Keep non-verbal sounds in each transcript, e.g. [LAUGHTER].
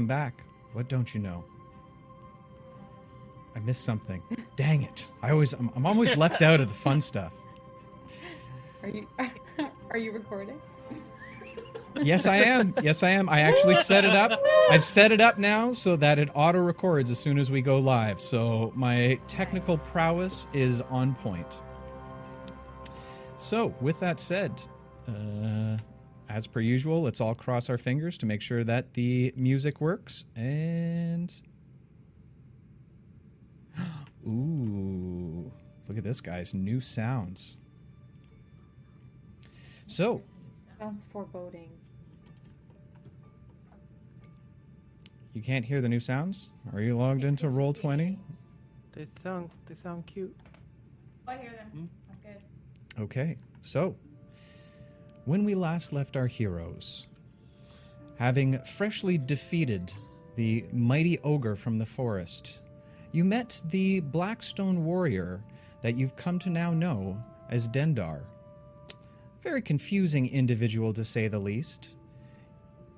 Welcome back. What don't you know? I missed something. [LAUGHS] Dang it. I always I'm, I'm always left out of the fun stuff. [LAUGHS] Are you [LAUGHS] are you recording? Yes, I am. Yes, I am. I actually set it up. I've set it up now so that it auto records as soon as we go live. So my technical prowess is on point. So, with that said, uh, as per usual, let's all cross our fingers to make sure that the music works. And. [GASPS] Ooh, look at this, guys. New sounds. So, Sounds foreboding. you can't hear the new sounds? Are you logged into Roll20? They sound they sound cute. Oh, I hear them. Hmm? I'm good. Okay, so when we last left our heroes, having freshly defeated the mighty ogre from the forest, you met the Blackstone warrior that you've come to now know as Dendar. Very confusing individual to say the least.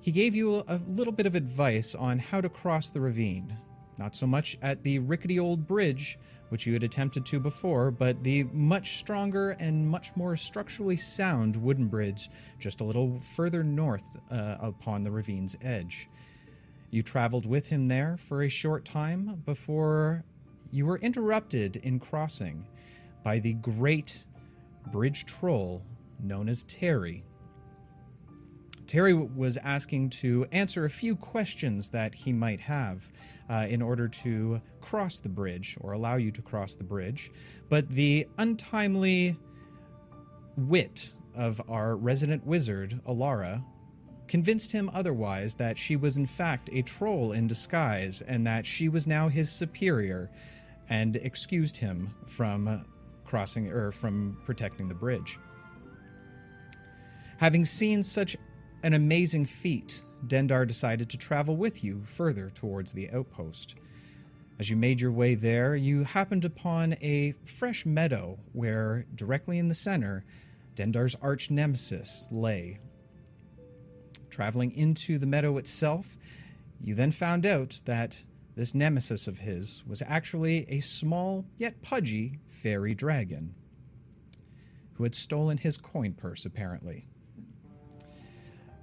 He gave you a little bit of advice on how to cross the ravine. Not so much at the rickety old bridge, which you had attempted to before, but the much stronger and much more structurally sound wooden bridge just a little further north uh, upon the ravine's edge. You traveled with him there for a short time before you were interrupted in crossing by the great bridge troll known as Terry. Terry was asking to answer a few questions that he might have uh, in order to cross the bridge or allow you to cross the bridge. But the untimely wit of our resident wizard, Alara, convinced him otherwise that she was in fact a troll in disguise and that she was now his superior and excused him from crossing or from protecting the bridge. Having seen such an amazing feat, Dendar decided to travel with you further towards the outpost. As you made your way there, you happened upon a fresh meadow where, directly in the center, Dendar's arch nemesis lay. Traveling into the meadow itself, you then found out that this nemesis of his was actually a small yet pudgy fairy dragon who had stolen his coin purse, apparently.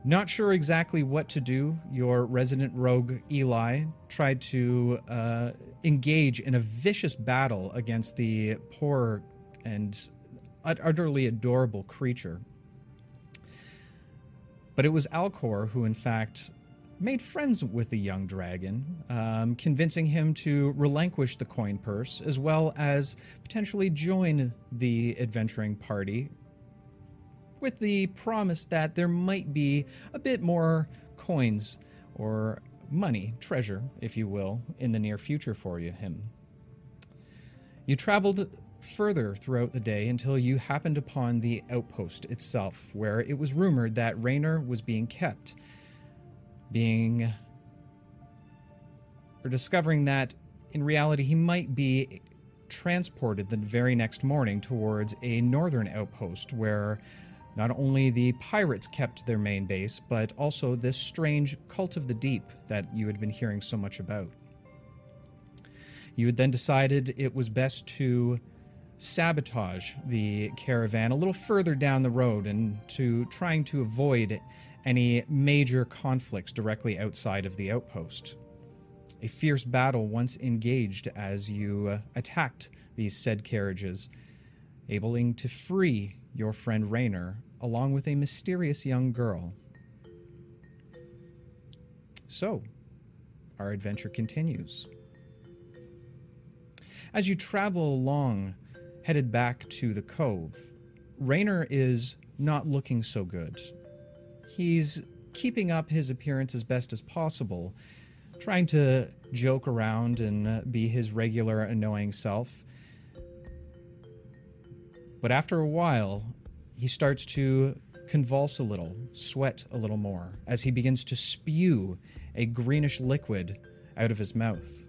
Not sure exactly what to do, your resident rogue Eli tried to uh, engage in a vicious battle against the poor and utterly adorable creature. But it was Alcor who, in fact, made friends with the young dragon, um, convincing him to relinquish the coin purse as well as potentially join the adventuring party with the promise that there might be a bit more coins or money, treasure, if you will, in the near future for you, him. You traveled further throughout the day until you happened upon the outpost itself, where it was rumored that Raynor was being kept, being. or discovering that in reality he might be transported the very next morning towards a northern outpost where not only the pirates kept their main base, but also this strange cult of the deep that you had been hearing so much about. You had then decided it was best to sabotage the caravan a little further down the road and to trying to avoid any major conflicts directly outside of the outpost. A fierce battle once engaged as you uh, attacked these said carriages, abling to free your friend Raynor, along with a mysterious young girl. So, our adventure continues. As you travel along, headed back to the cove, Raynor is not looking so good. He's keeping up his appearance as best as possible, trying to joke around and be his regular annoying self. But after a while, he starts to convulse a little, sweat a little more, as he begins to spew a greenish liquid out of his mouth.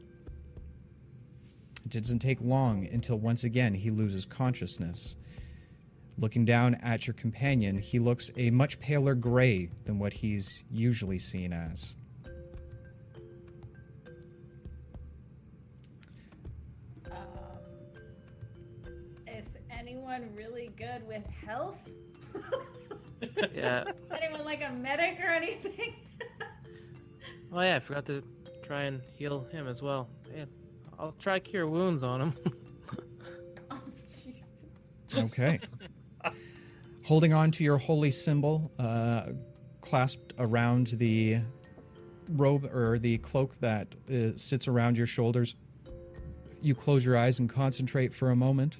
It doesn't take long until once again he loses consciousness. Looking down at your companion, he looks a much paler gray than what he's usually seen as. Good with health? [LAUGHS] Yeah. [LAUGHS] Anyone like a medic or anything? [LAUGHS] Oh yeah, I forgot to try and heal him as well. Yeah, I'll try cure wounds on him. oh, jeez. Okay. Holding on to your holy symbol, uh, clasped around the robe or the cloak that uh, sits around your shoulders, you close your eyes and concentrate for a moment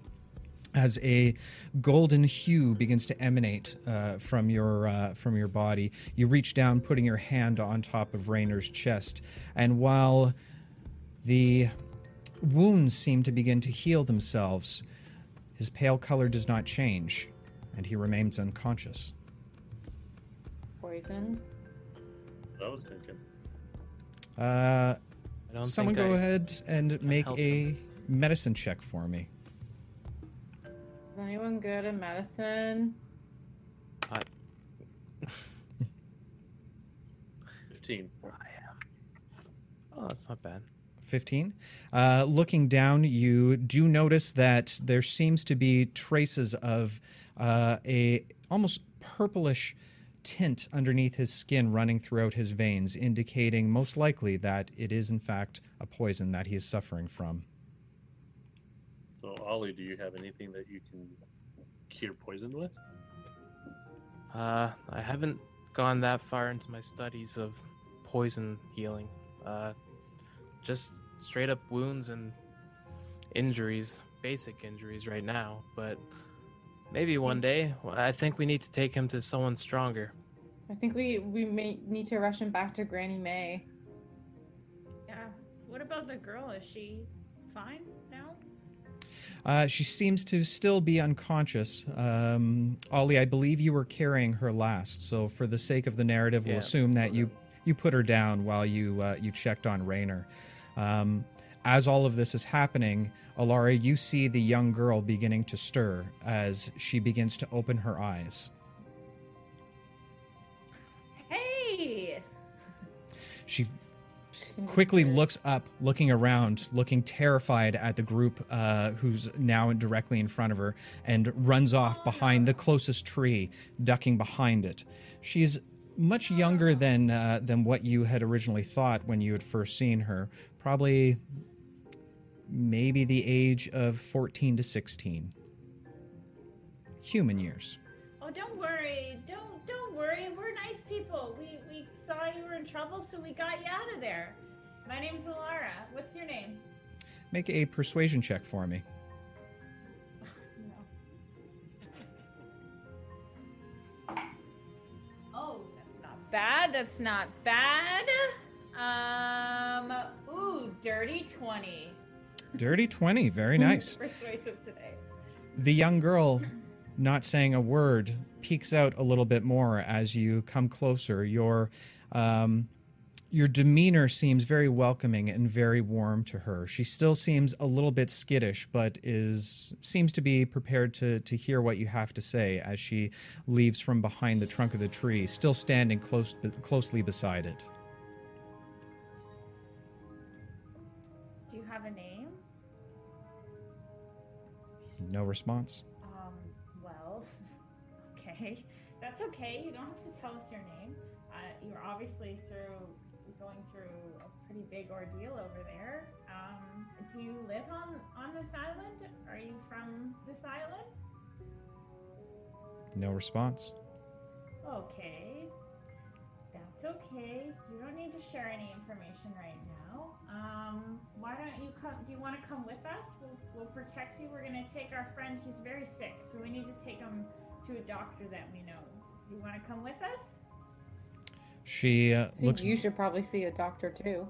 as a golden hue begins to emanate uh, from your uh, from your body. You reach down, putting your hand on top of Rayner's chest, and while the wounds seem to begin to heal themselves, his pale color does not change, and he remains unconscious. Poison. I was thinking. Uh, I don't someone think go I- ahead and make help a medicine check for me. Is anyone good at medicine? [LAUGHS] Fifteen. Oh, that's not bad. 15. Uh, looking down, you do notice that there seems to be traces of uh, a almost purplish tint underneath his skin running throughout his veins, indicating most likely that it is in fact a poison that he is suffering from. So, Ollie, do you have anything that you can cure poison with? Uh, I haven't gone that far into my studies of poison healing. Uh, just straight up wounds and injuries, basic injuries right now. But maybe one day, I think we need to take him to someone stronger. I think we we may need to rush him back to Granny May. Yeah. What about the girl? Is she fine now? Uh, she seems to still be unconscious. Um, Ollie, I believe you were carrying her last, so for the sake of the narrative, we'll Yeah. assume that you you put her down while you uh, you checked on Rayner. Um, as all of this is happening, Alara, you see the young girl beginning to stir as she begins to open her eyes. Hey! She She can be quickly looks up, looking around, looking terrified at the group uh, who's now directly in front of her, and runs off behind the closest tree, ducking behind it. She's much younger than uh, than what you had originally thought when you had first seen her. Probably, maybe the age of fourteen to sixteen. Human years. Oh, don't worry. Don't don't worry. We're nice people. We saw you were in trouble, so we got you out of there. My name's Alara. What's your name? Make a persuasion check for me. No. [LAUGHS] Oh, that's not bad. That's not bad. Um, ooh, dirty 20. Dirty twenty. Very [LAUGHS] nice. Persuasive today. The young girl, not saying a word, peeks out a little bit more as you come closer. Your um, your demeanor seems very welcoming and very warm to her. She still seems a little bit skittish, but is seems to be prepared to to hear what you have to say as she leaves from behind the trunk of the tree, still standing close closely beside it. Do you have a name? No response. Okay. That's okay. You don't have to tell us your name. Uh, you're obviously through going through a pretty big ordeal over there. Um, do you live on on this island? Are you from this island? No response. Okay. That's okay. You don't need to share any information right now. Um, why don't you come? Do you want to come with us? We'll, we'll protect you. We're gonna take our friend. He's very sick, so we need to take him to a doctor that we know. You want to come with us? She uh, looks. you should probably see a doctor too.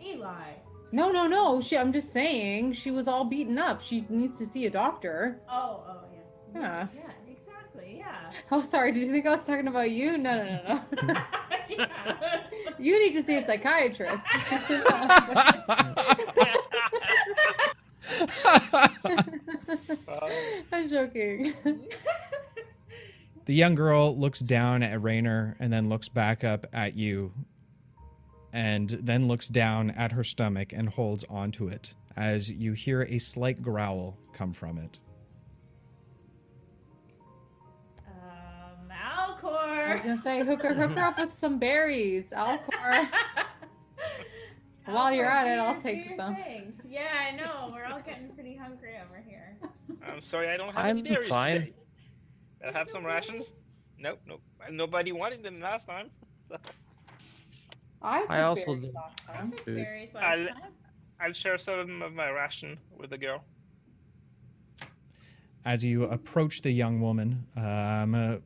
Eli. No, no, no. She. I'm just saying she was all beaten up. She needs to see a doctor. Oh, oh yeah. Yeah. Yeah, exactly. Yeah. Oh, sorry. Did you think I was talking about you? No, no, no, no. yeah. [LAUGHS] you need to see a psychiatrist. [LAUGHS] [LAUGHS] joking. [LAUGHS] the young girl looks down at Rayner and then looks back up at you and then looks down at her stomach and holds onto it as you hear a slight growl come from it. Um, Alcor! I was gonna say, hook her, hook her up with some berries, Alcor. [LAUGHS] While you're at it, I'll take some. Thing. Yeah, I know. We're all getting pretty hungry over here. I'm sorry, I don't have I'm any berries fine. today. I have some rations. Nope, nope. Nobody wanted them last time. So I took I also berries did- last I time. took Food. berries last I'll- time. I'll share some of my ration with the girl. As you approach the young woman, um, uh,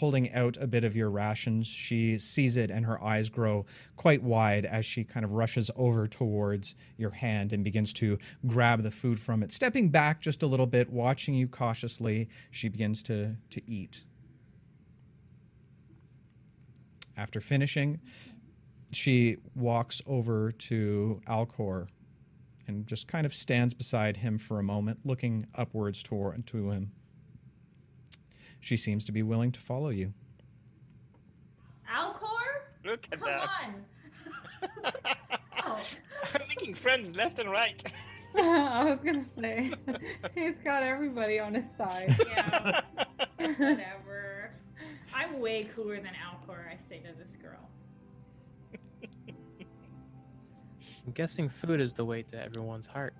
holding out a bit of your rations, she sees it and her eyes grow quite wide as she kind of rushes over towards your hand and begins to grab the food from it. Stepping back just a little bit, watching you cautiously, she begins to, to eat. After finishing, she walks over to Alcor and just kind of stands beside him for a moment, looking upwards toward to him. She seems to be willing to follow you. Alcor? Look at Come that. on. [LAUGHS] Oh. I'm making friends left and right. [LAUGHS] I was gonna say [LAUGHS] he's got everybody on his side. Yeah, whatever. I'm way cooler than Alcor, I say to this girl. I'm guessing food is the way to everyone's heart.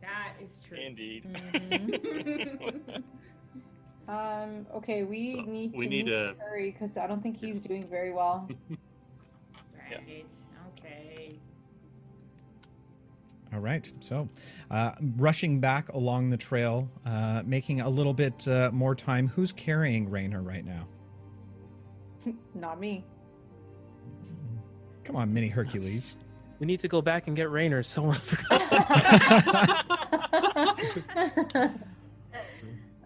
That is true. Indeed. Mhm. Um. Okay, we So, need we to need meet a- Curry because I don't think he's Yes. doing very well. [LAUGHS] Right. Okay. All right. So, uh, rushing back along the trail, uh, making a little bit uh, more time. Who's carrying Rainer right now? [LAUGHS] Not me. Come on, Mini Hercules. [LAUGHS] We need to go back and get Rainer. Someone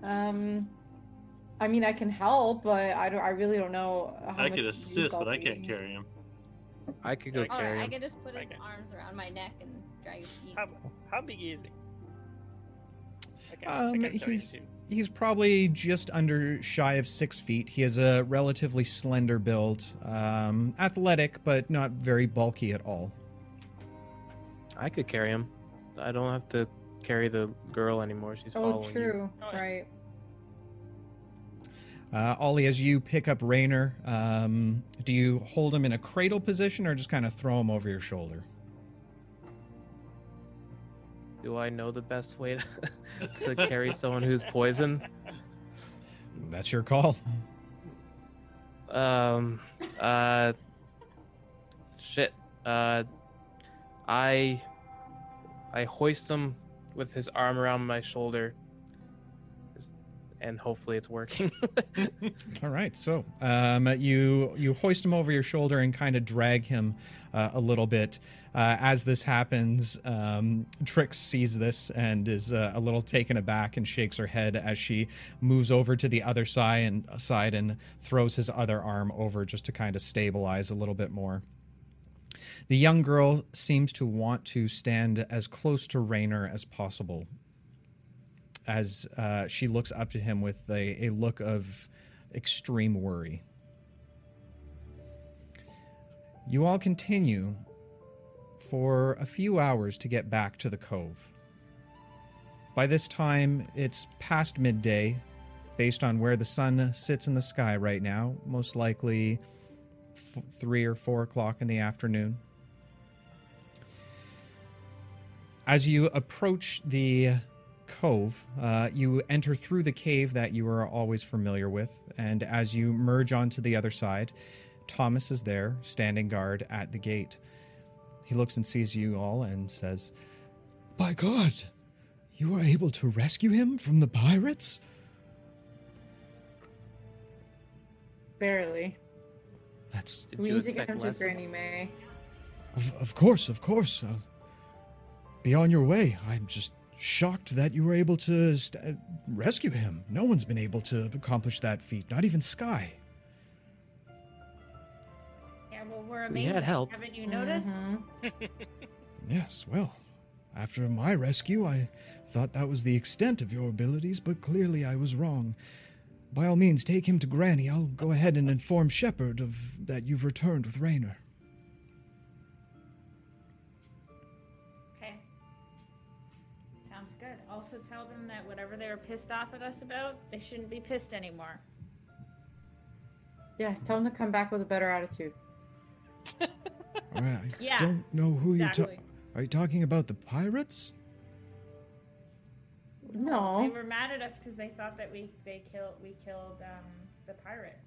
um. I mean, I can help, but I don't. I really don't know how I much could assist, but I can't carry him. I could go Alright, carry Alright, I him. can just put his Okay. arms around my neck and drag his feet. How, how big is he? I can- I Um, can carry him he's too. he's probably just under shy of six feet. He has a relatively slender build, um, athletic, but not very bulky at all. I could carry him. I don't have to carry the girl anymore. She's Oh, following you. true. Oh, Right. Uh, Ollie, as you pick up Rainer, um, do you hold him in a cradle position or just kind of throw him over your shoulder? Do I know the best way to, [LAUGHS] to carry someone who's poisoned? That's your call. Um, uh, shit. Uh, I, I hoist him with his arm around my shoulder, and hopefully it's working. [LAUGHS] All right, so um, you you hoist him over your shoulder and kind of drag him uh, a little bit. Uh, as this happens, um, Trix sees this and is uh, a little taken aback and shakes her head as she moves over to the other side and side and throws his other arm over just to kind of stabilize a little bit more. The young girl seems to want to stand as close to Rainer as possible as uh, she looks up to him with a, a look of extreme worry. You all continue for a few hours to get back to the cove. By this time, it's past midday, based on where the sun sits in the sky right now, most likely f- three or four o'clock in the afternoon. As you approach the cove, uh, you enter through the cave that you are always familiar with, and as you merge onto the other side, Thomas is there, standing guard at the gate. He looks and sees you all and says, By God, you were able to rescue him from the pirates? Barely. That's, Did we need to get expect him to? Granny May. of, of course, of course. Uh, be on your way. I'm just shocked that you were able to st- rescue him. No one's been able to accomplish that feat, not even Sky. Yeah, well, we're We had amazing. help. Haven't you noticed? Mhm. [LAUGHS] Yes, well, after my rescue, I thought that was the extent of your abilities, but clearly I was wrong. By all means, take him to Granny. I'll go ahead and inform Shepard of that you've returned with Raynor. Whatever they were pissed off at us about, they shouldn't be pissed anymore. Yeah, tell them to come back with a better attitude. [LAUGHS] I Yeah, don't know who you Exactly. ta- are you talking about the pirates? No. They were mad at us because they thought that we they killed we killed um the pirate.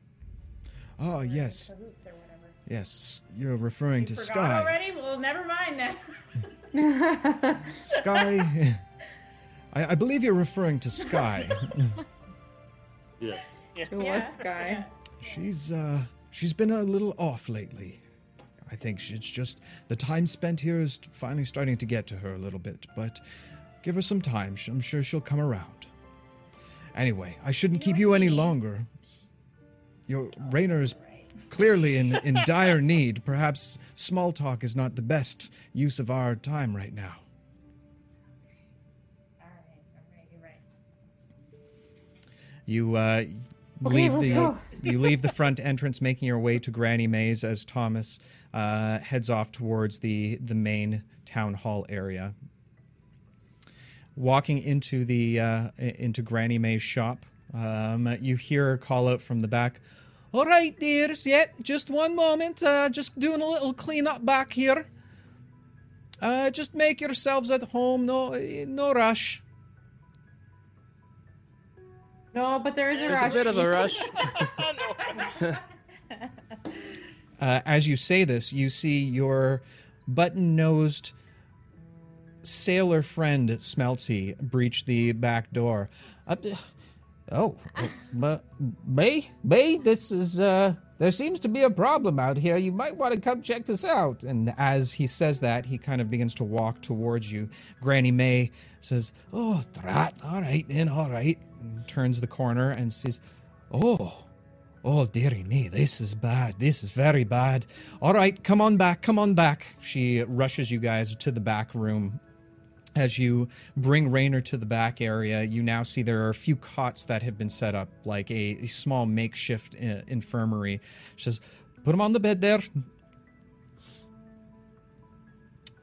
Oh or yes, or whatever. yes. You're referring You to forgot Sky. already? Well, never mind then. [LAUGHS] Sky. [LAUGHS] I, I believe you're referring to Sky. [LAUGHS] Yes. Yeah. it was Sky. she's uh she's been a little off lately. I think she's just the time spent here is finally starting to get to her a little bit, but give her some time. I'm sure she'll come around. Anyway, I shouldn't keep you any longer. Your Rainer is clearly in, in dire need. Perhaps small talk is not the best use of our time right now. You uh, leave the [LAUGHS] you leave the front entrance, making your way to Granny May's as Thomas uh, heads off towards the the main town hall area. Walking into the uh, into Granny May's shop, um, you hear her call out from the back. All right, dears. Yeah, just one moment. Uh, just doing a little cleanup back here. Uh, just make yourselves at home. No, no rush. No, but there is a There's rush. a bit of a rush. [LAUGHS] no. Uh, as you say this, you see your button nosed sailor friend Smeltsy breach the back door. Uh, oh, but May, Bay, this is uh, there seems to be a problem out here. You might want to come check this out. And as he says that, he kind of begins to walk towards you. Granny May says, "Oh, drat, all right then, all right." And turns the corner and says, "Oh." Oh, dearie me, this is bad. This is very bad. All right, come on back, come on back. She rushes you guys to the back room. As you bring Rainer to the back area, you now see there are a few cots that have been set up, like a, a small makeshift uh, infirmary. She says, Put him on the bed there.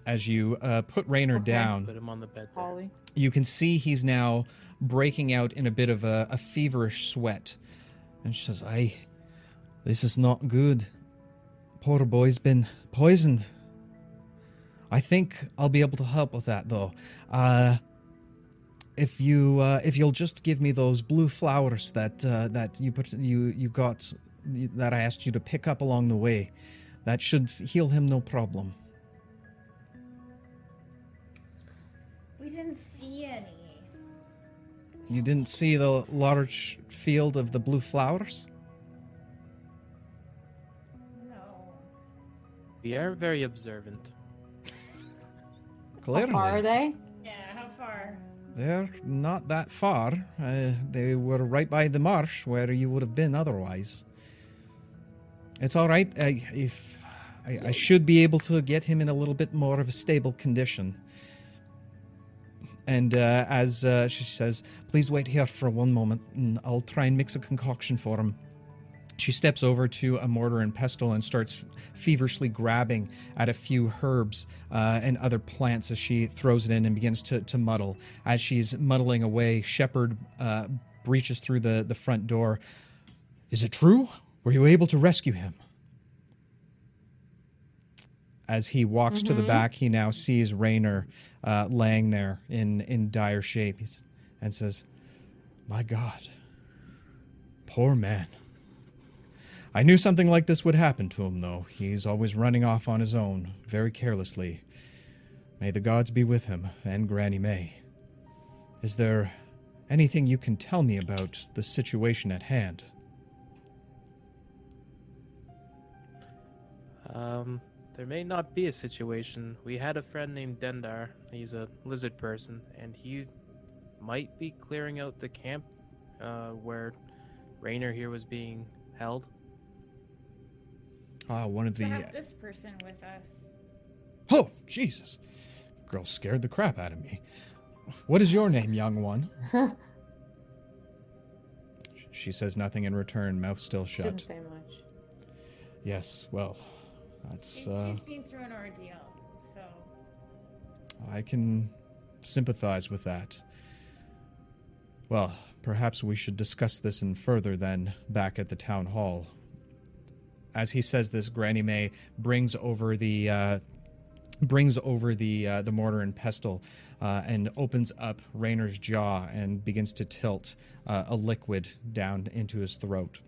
As you uh, put Rainer Okay. down, Put him on the bed there. You can see he's now breaking out in a bit of a, a feverish sweat. And she says, Aye, this is not good. Poor boy's been poisoned. I think I'll be able to help with that though. Uh if you uh, if you'll just give me those blue flowers that uh, that you put you you got that I asked you to pick up along the way, that should heal him no problem. We didn't see. You didn't see the large field of the blue flowers? No. We are very observant. Clearly. How far are they? Yeah, how far? They're not that far. Uh, they were right by the marsh where you would have been otherwise. It's all right. I, if I, I should be able to get him in a little bit more of a stable condition. And uh, as uh, she says, please wait here for one moment, and I'll try and mix a concoction for him. She steps over to a mortar and pestle and starts feverishly grabbing at a few herbs uh, and other plants as she throws it in and begins to, to muddle. As she's muddling away, Shepard uh, breaches through the, the front door. Is it true? Were you able to rescue him? As he walks to the back, he now sees Rayner uh, laying there in, in dire shape He's, and says, My God, poor man. I knew something like this would happen to him, though. He's always running off on his own, very carelessly. May the gods be with him, and Granny May. Is there anything you can tell me about the situation at hand? Um, there may not be a situation. We had a friend named Dendar. He's a lizard person, and he might be clearing out the camp uh, where Rainer here was being held. Ah, one of To the. have this person with us. Oh, Jesus! Girl scared the crap out of me. What is your name, young one? [LAUGHS] she says nothing in return, mouth still She doesn't shut. say much. Yes, well, that's. She's, Uh, she's been through an ordeal, so I can sympathize with that. Well, perhaps we should discuss this in further then back at the town hall. as he says this, Granny May brings over the uh, brings over the uh, the mortar and pestle uh, and opens up Rayner's jaw and begins to tilt uh, a liquid down into his throat.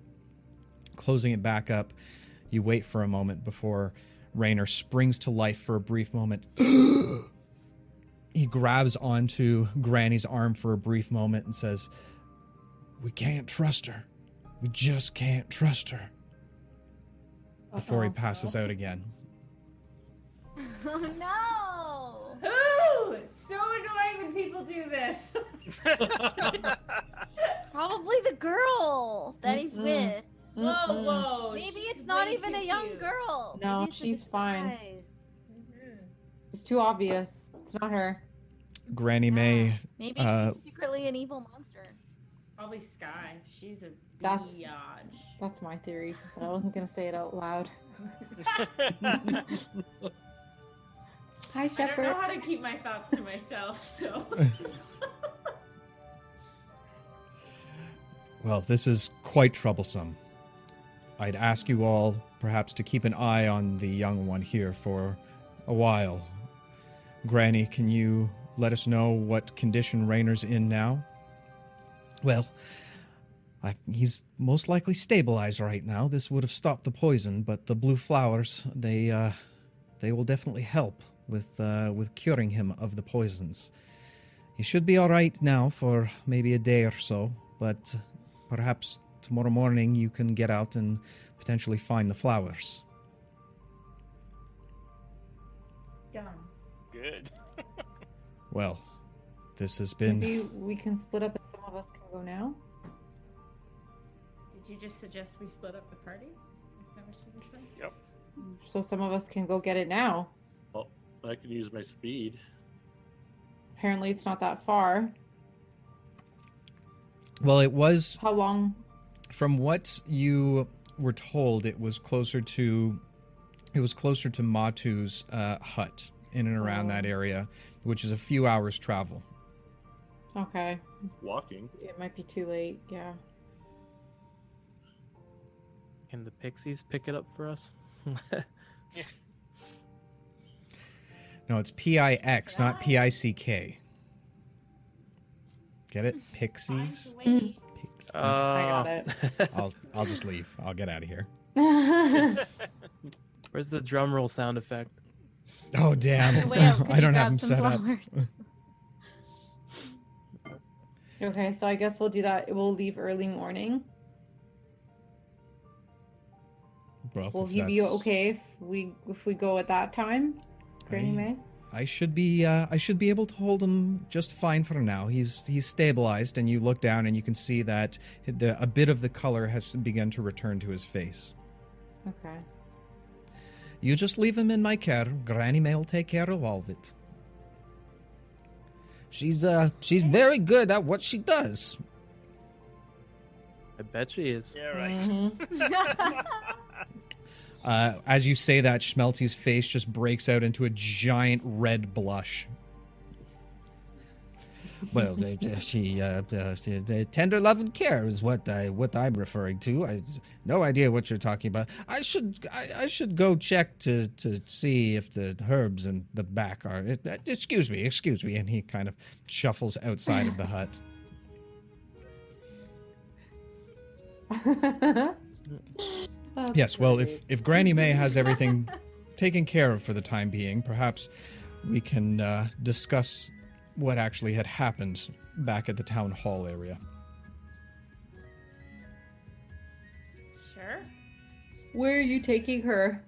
Closing it back up, you wait for a moment before Rayner springs to life for a brief moment. [GASPS] he grabs onto Granny's arm for a brief moment and says, "We can't trust her. We just can't trust her." Before he passes out again. [LAUGHS] Oh no! Ooh, it's so annoying when people do this. [LAUGHS] [LAUGHS] Probably the girl that he's Mm-mm. with. Whoa, Mm-mm. whoa. Maybe she's it's not way even too a young cute. girl. No, Maybe it's a she's fine. disguise. Mhm. It's too obvious. It's not her. Granny May Maybe Uh, she's secretly an evil monster. Probably Sky. She's a That's- biatch. That's my theory, but I wasn't gonna say it out loud. [LAUGHS] Hi, I don't Shepard. know how to keep my thoughts to myself, so. [LAUGHS] Well, this is quite troublesome. I'd ask you all perhaps to keep an eye on the young one here for a while. Granny, can you let us know what condition Rayner's in now? Well, I, he's most likely stabilized right now. This would have stopped the poison, but the blue flowers, they uh, they will definitely help with uh, with curing him of the poisons. He should be all right now for maybe a day or so, but perhaps tomorrow morning you can get out and potentially find the flowers. Done. Good. [LAUGHS] Well, this has been. Maybe we can split up and some of us can go now. Did you just suggest we split up the party? Is that what you were saying? Yep. So some of us can go get it now. Well, I can use my speed. Apparently, it's not that far. Well, it was How long? From what you were told. It was closer to. It was closer to Matu's uh, hut in and around that Oh. area, which is a few hours travel. Okay, Walking. it might be too late. Yeah. Can the pixies pick it up for us? [LAUGHS] No, it's P I X, not P I C K. Get it? Pixies. Time to wait. Pixies. I got uh, it. [LAUGHS] I'll I'll just leave. I'll get out of here. [LAUGHS] Where's the drum roll sound effect? Oh damn! Way out, [LAUGHS] I don't have them some set up. okay, so I guess we'll do that. We'll leave early morning. Well, Will if he be okay if we if we go at that time, Granny I- May? I should be uh, I should be able to hold him just fine for now. He's he's stabilized, and you look down and you can see that the, a bit of the color has begun to return to his face. Okay. You just leave him in my care. Granny May will take care of all of it. She's uh she's very good at what she does. I bet she is. Yeah, right. Mhm. [LAUGHS] [LAUGHS] Uh, as you say that, Schmelty's face just breaks out into a giant red blush. Well, uh, uh, she, uh, uh, she- uh, tender love and care is what I what I'm referring to. I no idea what you're talking about. I should I, I should go check to to see if the herbs in the back are. Uh, excuse me, excuse me, and he kind of shuffles outside of the hut. [LAUGHS] That's Yes, well, great. if if Granny May has everything [LAUGHS] taken care of for the time being, perhaps we can uh, discuss what actually had happened back at the town hall area. Sure. where are you taking her,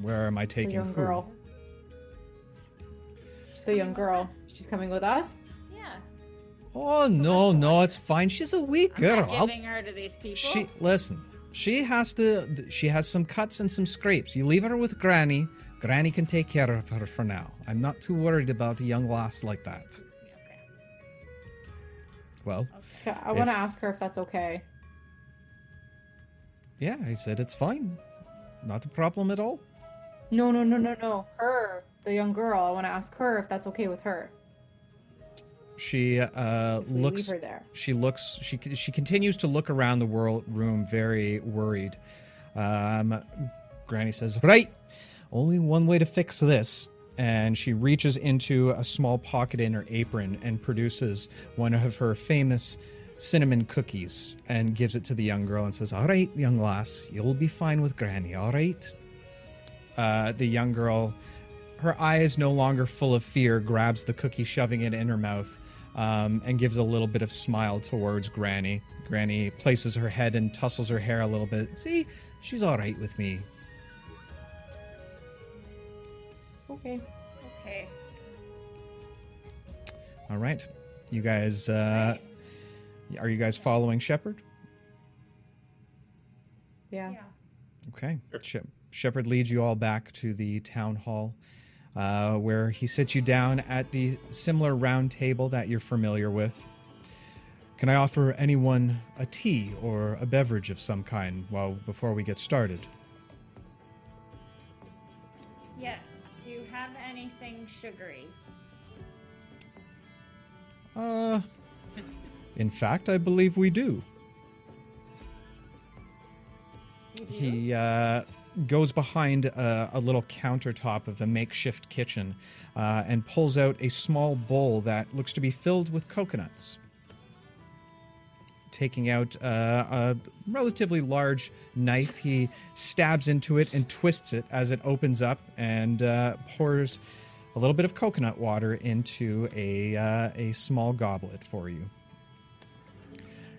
Where am I taking the taking young who? girl? The young girl. She's coming with us. Yeah. Oh no, no, it's fine. She's a wee I'm girl. not I'll- giving her to these people. She listen. She has to. She has some cuts and some scrapes. You leave her with Granny. Granny can take care of her for now. I'm not too worried about a young lass like that. Okay. Well, Okay, I want to ask her if that's okay. yeah, I said it's fine. Not a problem at all. No, no, no, no, no. Her, the young girl. I want to ask her if that's okay with her. She uh, looks. leave her there. She looks. She she continues to look around the world room, very worried. Um, Granny says, Right, only one way to fix this. And she reaches into a small pocket in her apron and produces one of her famous cinnamon cookies and gives it to the young girl and says, All right, young lass, you'll be fine with Granny, all right? Uh, the young girl, her eyes no longer full of fear, grabs the cookie, shoving it in her mouth, um, and gives a little bit of smile towards Granny. Granny places her head and tussles her hair a little bit. See, she's all right with me. Okay. Okay. All right, you guys. Uh, are you guys following Shepard? Yeah. Yeah. Okay. Shep- Shepard leads you all back to the town hall, uh, where he sits you down at the similar round table that you're familiar with. Can I offer anyone a tea or a beverage of some kind while before we get started? Yes. Do you have anything sugary? Uh, in fact, I believe we do. He uh, goes behind a, a little countertop of the makeshift kitchen uh, and pulls out a small bowl that looks to be filled with coconuts. Taking out uh, a relatively large knife, he stabs into it and twists it as it opens up and uh, pours a little bit of coconut water into a uh, a small goblet for you.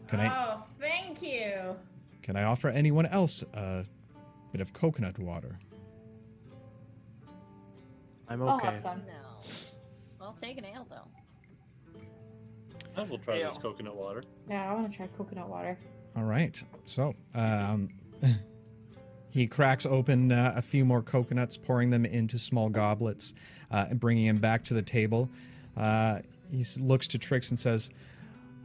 Can I Oh, thank you. can I offer anyone else a bit of coconut water? I'm I'll okay. have some. No. I'll take an ale though. I will try this coconut water. Yeah, I want to try coconut water. All right. So, um, [LAUGHS] he cracks open uh, a few more coconuts, pouring them into small goblets, uh, and bringing them back to the table. Uh, he looks to Trix and says,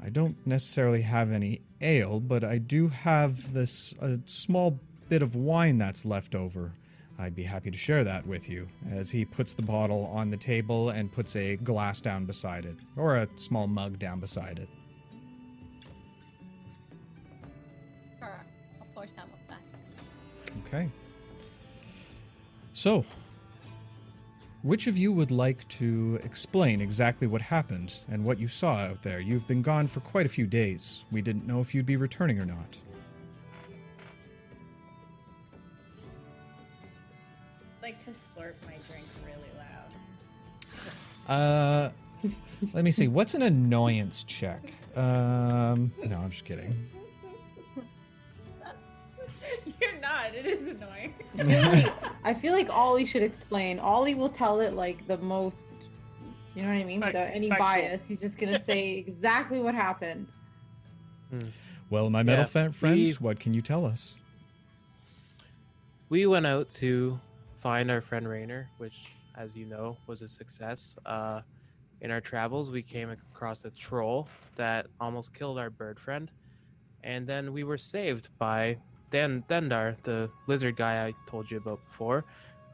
"I don't necessarily have any ale, but I do have this a small bit of wine that's left over. I'd be happy to share that with you." As he puts the bottle on the table and puts a glass down beside it, or a small mug down beside it. Sure. I'll pour some of that. Okay. So, which of you would like to explain exactly what happened and what you saw out there? You've been gone for quite a few days. We didn't know if you'd be returning or not. Like to slurp my drink really loud. Uh, let me see. What's an annoyance check? Um, no, I'm just kidding. [LAUGHS] You're not. It is annoying. I feel like, I feel like Ollie should explain. Ollie will tell it like the most, you know what I mean, Fact- without any factual. bias. He's just gonna say [LAUGHS] exactly what happened. Well, my metal Yeah, fa- friends, we- what can you tell us? We went out to find our friend Rainer, which, as you know, was a success. Uh, in our travels, we came across a troll that almost killed our bird friend, and then we were saved by Dan Dendar, the lizard guy I told you about before,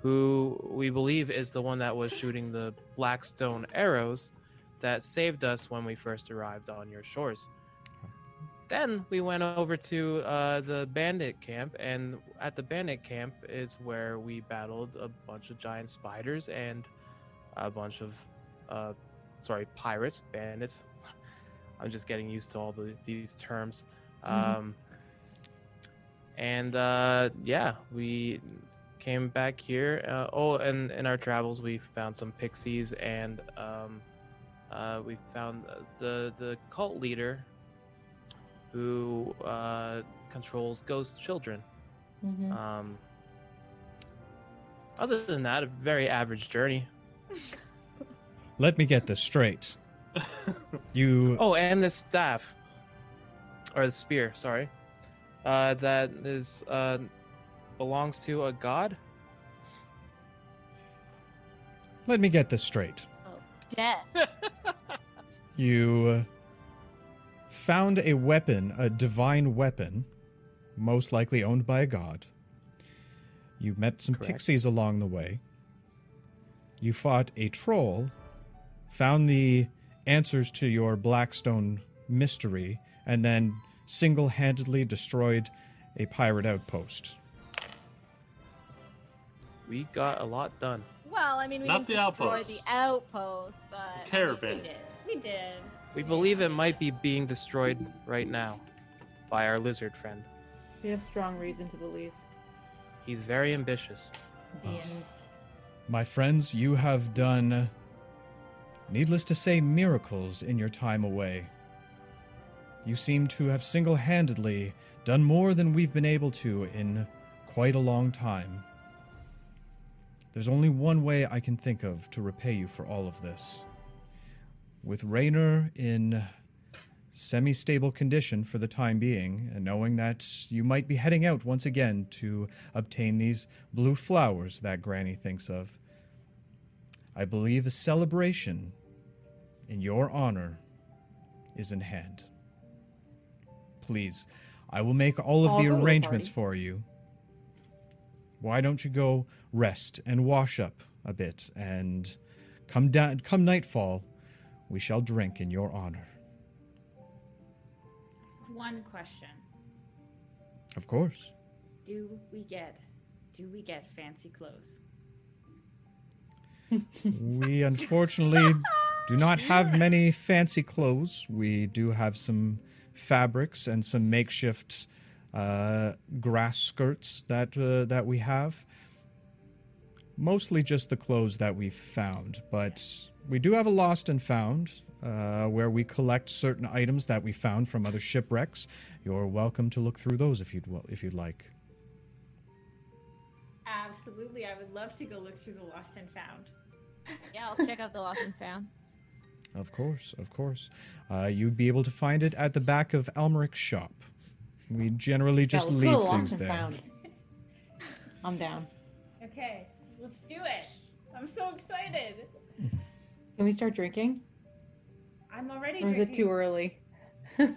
who we believe is the one that was shooting the blackstone arrows that saved us when we first arrived on your shores. Then we went over to uh, the bandit camp, and at the bandit camp is where we battled a bunch of giant spiders and a bunch of, uh, sorry, pirates, bandits. [LAUGHS] I'm just getting used to all the, these terms. Mhm. Um, and uh, yeah, we came back here. Uh, oh, and in our travels, we found some pixies, and um, uh, we found uh, the the cult leader who uh, controls ghost children. Mhm. Um, other than that, a very average journey. [LAUGHS] Let me get this straight. [LAUGHS] You Oh, and the staff, or the spear, sorry, uh, that is uh, belongs to a god. let me get this straight. Oh, death. You uh, found a weapon, a divine weapon, most likely owned by a god. You met some Correct. pixies along the way. You fought a troll, found the answers to your Blackstone mystery, and then single handedly destroyed a pirate outpost. we got a lot done. Well, I mean, we Not didn't the destroy outpost. the outpost, but I mean, Caravan. We did. We did. We believe it might be being destroyed right now by our lizard friend. We have strong reason to believe. He's very ambitious. Yes. My friends, you have done, needless to say, miracles in your time away. You seem to have single handedly done more than we've been able to in quite a long time. There's only one way I can think of to repay you for all of this. With Raynor in semi stable condition for the time being, and knowing that you might be heading out once again to obtain these blue flowers that Granny thinks of, I believe a celebration in your honor is in hand. Please, I will make all of I'll the go the arrangements for you. Why don't you go rest and wash up a bit, and come down, come nightfall, we shall drink in your honor. One question: Of course. Do we get do we get fancy clothes? [LAUGHS] We unfortunately do not have many fancy clothes. We do have some fabrics and some makeshift uh, grass skirts that uh, that we have. Mostly just the clothes that we've found, but we do have a lost and found uh, where we collect certain items that we found from other shipwrecks. You're welcome to look through those if you'd wel- if you'd like. Absolutely, I would love to go look through the lost and found. [LAUGHS] Yeah, I'll check out the lost and found. Of course, of course. Uh, you'd be able to find it at the back of Elmeric's shop. We generally just yeah, leave things Lost and there. Found. [LAUGHS] I'm down. Okay, let's do it. I'm so excited. Can we start drinking? I'm already. Or is it too early? [LAUGHS]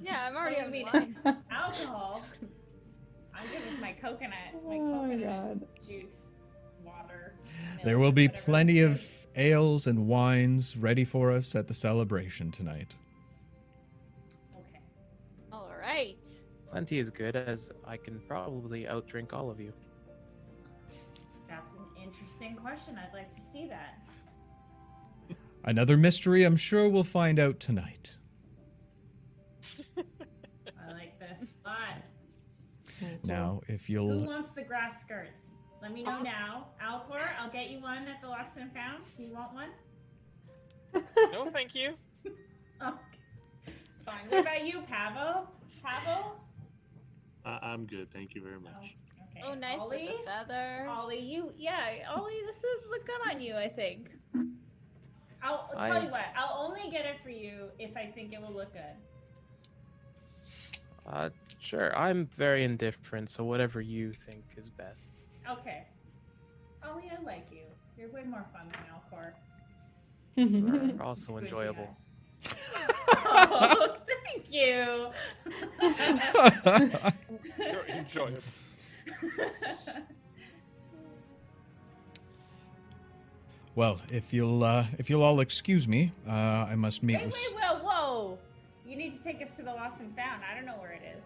Yeah, I'm already What on do wine. alcohol. I'm good with my coconut, my Oh my coconut God. juice, water. There will be whatever plenty of ales and wines ready for us at the celebration tonight. Okay. All right. Plenty is good, as I can probably outdrink all of you. That's an interesting question. I'd like to see that. Another mystery I'm sure we'll find out tonight. [LAUGHS] I like this a lot. Now, if you'll wants the grass skirts? Let me know now. Alcor, I'll get you one at the Lost and Found. Do you want one? [LAUGHS] No, thank you. [LAUGHS] Okay. Fine. What about you, Pavo? Pavo? I- I'm good. Thank you very much. Okay. Oh, nice Ollie? with the feathers. Ollie, you, yeah, Ollie, this is look good on you, I think. I'll, I'll tell I- you what, I'll only get it for you if I think it will look good. Uh, sure. I'm very indifferent, so whatever you think is best. Okay. Ollie, I like you. You're way more fun than Alcor. [LAUGHS] Are also good enjoyable. oh, [LAUGHS] [LAUGHS] thank you. You're enjoyable. Well, if you'll uh, if you'll all excuse me, uh, I must meet wait, with. wait, whoa, whoa. You need to take us to the Lost and Found. I don't know where it is.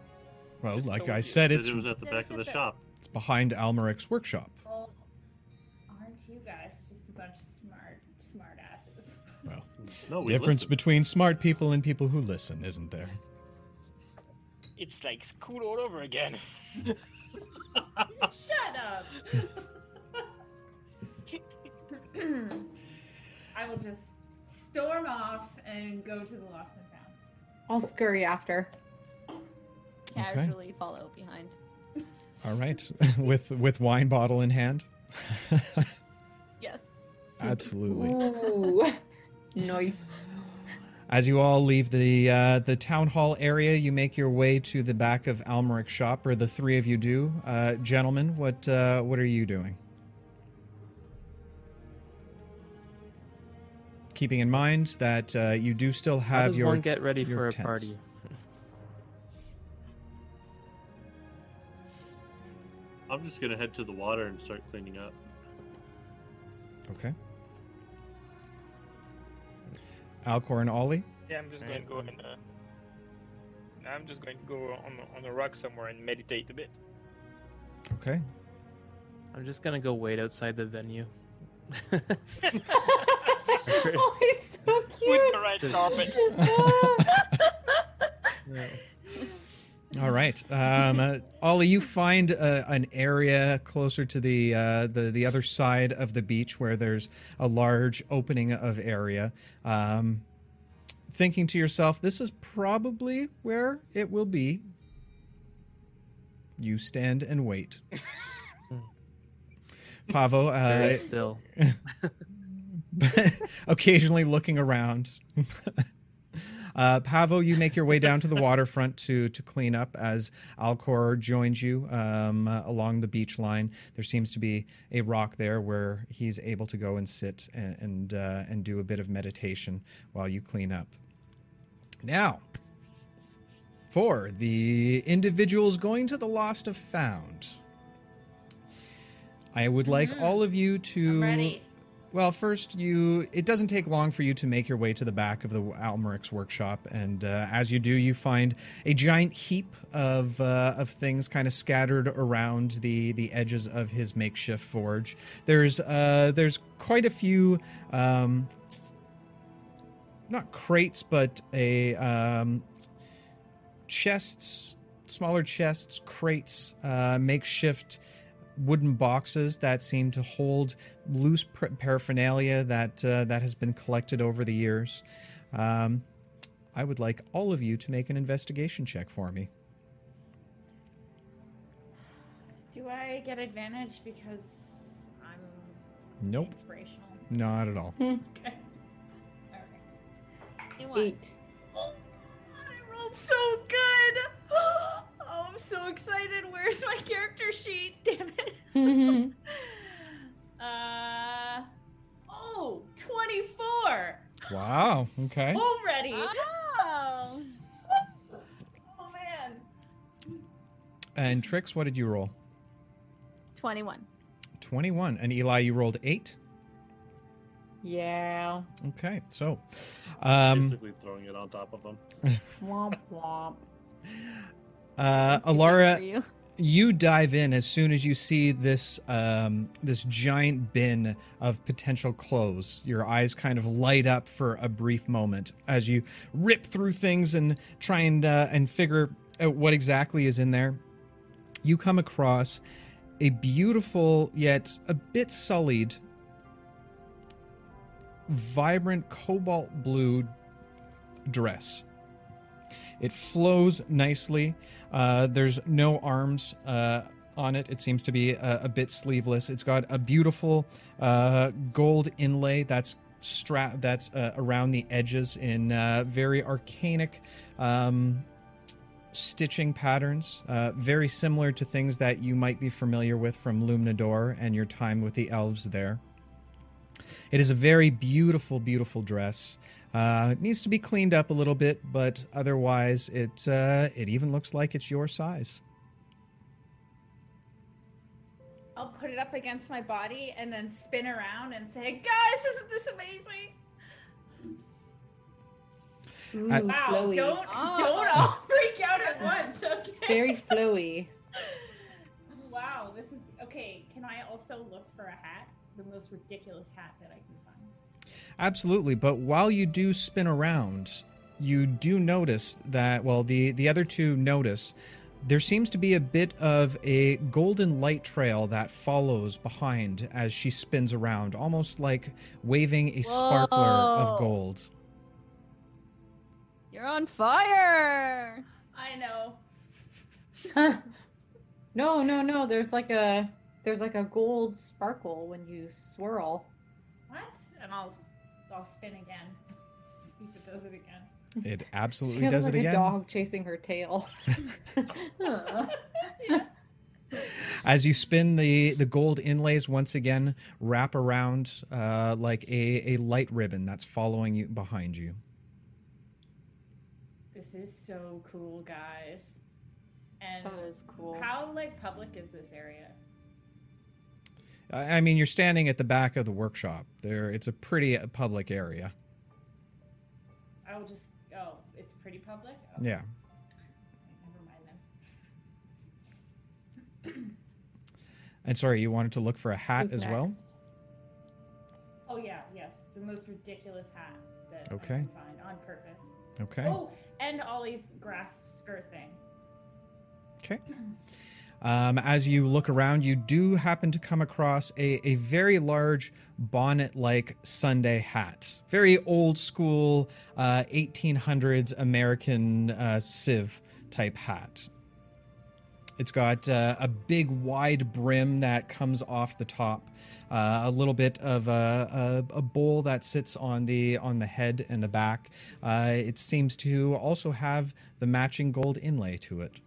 Well, Just like I said, Said it's it was at the back of the shop. it's behind Almeric's workshop. Well, aren't you guys just a bunch of smart, smart asses? Well, No, we difference listened. between smart people and people who listen, isn't there? It's like school all over again. [LAUGHS] Shut up. [LAUGHS] [CLEARS THROAT] I will just storm off and go to the Lost and Found. I'll scurry after. Casually follow behind. [LAUGHS] All right, [LAUGHS] with with wine bottle in hand. [LAUGHS] Yes. Absolutely. Ooh, nice. As you all leave the uh, the town hall area, you make your way to the back of Almeric's shop, or the three of you do. Uh, gentlemen, what uh, what are you doing? Keeping in mind that uh, you do still How have does your one get ready your for a tents. party? I'm just gonna head to the water and start cleaning up. Okay. Alcor and Ollie. Yeah, I'm just going to go and. Uh, I'm just going to go on on a rock somewhere and meditate a bit. Okay. I'm just gonna go wait outside the venue. [LAUGHS] [LAUGHS] [LAUGHS] oh, he's so With cute. the red carpet. [LAUGHS] All right, um, uh, Ollie, you find uh, an area closer to the, uh, the the other side of the beach where there's a large opening of area. Um, thinking to yourself, this is probably where it will be. You stand and wait. [LAUGHS] Pavo, Very uh, still. [LAUGHS] occasionally looking around. [LAUGHS] Uh, Pavo, you make your way down to the waterfront to to clean up as Alcor joins you um, uh, along the beach line. There seems to be a rock there where he's able to go and sit and and, uh, and do a bit of meditation while you clean up. Now, for the individuals going to the Lost of Found, I would like all of you to. Well, first, you it doesn't take long for you to make your way to the back of the Almeric's workshop, and uh, as you do, you find a giant heap of uh, of things kind of scattered around the the edges of his makeshift forge. There's uh, there's quite a few. Um, not crates, but a um, chests, smaller chests, crates, uh, makeshift wooden boxes that seem to hold loose par- paraphernalia that uh, that has been collected over the years. Um, I would like all of you to make an investigation check for me. Do I get advantage because I'm Nope, inspirational? not at all. Okay. All right. You won. Eight. Oh, I rolled so good. [GASPS] Oh, I'm so excited. Where's my character sheet? Damn it. [LAUGHS] uh, oh, 24 Wow. Okay. already. Oh. Oh man. And Trix, what did you roll? 21. Twenty-one. And Eli, you rolled eight. yeah. Okay. So, um, Basically throwing it on top of them. [LAUGHS] Womp womp. uh, For Alara, you. dive in as soon as you see this um, this giant bin of potential clothes. Your eyes kind of light up for a brief moment as you rip through things and try and uh, and figure out what exactly is in there. You come across a beautiful yet a bit sullied, vibrant cobalt blue dress. It flows nicely. Uh, there's no arms uh, on it. It seems to be a, a bit sleeveless. It's got a beautiful uh, gold inlay that's stra- that's uh, around the edges in uh, very arcanic um, stitching patterns, very similar to things that you might be familiar with from Lumnador and your time with the elves there. It is a very beautiful, beautiful dress. Uh, it needs to be cleaned up a little bit, but otherwise, it uh, it even looks like it's your size. I'll put it up against my body and then spin around and say, "Guys, isn't this amazing?" Ooh, I- Wow! flowy. Don't Oh. don't all [LAUGHS] freak out at once, okay? Very [LAUGHS] flowy. Wow, this is okay. Can I also look for a hat? The most ridiculous hat that I can find. Absolutely, but while you do spin around, you do notice that well, the the other two notice there seems to be a bit of a golden light trail that follows behind as she spins around, almost like waving a sparkler of gold. You're on fire. I know. [LAUGHS] no, no, no. There's like a there's like a gold sparkle when you swirl. What? And I'll I'll spin again. [LAUGHS] See if it does it again. It absolutely She does looks it like again. a dog chasing her tail. [LAUGHS] [LAUGHS] Huh. As you spin the the gold inlays once again wrap around uh, like a, a light ribbon that's following you behind you. This is so cool, guys. And that is cool. how like public is this area? I I mean, you're standing at the back of the workshop. There, it's a pretty uh, public area. I'll just oh, it's pretty public. Oh, Yeah. Never mind then. [CLEARS THROAT] And sorry, you wanted to look for a hat Who's as well? Oh yeah, yes, the most ridiculous hat that I Okay. can find on purpose. Okay. Oh, and Ollie's grass skirt thing. Okay. [CLEARS THROAT] Um, as you look around, you do happen to come across a, a very large bonnet like Sunday hat. Very old school, uh, 1800s American uh, civ type hat. It's got uh, a big wide brim that comes off the top, uh, a little bit of a, a, a bowl that sits on the on the head and the back. Uh, it seems to also have the matching gold inlay to it.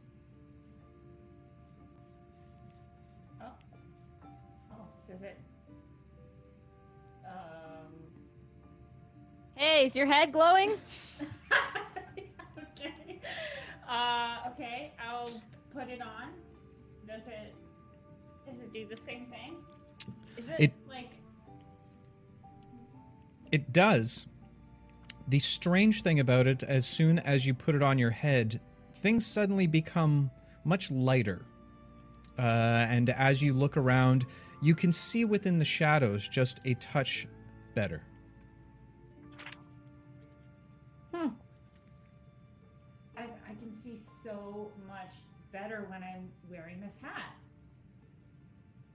Hey, is your head glowing? okay. [LAUGHS] Uh, okay, I'll put it on. Does it? Does it do the same thing? Is it, It- like? It does. The strange thing about it, as soon as you put it on your head, things suddenly become much lighter. Uh, and as you look around, you can see within the shadows just a touch better. Better when I'm wearing this hat.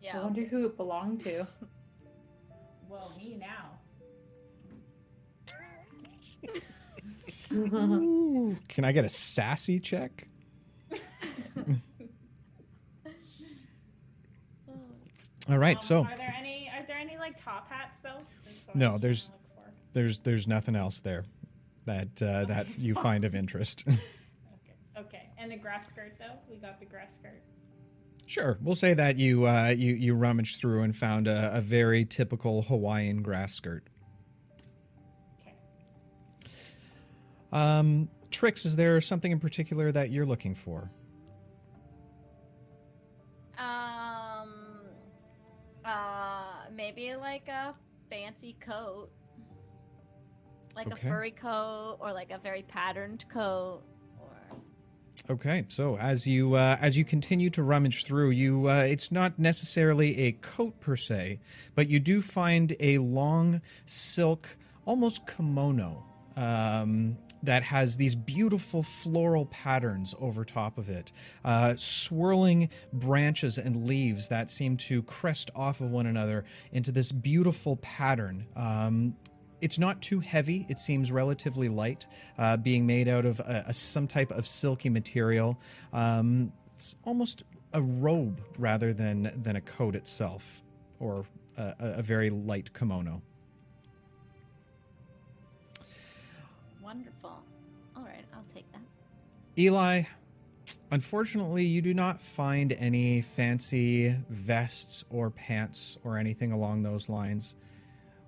Yeah. I Yeah. wonder who it belonged to. [LAUGHS] Well, me now. Ooh, can I get a sassy check? [LAUGHS] All right, Um, so are there any? Are there any like top hats though? That's what I No, there's- trying to look for. there's there's nothing else there that uh, that you [LAUGHS] find of interest. Okay. Okay. And the grass skirt though? We got the grass skirt. Sure, we'll say that you uh, you you rummaged through and found a, a very typical Hawaiian grass skirt. Okay. Um, Trix, is there something in particular that you're looking for? Um, uh, maybe like a fancy coat, like Okay. a furry coat, or like a very patterned coat, or Okay, so as you uh, as you continue to rummage through, you uh, it's not necessarily a coat per se, but you do find a long silk, almost kimono, um, that has these beautiful floral patterns over top of it, uh, swirling branches and leaves that seem to crest off of one another into this beautiful pattern. Um, it's not too heavy. It seems relatively light, uh, being made out of a, a- some type of silky material. Um, it's almost a robe rather than than a coat itself, or a, a a very light kimono. wonderful. All right, I'll take that. Eli, unfortunately, you do not find any fancy vests or pants or anything along those lines.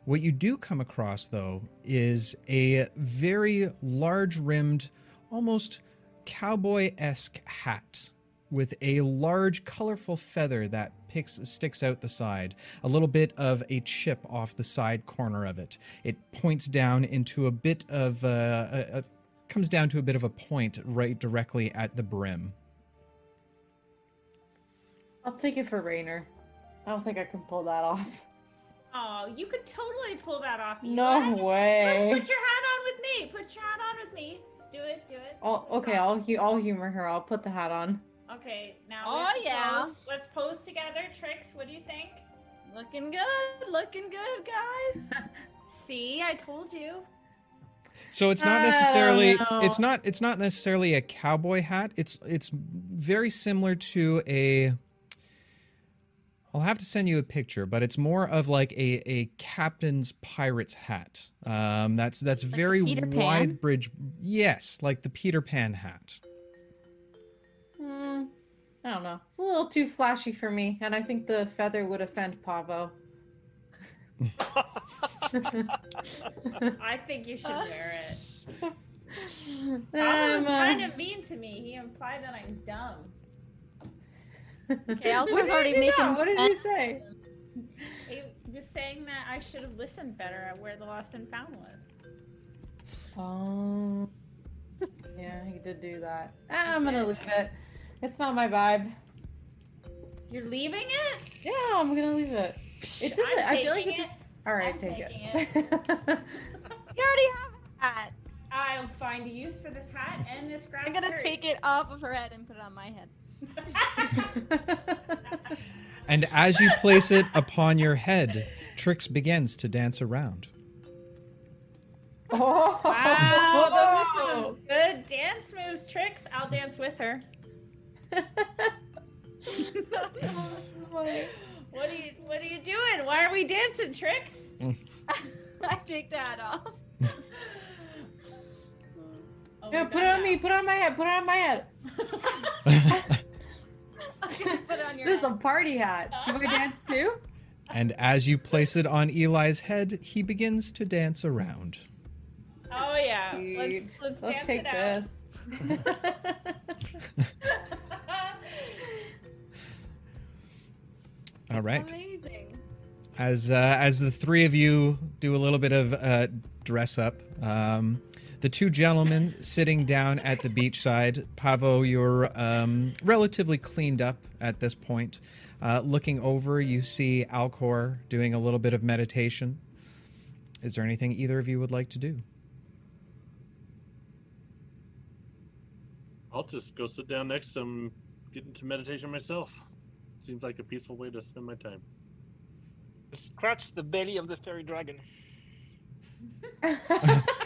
What you do come across, though, is a very large rimmed, almost cowboy esque hat with a large, colorful feather that picks, sticks out the side, a little bit of a chip off the side corner of it. It points down into a bit of uh, a, a comes down to a bit of a point right directly at the brim. I'll take it for Rainer. I don't think I can pull that off. Oh, you could totally pull that off. No Eli. Put- way. Put your hat on with me. Put your hat on with me. Do it. Do it. I'll, okay, I'll hu- I'll humor her. I'll put the hat on. Okay. Now. Oh, let's yeah. Pose. Let's pose together. Trix. What do you think? Looking good, looking good, guys. [LAUGHS] See, I told you. So it's not oh, necessarily it's not it's not necessarily a cowboy hat. It's it's very similar to a I'll have to send you a picture, but it's more of like a, a captain's pirate's hat. Um, that's that's the very Peter Pan? wide bridge. Yes, like the Peter Pan hat. Hmm. I don't know. It's a little too flashy for me, and I think the feather would offend Pavo. [LAUGHS] I think you should wear it. [LAUGHS] Um, Pavo was uh, kind of mean to me. He implied that I'm dumb. Okay, I'll already you making know? What did you say? He was saying that I should have listened better at where the lost and found was. Oh. [LAUGHS] Yeah, he did do that. Ah, I'm gonna leave it. It's not my vibe. You're leaving it? Yeah, I'm gonna leave it. It doesn't. I'm I feel like it. taking Just, all right, I'm take taking it. [LAUGHS] You already have a hat. I'll find a use for this hat and this grass I'm gonna skirt. take it off of her head and put it on my head. [LAUGHS] And as you place it upon your head, Trix begins to dance around. oh, Wow, those are some good dance moves, Trix. I'll dance with her. [LAUGHS] What are you What are you doing? Why are we dancing, Trix? [LAUGHS] I take that off. Oh, yeah, put it done on me. Put it on my head. Put it on my head. [LAUGHS] [LAUGHS] This is a party hat. Do I dance [LAUGHS] too? And as you place it on Eli's head, he begins to dance around. Oh yeah, Sweet. let's let's, Let's dance take it out. this. All right. Amazing. As uh, as the three of you do a little bit of uh, dress up, um, the two gentlemen sitting down at the beachside. Pavo, you're um, relatively cleaned up at this point. Uh, looking over, you see Alcor doing a little bit of meditation. Is there anything either of you would like to do? I'll just go sit down next to him, get into meditation myself. Seems like a peaceful way to spend my time. Scratch the belly of the fairy dragon. [LAUGHS]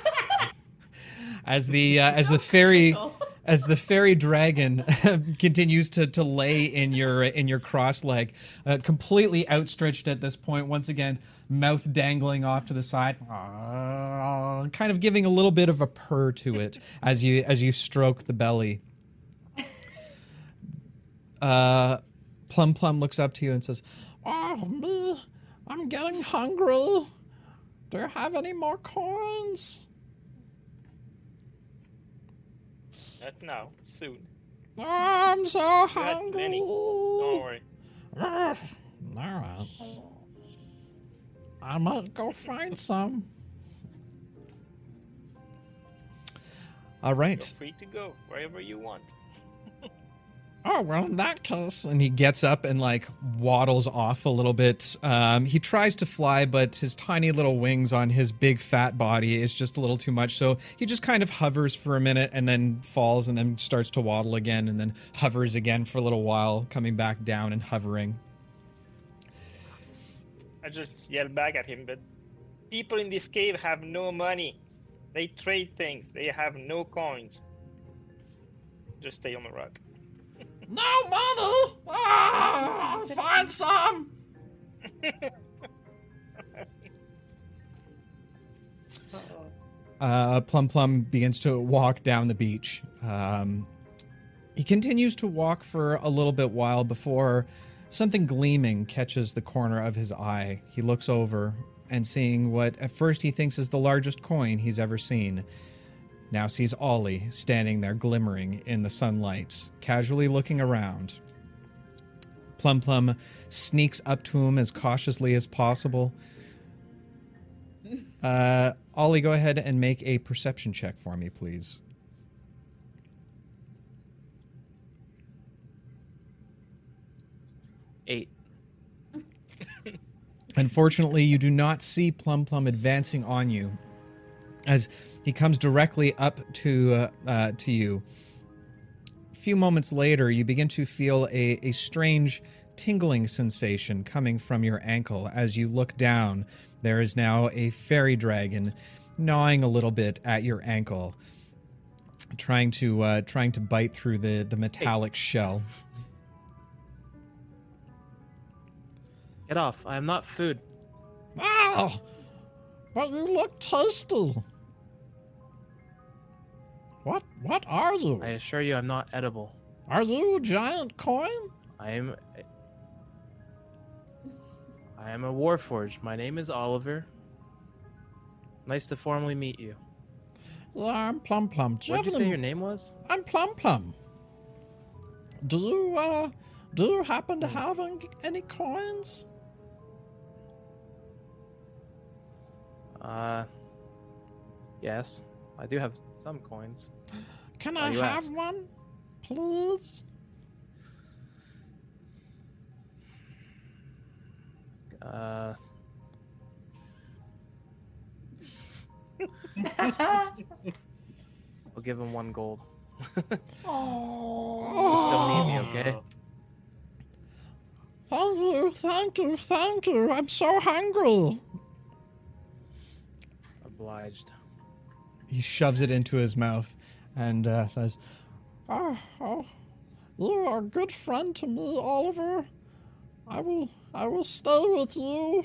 As the [LAUGHS] uh, as the fairy [LAUGHS] as the fairy dragon [LAUGHS] continues to, to lay in your in your cross leg, uh, completely outstretched at this point. Once again, mouth dangling off to the side, uh, kind of giving a little bit of a purr to it as you as you stroke the belly. Uh, Plum Plum looks up to you and says, "Oh, I'm getting hungry. Do you have any more coins?" Not now, soon. I'm so had hungry. plenty. Don't worry. [SIGHS] All right. I might go find some. All right. free to go wherever you want. Oh well, in that case, and he gets up and like waddles off a little bit. Um, he tries to fly, but his tiny little wings on his big fat body is just a little too much. So he just kind of hovers for a minute and then falls, and then starts to waddle again, and then hovers again for a little while, coming back down and hovering. I just yell back at him, but people in this cave have no money. They trade things. They have no coins. Just stay on the rock. No money. Ah, find some. [LAUGHS] uh, Plum Plum begins to walk down the beach. Um, he continues to walk for a little bit while before something gleaming catches the corner of his eye. He looks over and seeing what at first he thinks is the largest coin he's ever seen. Now sees Ollie standing there glimmering in the sunlight, casually looking around. Plum Plum sneaks up to him as cautiously as possible. [LAUGHS] Uh, Ollie, go ahead and make a perception check for me, please. Eight. Unfortunately, you do not see Plum Plum advancing on you as he comes directly up to uh, uh, to you. A few moments later, you begin to feel a, a strange tingling sensation coming from your ankle as you look down. There is now a fairy dragon gnawing a little bit at your ankle, trying to uh, trying to bite through the the metallic shell. Get off. I am not food. Ah, but you look tasty. What? What are you? I assure you I'm not edible. Are you a giant coin? I am. I am a warforged. My name is Oliver. Nice to formally meet you. Yeah, I'm Plum Plum. Do you What did you say your name was? I'm Plum Plum. Do you uh, do you happen to have any, any coins? Uh, yes, I do have some coins. Can I have asked. one, please? Uh, [LAUGHS] I'll give him one gold. oh. [LAUGHS] Just don't need me, okay? Thank you, thank you, thank you. I'm so hungry. Obliged. He shoves it into his mouth and uh, says, oh, oh, You are a good friend to me, Oliver. I will, I will stay with you.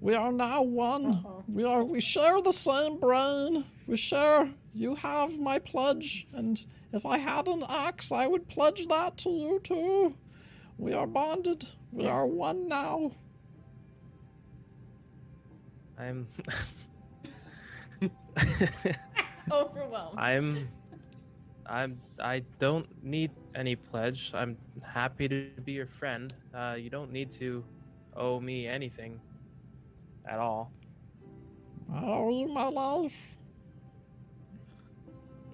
We are now one. Uh-huh. We are. We share the same brain. We share. You have my pledge, and if I had an axe, I would pledge that to you too. We are bonded. We are one now. I'm. [LAUGHS] [LAUGHS] [LAUGHS] Overwhelmed. I'm. I'm. I don't need any pledge. I'm happy to be your friend. Uh, you don't need to owe me anything at all. I owe you my life.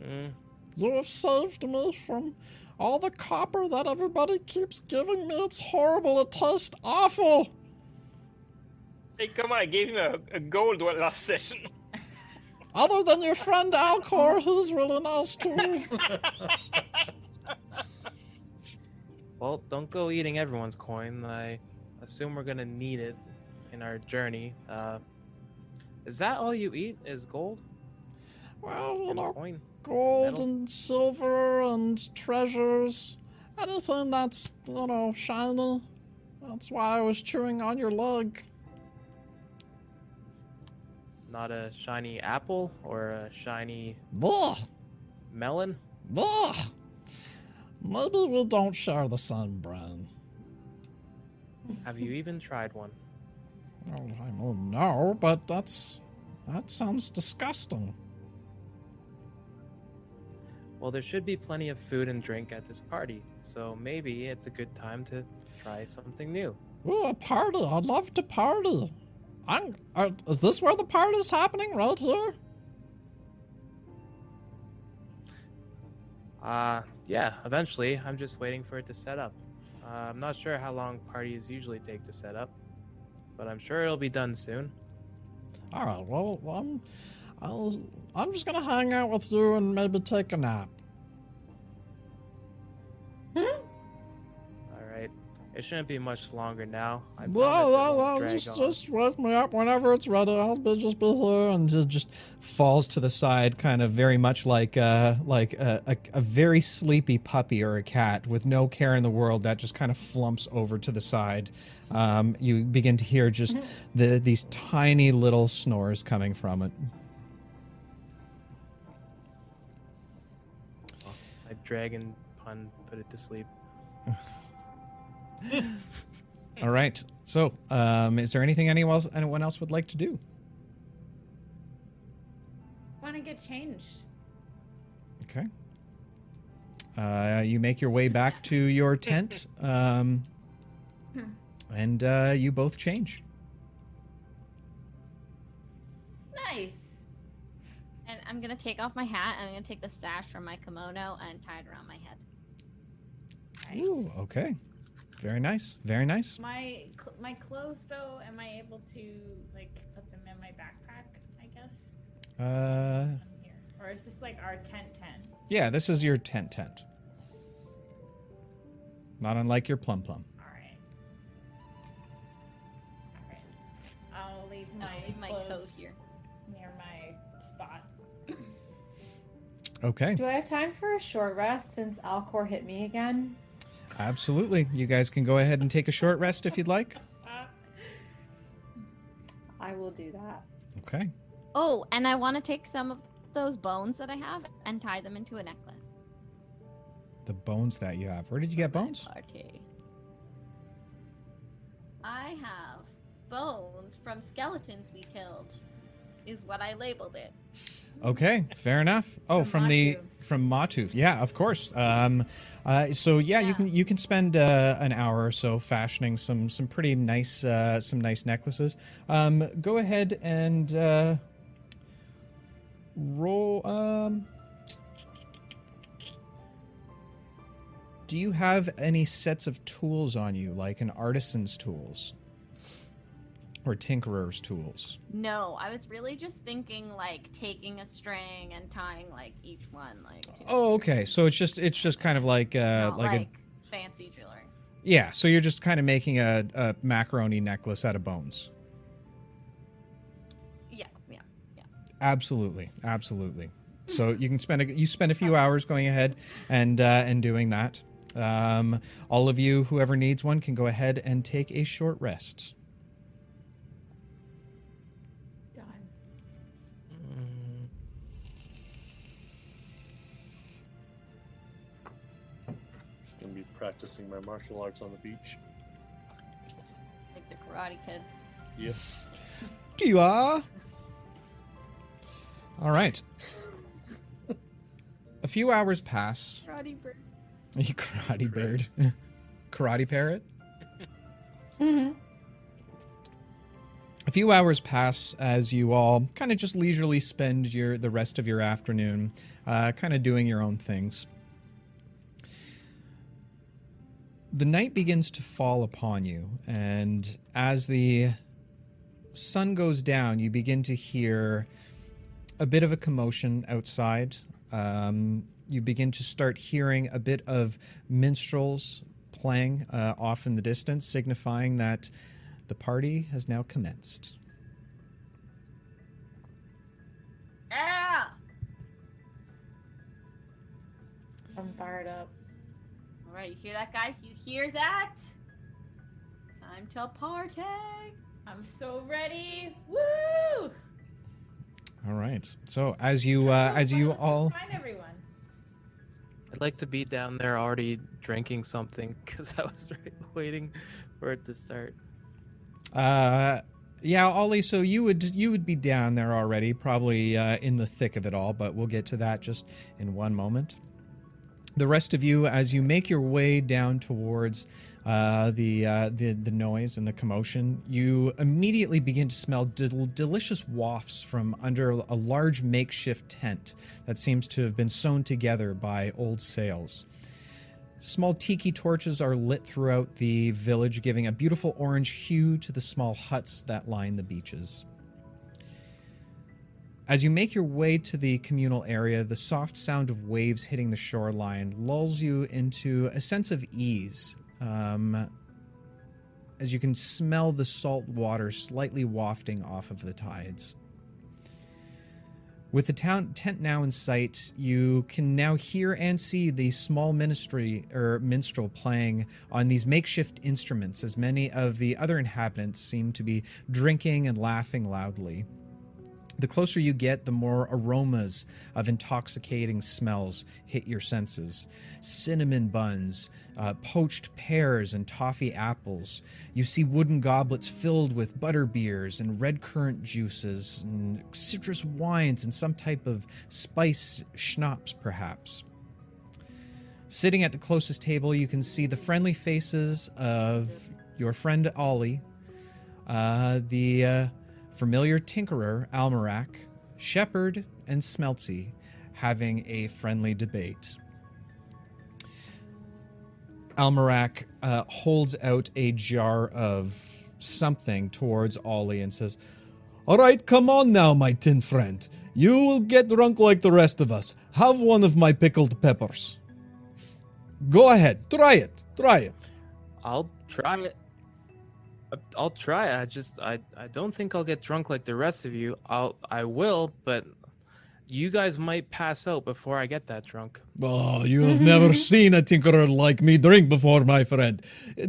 Mm, You have saved me from all the copper that everybody keeps giving me. It's horrible. It tastes awful. Hey, come on, I gave him a, a gold one last [LAUGHS] session. Other than your friend Alcor, who's really nice too. [LAUGHS] well, don't go eating everyone's coin. I assume we're gonna need it in our journey. Uh, is that all you eat? Is gold Well, you know, coin? gold metal? and silver and treasures. Anything that's, you know, shiny. That's why I was chewing on your leg. Not a shiny apple or a shiny Blah! melon? Blah! Maybe we don't share the same brain. Have you even tried one? Oh, I don't know, but that's that sounds disgusting. Well, there should be plenty of food and drink at this party, so maybe it's a good time to try something new. Ooh, a party! I'd love to party. I'm. Are, is this where the part is happening? Right here? Uh, yeah, eventually. I'm just waiting for it to set up. Uh, I'm not sure how long parties usually take to set up, but I'm sure it'll be done soon. All right. Well, I'm. I'll, I'm just gonna hang out with you and maybe take a nap. All right. It shouldn't be much longer now. I promise Well, it well, well, just on. just wake me up whenever it's ready. I'll be just be here, and just, just falls to the side, kind of very much like uh like a, a a very sleepy puppy or a cat with no care in the world that just kind of flumps over to the side. Um, you begin to hear just [LAUGHS] the these tiny little snores coming from it. A dragon pun put it to sleep. [LAUGHS] All right. So, um, is there anything anyone else anyone else would like to do? Want to get changed? Okay. Uh, you make your way back to your [LAUGHS] tent, um, and uh, you both change. Nice. And I'm gonna take off my hat and I'm gonna take the sash from my kimono and tie it around my head. Nice. Ooh, okay. Very nice. Very nice. My cl- my clothes though, am I able to like put them in my backpack? I guess. Uh, here. Or is this like our tent tent? yeah, this is your tent tent. Not unlike your plum plum. All right. All right. I'll leave my, I'll leave my clothes coat here. near my spot. Okay. Do I have time for a short rest since Alcor hit me again? Absolutely. You guys can go ahead and take a short rest if you'd like. I will do that. Okay. Oh, and I want to take some of those bones that I have and tie them into a necklace. The bones that you have. Where did you get bones? Party. I have bones from skeletons we killed. Is what I labeled it. [LAUGHS] Okay, fair enough. Oh, From from, the from Matu. Yeah, of course. Um, uh, so yeah, you can you can spend uh, an hour or so fashioning some some pretty nice uh, some nice necklaces. Um, go ahead and uh, roll. Um, do you have any sets of tools on you, like an artisan's tools? Or tinkerer's tools? No, I was really just thinking like taking a string and tying like each one like. Oh, okay. So it's just it's just kind of like uh like, like, a fancy jewelry. yeah. So you're just kind of making a, a macaroni necklace out of bones. Yeah, yeah, yeah. Absolutely, absolutely. So [LAUGHS] you can spend a, you spend a few hours going ahead and uh, and doing that. Um, all of you, whoever needs one, can go ahead and take a short rest. My martial arts on the beach. Like the Karate Kid. Yep. Kiwa. All right. A few hours pass. Karate bird. [LAUGHS] Karate bird. [LAUGHS] Karate parrot. [LAUGHS] Mm-hmm. A few hours pass as you all kind of just leisurely spend your the rest of your afternoon, uh, kind of doing your own things. The night begins to fall upon you, and as the sun goes down, you begin to hear a bit of a commotion outside. Um, you begin to start hearing a bit of minstrels playing uh, off in the distance, signifying that the party has now commenced. Yeah. I'm fired up. All right, you hear that, guys? You hear that? Time to party. I'm so ready. Woo! All right. So as you uh, as you all find everyone. I'd like to be down there already drinking something because I was [LAUGHS] right, waiting for it to start. Uh, yeah, Ollie. So you would you would be down there already, probably uh, in the thick of it all. But we'll get to that just in one moment. The rest of you, as you make your way down towards uh, the, uh, the the noise and the commotion, you immediately begin to smell del- delicious wafts from under a large makeshift tent that seems to have been sewn together by old sails. Small tiki torches are lit throughout the village, giving a beautiful orange hue to the small huts that line the beaches. As you make your way to the communal area, the soft sound of waves hitting the shoreline lulls you into a sense of ease. Um, as you can smell the salt water slightly wafting off of the tides. With the town tent now in sight, you can now hear and see the small ministry or minstrel playing on these makeshift instruments, as many of the other inhabitants seem to be drinking and laughing loudly. The closer you get, the more aromas of intoxicating smells hit your senses. Cinnamon buns, uh, poached pears, and toffee apples. You see wooden goblets filled with butter beers and red currant juices, and citrus wines, and some type of spice schnapps, perhaps. Sitting at the closest table, you can see the friendly faces of your friend Ollie, uh, the uh, familiar tinkerer Almarak, Shepherd, and Smeltsy having a friendly debate. Almarak uh, holds out a jar of something towards Ollie and says, All right, come on now, my tin friend. You will get drunk like the rest of us. Have one of my pickled peppers. Go ahead, try it, try it. I'll try it. I- I'll try. I just I I don't think I'll get drunk like the rest of you. I'll I will, but you guys might pass out before I get that drunk. Oh, you have never [LAUGHS] seen a tinkerer like me drink before, my friend.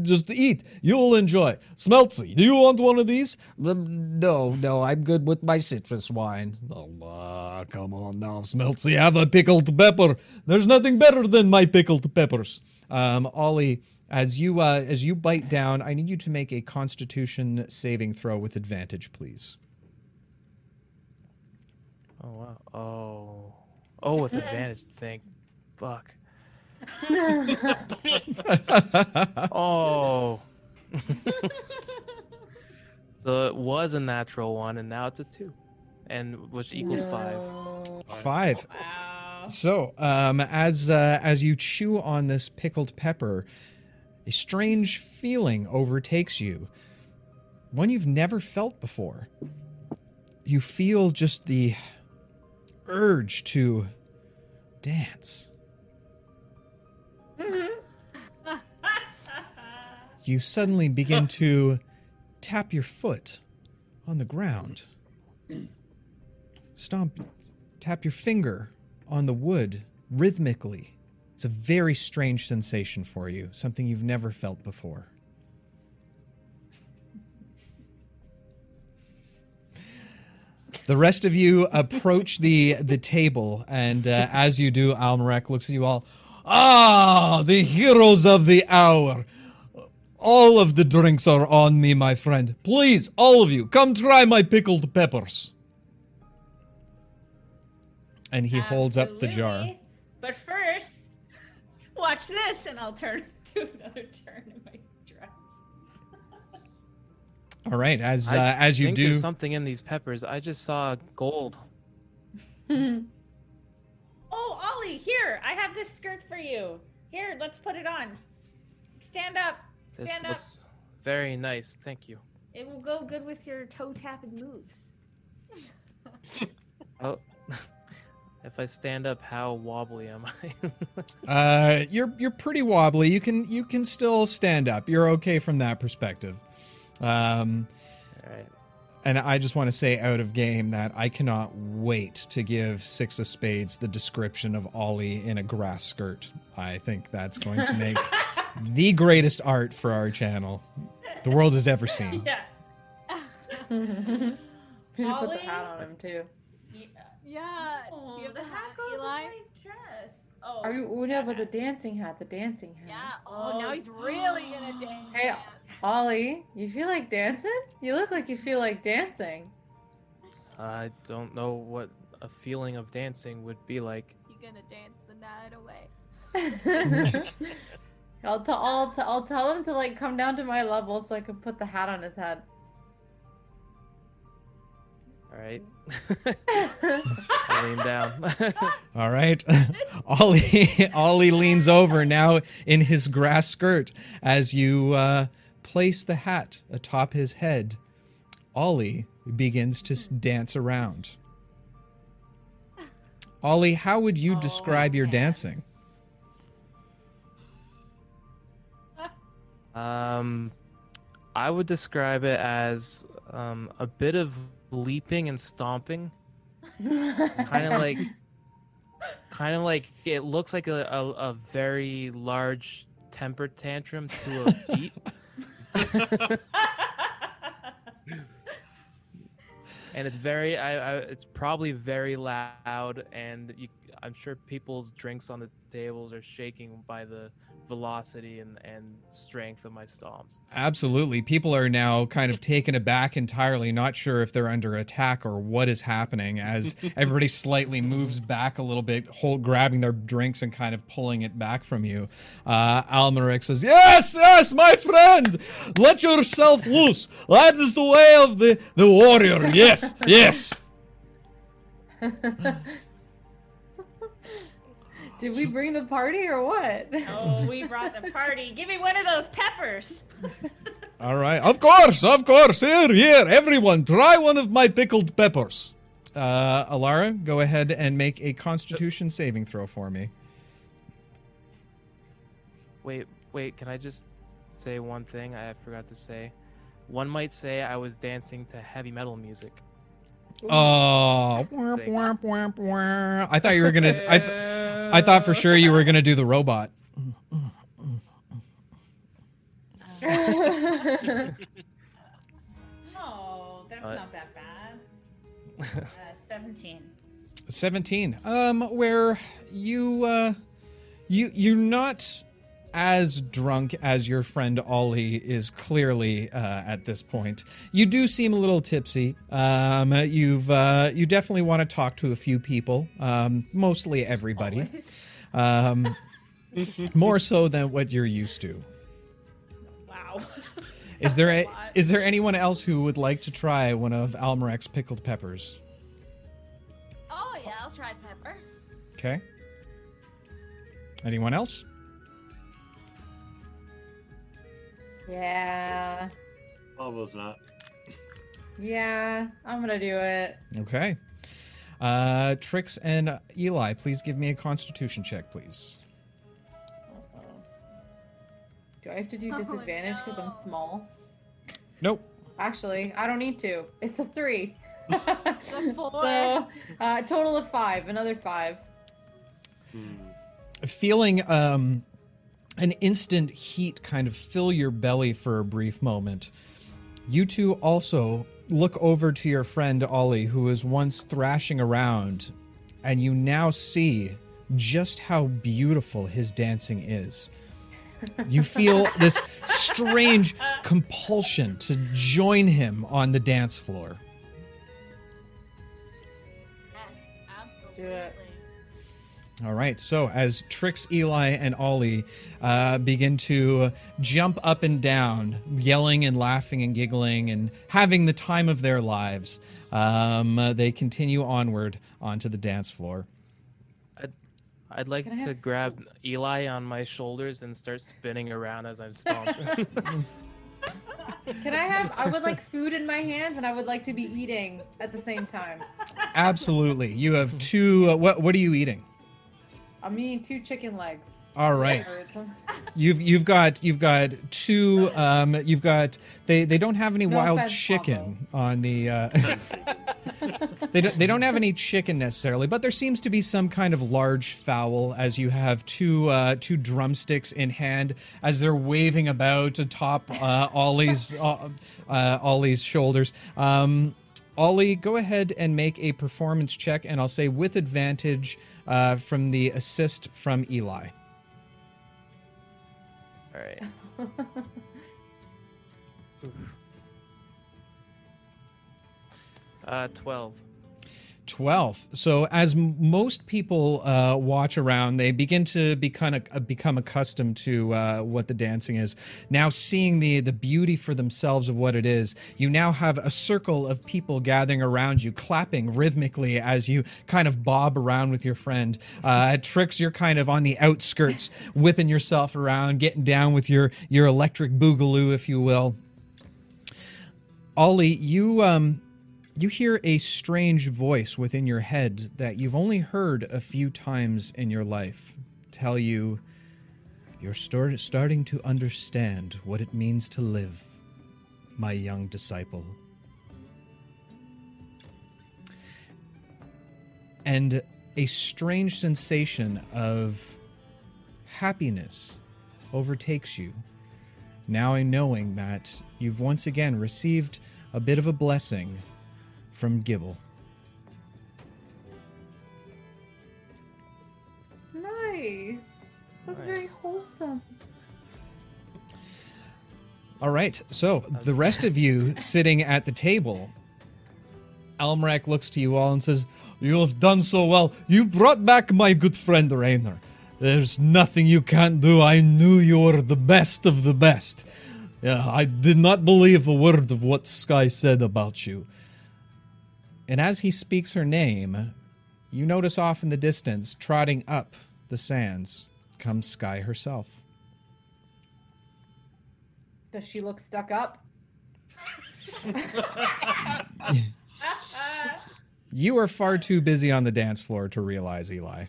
Just eat. You'll enjoy. Smeltsy, do you want one of these? Um, No, no, I'm good with my citrus wine. Oh, ah, come on now, Smeltsy, have a pickled pepper. There's nothing better than my pickled peppers. Um, Ollie, as you uh, as you bite down, I need you to make a Constitution saving throw with advantage, please. Oh wow. Oh. Oh, with advantage. [LAUGHS] Thank fuck. [LAUGHS] Oh. [LAUGHS] so it was a natural one, and now it's a two, and which equals five. Five. Wow. So, um, as uh, as you chew on this pickled pepper, a strange feeling overtakes you. one you've never felt before. You feel just the urge to dance. [LAUGHS] You suddenly begin to tap your foot on the ground. Stomp, tap your finger on the wood rhythmically. It's a very strange sensation for you, something you've never felt before. The rest of you approach the the table, and uh, as you do, Almarek looks at you all. Ah, the heroes of the hour. All of the drinks are on me, my friend. Please, all of you, come try my pickled peppers. And he holds up the jar. Absolutely. But first, watch this, and I'll turn do [LAUGHS] another turn in my dress. [LAUGHS] All right, as uh, I as you think do, there's something in these peppers. I just saw gold. [LAUGHS] Oh, Ollie, here, I have this skirt for you. Here, let's put it on. Stand up. This up. looks very nice. Thank you. It will go good with your toe tapping moves. Oh, if I stand up, how wobbly am I? [LAUGHS] uh, you're you're pretty wobbly. You can you can still stand up. You're okay from that perspective. Um, All right. And I just want to say out of game that I cannot wait to give Six of Spades the description of Ollie in a grass skirt. I think that's going to make [LAUGHS] the greatest art for our channel the world has ever [LAUGHS] seen. Yeah. you should put the hat on him too. Yeah. Oh, Do you have the the hat hat, goes with Eli? my dress. Oh. Are you? Oh, yeah, but the dancing hat. The dancing hat. Yeah. Oh, oh now he's really gonna dance. Hey, Ollie, you feel like dancing? You look like you feel like dancing. I don't know what a feeling of dancing would be like. You're gonna dance the night away? [LAUGHS] I'll tell. I'll, t- I'll tell him to like come down to my level so I can put the hat on his head. All right. [LAUGHS] I lean down. [LAUGHS] All right. [LAUGHS] Ollie Ollie leans over now in his grass skirt as you uh, place the hat atop his head. Ollie begins to dance around. Ollie, how would you Oh, describe your dancing? um, I would describe it as um, a bit of leaping and stomping. [LAUGHS] kind of like kind of like it looks like a, a, a very large temper tantrum to a beat [LAUGHS] and it's very I, I it's probably very loud and you, i'm sure people's drinks on the tables are shaking by the velocity and, and strength of my stomps Absolutely. People are now kind of taken aback entirely, not sure if they're under attack or what is happening as [LAUGHS] everybody slightly moves back a little bit, hold, grabbing their drinks and kind of pulling it back from you. Uh, Almeric says, Yes, yes, my friend, let yourself loose. That is the way of the, the warrior. Yes, yes. [LAUGHS] Did we bring the party or what? oh, we brought the party. Give me one of those peppers. [LAUGHS] All right. Of course, of course. Here, here, everyone, try one of my pickled peppers. Uh, Alara, go ahead and make a constitution saving throw for me. wait wait can i just say one thing i forgot to say one might say i was dancing to heavy metal music Oh, womp, womp, womp, womp. I thought you were gonna. I, th- I thought for sure you were gonna do the robot. [LAUGHS] Oh, that's Uh, not that bad. [LAUGHS] Uh, 17. Seventeen. Um, where you, uh, you you're not as drunk as your friend Ollie is clearly uh, at this point. You do seem a little tipsy. Um, you've uh, you definitely want to talk to a few people. Um, mostly everybody. Um, [LAUGHS] more so than what you're used to. Wow. Is there [LAUGHS] a, lot. is there anyone else who would like to try one of Almarec's pickled peppers? Oh yeah, I'll try pepper. Okay. Anyone else? Yeah. Pavo's not. Yeah, I'm gonna do it. Okay. Uh, Trix and Eli, please give me a constitution check, please. Uh-oh. Do I have to do Oh, disadvantage because I'm small? Nope. Actually, I don't need to. It's a three. [LAUGHS] a [LAUGHS] four. so, uh, total of five. Another five. Hmm. feeling um, an instant heat kind of fill your belly for a brief moment, you two also look over to your friend Ollie, who was once thrashing around, and you now see just how beautiful his dancing is. You feel [LAUGHS] this strange compulsion to join him on the dance floor. Yes, absolutely. Do it. All right. So as Trix, Eli, and Ollie uh, begin to jump up and down, yelling and laughing and giggling and having the time of their lives, um, uh, they continue onward onto the dance floor. I'd, I'd like to have- grab Eli on my shoulders and start spinning around as I'm stomping. [LAUGHS] Can I have? I would like food in my hands, and I would like to be eating at the same time. Absolutely. You have two. Uh, what What are you eating? I'm eating two chicken legs. All right. [LAUGHS] You've you've got you've got two. Um, you've got they they don't have any No wild chicken on the. Uh, [LAUGHS] they don't they don't have any chicken necessarily, but there seems to be some kind of large fowl as you have two uh, two drumsticks in hand as they're waving about atop uh, Ollie's [LAUGHS] uh, uh, Ollie's shoulders. Um, Ollie, go ahead and make a performance check, and I'll say with advantage uh, from the assist from Eli. All right. [LAUGHS] Uh, 12. 12 so as most people uh, watch around they begin to become uh, become accustomed to uh, what the dancing is. Now seeing the the beauty for themselves of what it is you now have a circle of people gathering around you clapping rhythmically as you kind of bob around with your friend. Uh, Trix you're kind of on the outskirts whipping yourself around getting down with your your electric boogaloo if you will. Ollie you um you hear a strange voice within your head that you've only heard a few times in your life tell you you're start- starting to understand what it means to live, my young disciple. And a strange sensation of happiness overtakes you, now in knowing that you've once again received a bit of a blessing from Gibble. nice. That's very wholesome. All right, so the rest of you [LAUGHS] sitting at the table, Almrak looks to you all and says, You have done so well. You've brought back my good friend Rainer. There's nothing you can't do. I knew you were the best of the best. Yeah, I did not believe a word of what Sky said about you. And as he speaks her name, you notice off in the distance, trotting up the sands, comes Sky herself. Does she look stuck up? [LAUGHS] You are far too busy on the dance floor to realize, Eli.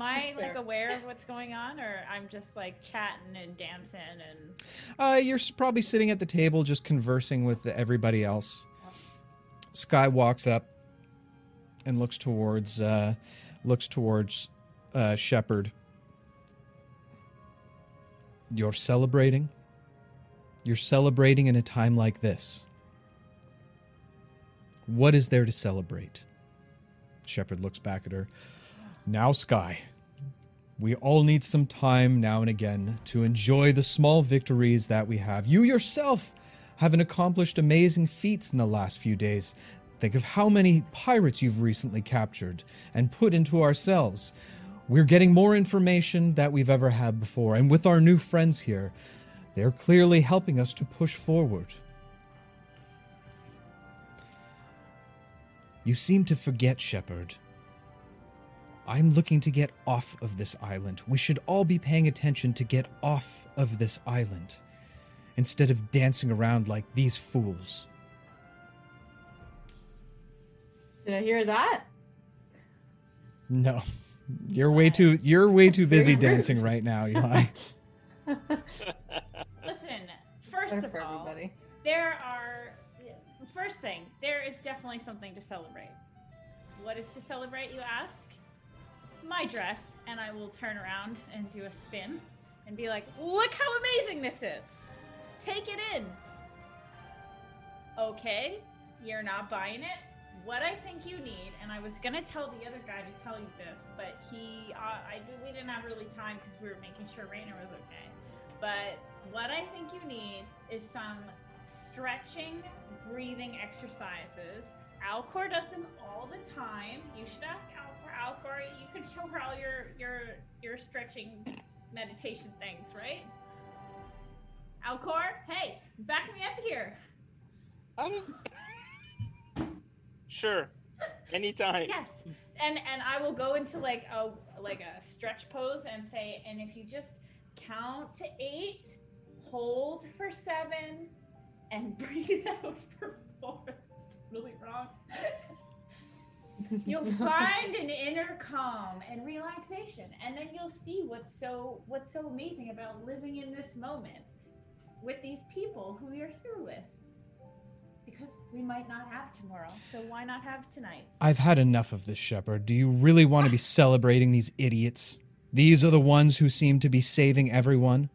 Am I like aware of what's going on, or I'm just like chatting and dancing and Uh, you're probably sitting at the table just conversing with everybody else. Sky walks up and looks towards uh, looks towards uh, Shepard. You're celebrating. You're celebrating in a time like this. What is there to celebrate? Shepard looks back at her. Now, Sky, we all need some time now and again to enjoy the small victories that we have. You yourself haven't accomplished amazing feats in the last few days. Think of how many pirates you've recently captured and put into our cells. We're getting more information that we've ever had before, and with our new friends here, they're clearly helping us to push forward. You seem to forget, Shepard. I'm looking to get off of this island. We should all be paying attention to get off of this island. instead of dancing around like these fools. Did I hear that? No. You're way too you're way too busy dancing right now, Eli. [LAUGHS] Listen, first Better of all, everybody. there are. First thing, there is definitely something to celebrate. What is to celebrate, you ask? My dress, and I will turn around and do a spin and be like, look how amazing this is! Take it in! Okay, you're not buying it? What I think you need, and I was gonna tell the other guy to tell you this, but he, uh, I we didn't have really time because we were making sure Rainer was okay. But what I think you need is some stretching, breathing exercises. Alcor does them all the time. You should ask Alcor. Alcor, you can show her all your your your stretching meditation things, right? Alcor, hey, back me up here. Sure. Anytime. Yes, and and I will go into like a like a stretch pose and say, and if you just count to eight, hold for seven, and [LAUGHS] breathe out for four. It's totally wrong. [LAUGHS] you'll find an inner calm and relaxation, and then you'll see what's so what's so amazing about living in this moment with these people who you're here with. Because we might not have tomorrow, so why not have tonight? I've had enough of this, Shepherd. Do you really want to be celebrating these idiots? These are the ones who seem to be saving everyone?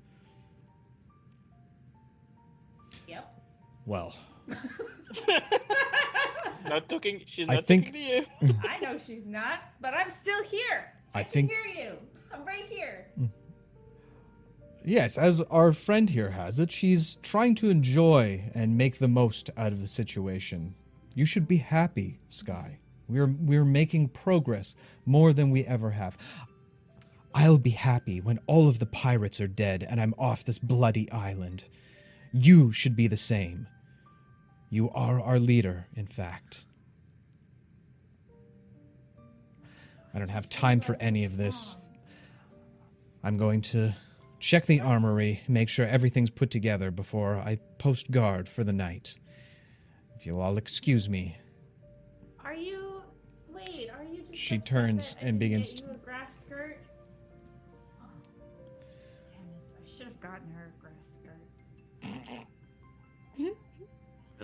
Yep. Well, [LAUGHS] not talking. She's I not think- talking to you. [LAUGHS] I know she's not, but I'm still here. I can think- hear you. I'm right here. Mm. yes, as our friend here has it, she's trying to enjoy and make the most out of the situation. You should be happy, Sky. We're we're making progress more than we ever have. I'll be happy when all of the pirates are dead and I'm off this bloody island. You should be the same. You are our leader, in fact. I don't have time for any of this. I'm going to check the armory, make sure everything's put together before I post guard for the night. If you'll all excuse me. Are you? Wait. Are you? Just She turns and begins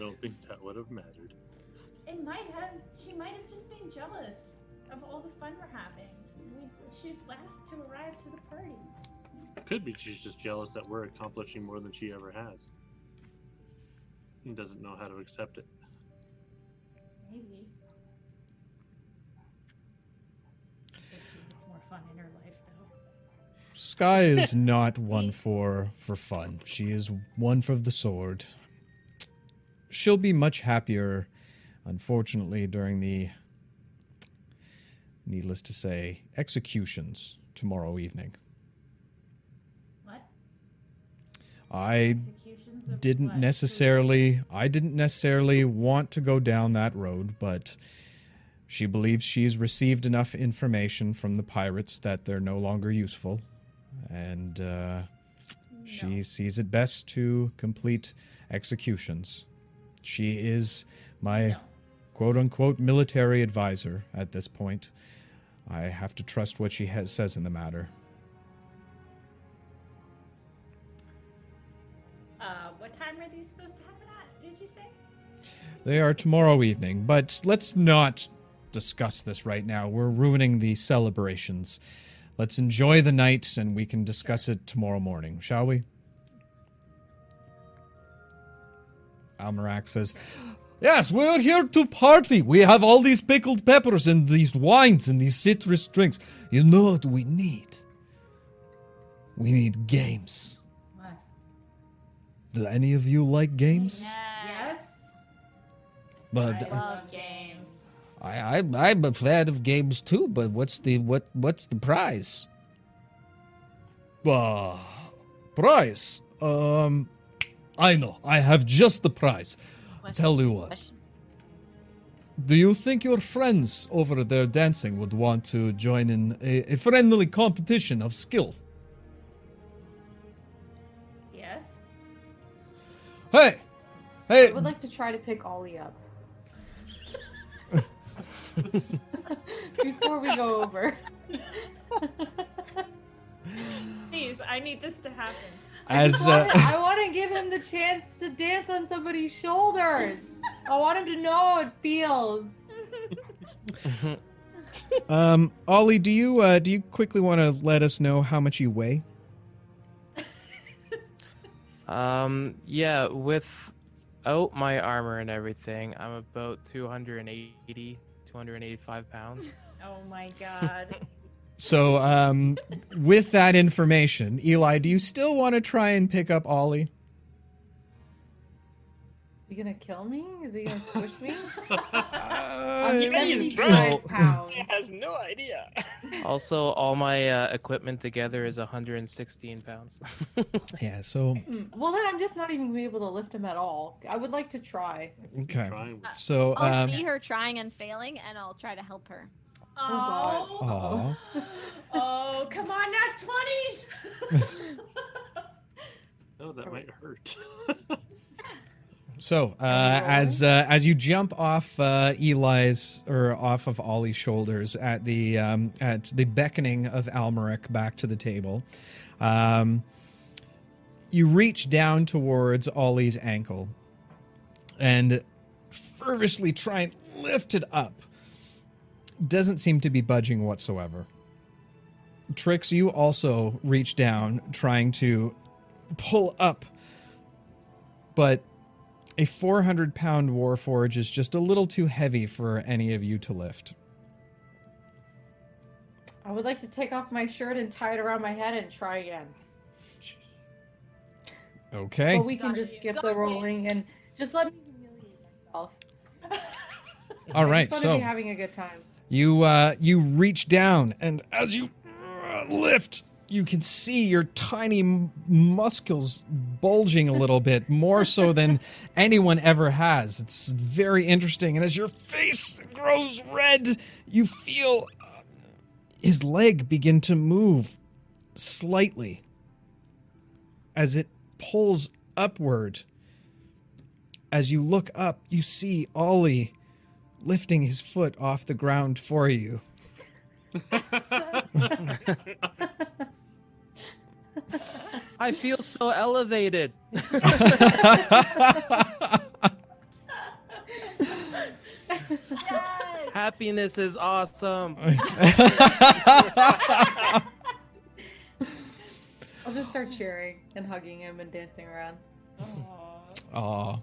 don't think that would have mattered. It might have. She might have just been jealous of all the fun we're having. We, she's last to arrive to the party. Could be she's just jealous that we're accomplishing more than she ever has. And doesn't know how to accept it. Maybe. I she gets more fun in her life, though. Sky is [LAUGHS] not one for for fun. She is one for the sword. She'll be much happier, unfortunately, during the needless to say, executions tomorrow evening. What? I didn't what? necessarily I didn't necessarily want to go down that road, but she believes she's received enough information from the pirates that they're no longer useful, and uh, she sees it best to complete executions. She is my quote unquote military advisor at this point. I have to trust what she has, says in the matter. Uh, what time are these supposed to happen at? Did you say? They are tomorrow evening, but let's not discuss this right now. We're ruining the celebrations. Let's enjoy the night and we can discuss it tomorrow morning, shall we? Almarak says, Yes, we're here to party. We have all these pickled peppers and these wines and these citrus drinks. You know what we need? We need games. What? Do any of you like games? Yes. But I love games. I, I I'm a fan of games too, but what's the what what's the prize? Uh, prize. Um, I know. I have just the prize. Question, Tell you what. question. Do you think your friends over there dancing would want to join in a, a friendly competition of skill? Yes. Hey! Hey! I Hey! would like to try to pick Ollie up. [LAUGHS] Before we go over. Please, I need this to happen. I, As just wanna- uh, I [LAUGHS] want to give him the chance to dance on somebody's shoulders. I want him to know how it feels. [LAUGHS] um, Ollie, do you uh, do you quickly want to let us know how much you weigh? [LAUGHS] Um, yeah, without my armor and everything, I'm about 280, 285 pounds. Oh my god. So, um, with that information, Eli, do you still want to try and pick up Ollie? Is he gonna kill me? Is he gonna squish me? Uh, [LAUGHS] I'm he's 75 drunk. pounds. He has no idea. [LAUGHS] Also, all my uh, equipment together is 116 pounds. [LAUGHS] yeah. So, Hmm, Well, then I'm just not even gonna be able to lift him at all. I would like to try. okay. Trying. So, I'll um, see her trying and failing, and I'll try to help her. Oh, aw. [LAUGHS] oh, come on, not 20s! [LAUGHS] Oh, that might hurt. So, uh, as uh, as you jump off uh, Eli's or off of Ollie's shoulders at the um, at the beckoning of Almeric back to the table, um, you reach down towards Ollie's ankle and fervently try and lift it up. Doesn't seem to be budging whatsoever. Trix, you also reach down trying to pull up, but a 400 pound Warforge is just a little too heavy for any of you to lift. I would like to take off my shirt and tie it around my head and try again. Okay. But we can Got just you. skip Got the rolling and just let me humiliate myself. All right. just want to So be having a good time. You uh, you reach down, and as you uh, lift, you can see your tiny muscles bulging a little bit, more so than [LAUGHS] anyone ever has. It's very interesting. And as your face grows red, you feel uh, his leg begin to move slightly as it pulls upward. As you look up, you see Ollie lifting his foot off the ground for you. I feel so elevated. Happiness is awesome. I'll just start cheering and hugging him and dancing around. Aw.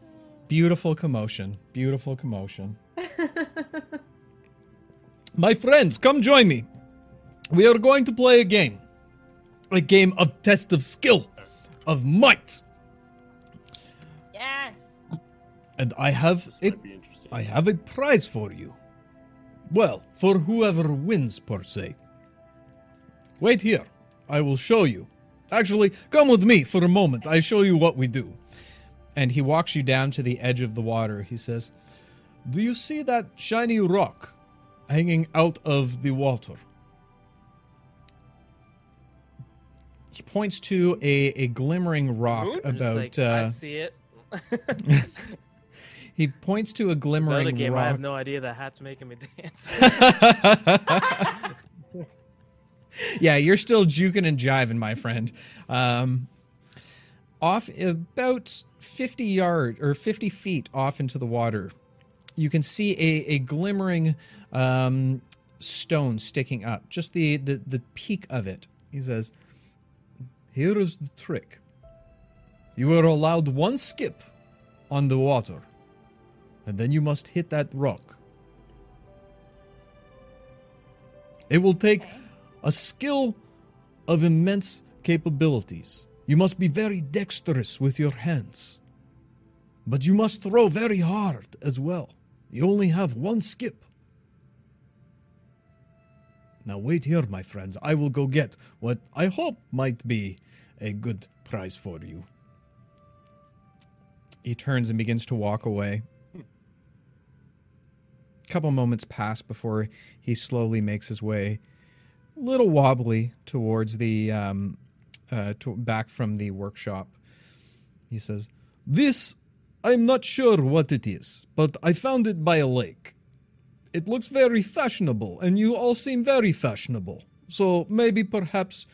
Beautiful commotion. Beautiful commotion. [LAUGHS] My friends, come join me. We are going to play a game. A game of test of skill, of might. Yes. And I have This a might be interesting. I have a prize for you. Well, for whoever wins, per se. Wait here. I will show you. Actually, come with me for a moment. I show you what we do. And he walks you down to the edge of the water. He says, Do you see that shiny rock hanging out of the water? He points to a, a glimmering rock Moon? About. like, I uh, see it. [LAUGHS] he points to a Zelda glimmering game. rock. I have no idea the hat's making me dance. [LAUGHS] yeah, you're still juking and jiving, my friend. Um, off about 50 yard or 50 feet off into the water, you can see a, a glimmering um, stone sticking up, just the, the, the peak of it. He says, Here is the trick. You are allowed one skip on the water, and then you must hit that rock. It will take a skill of immense capabilities. You must be very dexterous with your hands. But you must throw very hard as well. You only have one skip. Now, wait here, my friends. I will go get what I hope might be a good prize for you. He turns and begins to walk away. A couple moments pass before he slowly makes his way a little wobbly towards the um, uh, to, back from the workshop. He says, This, I'm not sure what it is, but I found it by a lake. It looks very fashionable, and you all seem very fashionable. So maybe perhaps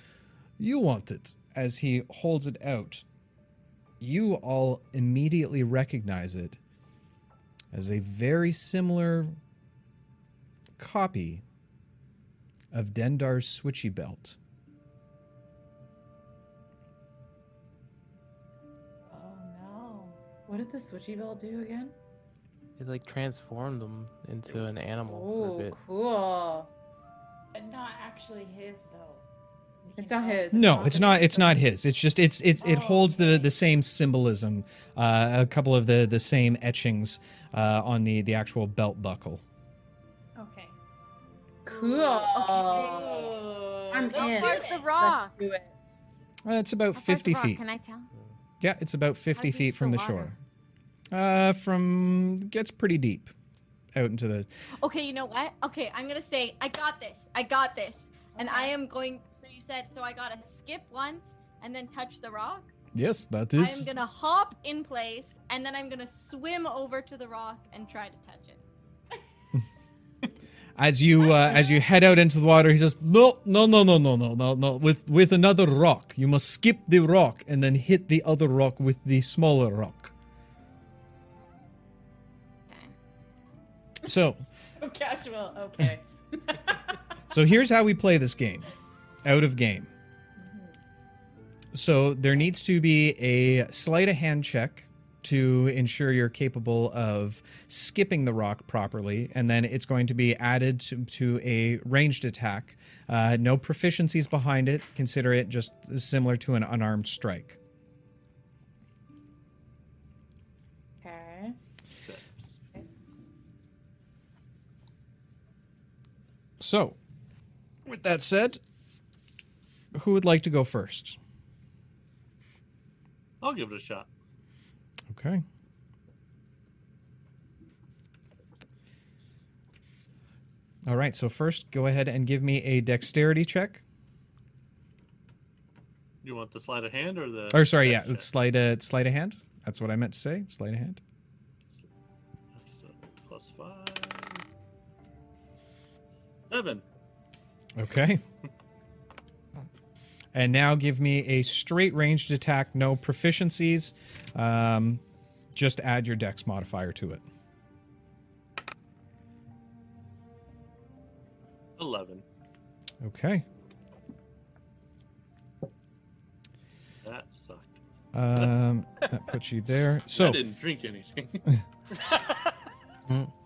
you want it. As he holds it out, you all immediately recognize it as a very similar copy of Dendar's switchy belt. What did the switchy belt do again? It like transformed him into an animal for Oh, cool. But not actually his though. It's not his. No, it's not. It's not his. It's just. It's. It's. It Oh, holds the the same symbolism. Uh, a couple of the the same etchings uh, on the the actual belt buckle. Okay. Cool. Ooh, I'm let's in. Where's the rock? Let's do it. Uh, it's about How far's fifty the rock? feet. Can I tell? Yeah, it's about fifty feet from the the shore. Water? Uh, from gets pretty deep, out into the. Okay, you know what? Okay, I'm gonna say I got this. I got this, and I am going. So you said so. I gotta skip once and then touch the rock. Yes, that is. I'm gonna hop in place and then I'm gonna swim over to the rock and try to touch it. [LAUGHS] As you uh, as you head out into the water, he says, "No, no, no, no, no, no, no, no. With with another rock, you must skip the rock and then hit the other rock with the smaller rock." So, So [LAUGHS] casual. Okay. [LAUGHS] So here's how we play this game out of game. So there needs to be a sleight of hand check to ensure you're capable of skipping the rock properly, and then it's going to be added to, to a ranged attack. Uh, no proficiencies behind it. Consider it just similar to an unarmed strike. So, with that said, who would like to go first? I'll give it a shot. Okay. All right, so first go ahead and give me a dexterity check. You want the sleight of hand or the? Or sorry, yeah, check? sleight a sleight of hand. That's what I meant to say. Sleight of hand. Plus five. Seven. Okay. And now give me a straight ranged attack, no proficiencies. Um, just add your dex modifier to it. Eleven. Okay. That sucked. Um, that puts you there. [LAUGHS] So I didn't drink anything. [LAUGHS] [LAUGHS]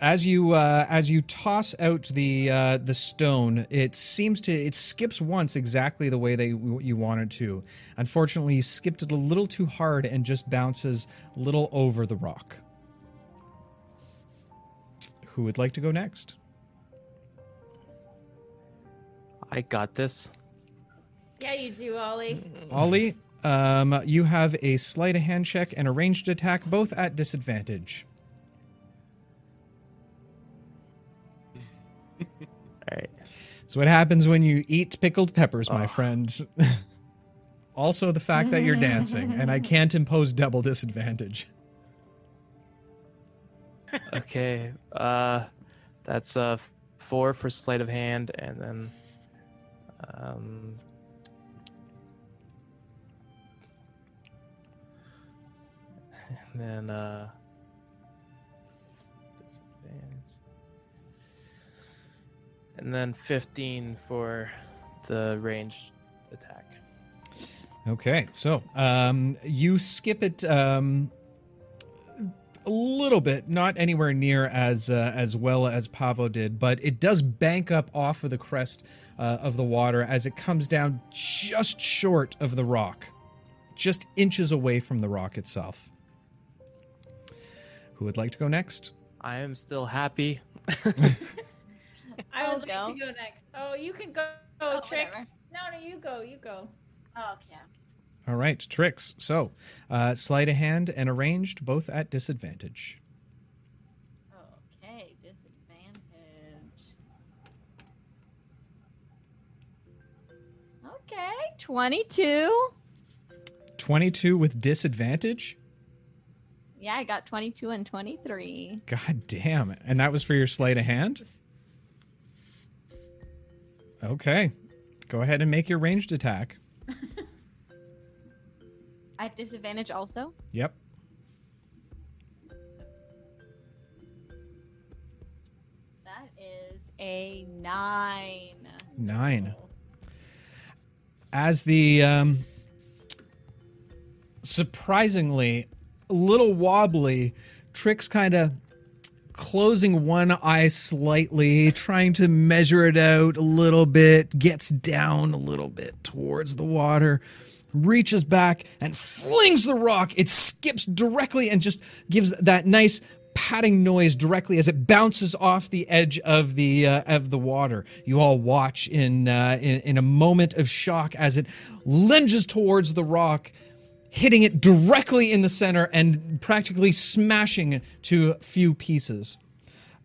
as you uh, as you toss out the uh, the stone, it seems to it skips once exactly the way they you wanted to. Unfortunately, you skipped it a little too hard and just bounces a little over the rock. Who would like to go next? I got this. Yeah, you do, Ollie. Ollie, um, you have a sleight of hand check and a ranged attack, both at disadvantage. That's what happens when you eat pickled peppers, my friend. [LAUGHS] also, the fact that you're dancing, and I can't impose double disadvantage. [LAUGHS] Okay. Uh, that's uh four for sleight of hand, and then um. And then uh. And then fifteen for the ranged attack. Okay, so um, you skip it um, a little bit, not anywhere near as uh, as well as Pavo did, but it does bank up off of the crest uh, of the water as it comes down just short of the rock, just inches away from the rock itself. Who would like to go next? I am still happy. [LAUGHS] [LAUGHS] I I'll would like go. to go next. Oh, you can go, Oh, Trix. whatever. No, no, you go. You go. Oh, okay. All right, Trix. So, uh, sleight of hand and arranged, both at disadvantage. Okay, disadvantage. Okay, 22. 22 with disadvantage. Yeah, I got 22 and 23. God damn. And that was for your sleight of hand? [LAUGHS] Okay. Go ahead and make your ranged attack. [LAUGHS] At disadvantage also. Yep. That is a nine. Nine. As the um, surprisingly a little wobbly, Trix kind of closing one eye slightly, trying to measure it out a little bit, gets down a little bit towards the water, reaches back and flings the rock. It skips directly and just gives that nice patting noise directly as it bounces off the edge of the uh, of the water. You all watch in, uh, in in a moment of shock as it lunges towards the rock hitting it directly in the center and practically smashing to few pieces.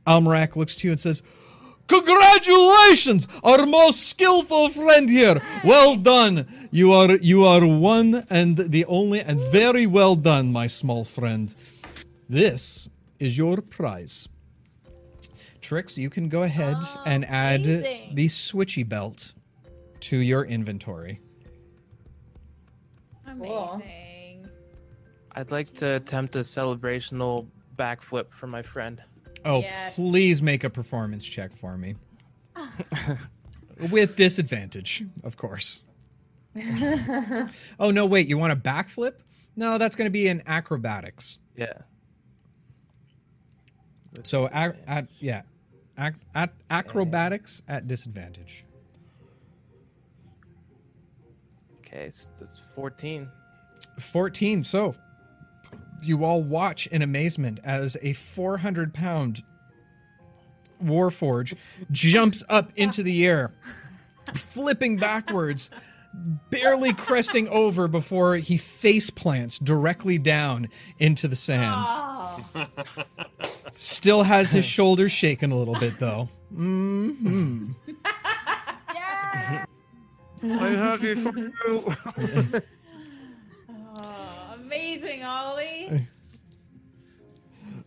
Almarak looks to you and says, Congratulations, our most skillful friend here. Well done. You are you are one and the only and very well done, my small friend. This is your prize. Trix, you can go ahead and add amazing. the switchy belt to your inventory. Cool. I'd like to attempt a celebrational backflip for my friend. Oh, Yes. please make a performance check for me. With disadvantage, of course. [LAUGHS] oh, no, wait, you want a backflip? No, that's going to be in acrobatics. Yeah. With So, ac- at, yeah, ac- at acrobatics at disadvantage. Okay, so that's 14. 14. So, you all watch in amazement as a 400 pound Warforge jumps up into the air, flipping backwards, barely cresting over before he face plants directly down into the sand. Oh, Still has his shoulders shaken a little bit, though. [LAUGHS] hmm yeah. I'm happy for [LAUGHS] you. Oh, amazing, Ollie. [LAUGHS]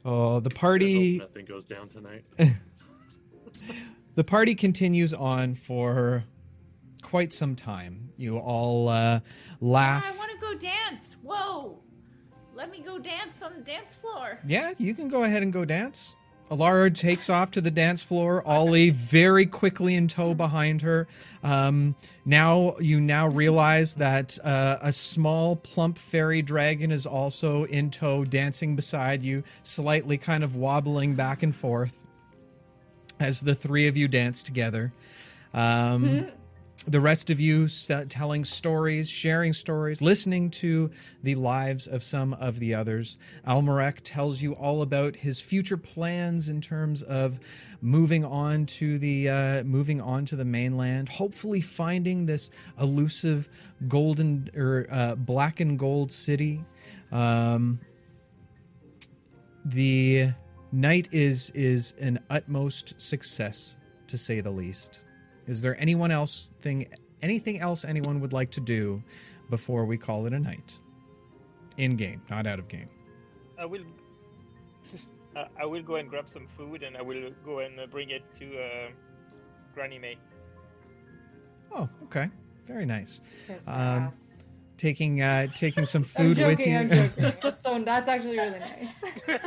Oh, the party. nothing goes down tonight. [LAUGHS] The party continues on for quite some time. You all uh, laugh. I want to go dance. Whoa. Let me go dance on the dance floor. Yeah, you can go ahead and go dance. Alara takes off to the dance floor. Ollie very quickly in tow behind her. Um, now you now realize that uh, a small plump fairy dragon is also in tow, dancing beside you, slightly kind of wobbling back and forth as the three of you dance together. Um, the rest of you st- telling stories, sharing stories, listening to the lives of some of the others. Almarek tells you all about his future plans in terms of moving on to the uh, moving on to the mainland, hopefully finding this elusive golden or uh, black and gold city. Um, the night is is an utmost success to say the least. Is there anyone else thing anything else anyone would like to do before we call it a night? In game, not out of game. I will. [LAUGHS] uh, I will go and grab some food, and I will go and uh, bring it to uh, Granny May. Oh, okay. Very nice. Um. Taking uh taking some [LAUGHS] I'm food with you. I'm joking. That's, [LAUGHS] so, that's actually really nice.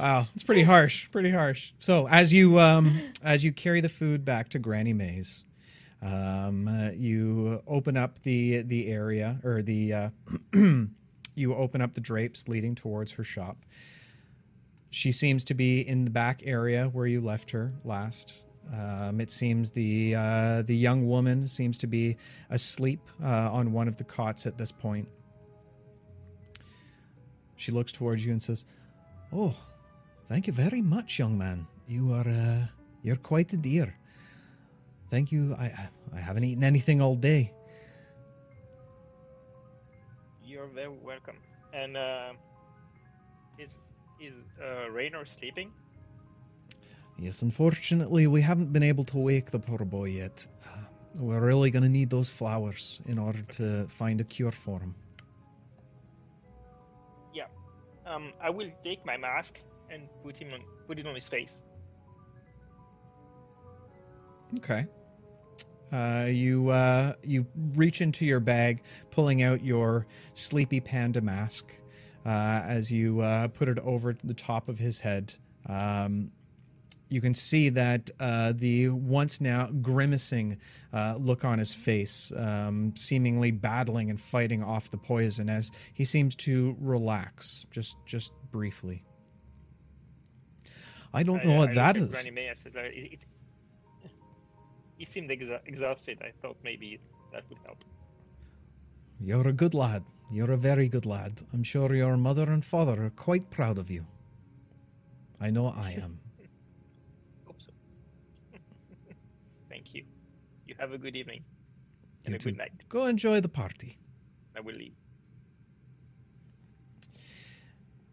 Wow, it's pretty harsh. Pretty harsh. So as you um as you carry the food back to Granny May's, um, uh, you open up the the area or the uh, [CLEARS THROAT] you open up the drapes leading towards her shop. She seems to be in the back area where you left her last. Um, it seems the uh, the young woman seems to be asleep uh, on one of the cots at this point. She looks towards you and says, "Oh, Thank you very much, young man. You are uh, you're quite a dear. Thank you. I I- haven't eaten anything all day. You're very welcome. And uh, is is uh, Raynor sleeping? Yes, unfortunately, we haven't been able to wake the poor boy yet. Uh, we're really going to need those flowers in order to find a cure for him. Yeah, Um, I will take my mask and put him on, put it on his face. Okay. Uh, you uh, you reach into your bag, pulling out your sleepy panda mask. Uh, as you uh, put it over the top of his head, um, you can see that uh, the once now grimacing uh, look on his face, um, seemingly battling and fighting off the poison, as he seems to relax just just briefly. I don't know I, what I that is. Granny May, I said, uh, it, it, he seemed exa- exhausted. I thought maybe that would help. You're a good lad. You're a very good lad. I'm sure your mother and father are quite proud of you. I know I [LAUGHS] am. Hope so. [LAUGHS] Thank you. You have a good evening You and a too. good night. Go enjoy the party. I will leave.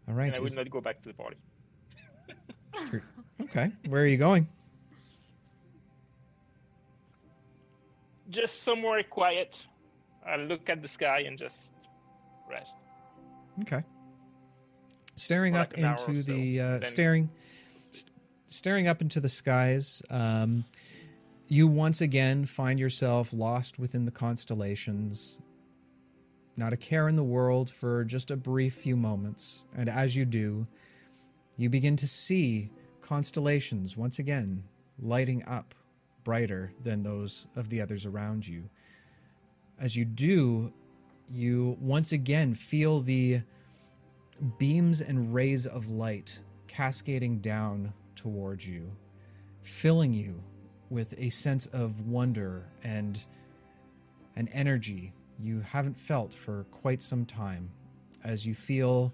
All right. and I will not go back to the party. [LAUGHS] okay. Where are you going? Just somewhere quiet. I'll look at the sky and just rest. Okay. Staring up like an into so, the uh, staring, st- staring up into the skies. Um, you once again find yourself lost within the constellations. Not a care in the world for just a brief few moments, and as you do, you begin to see constellations once again lighting up brighter than those of the others around you. As you do, you once again feel the beams and rays of light cascading down towards you, filling you with a sense of wonder and an energy you haven't felt for quite some time as you feel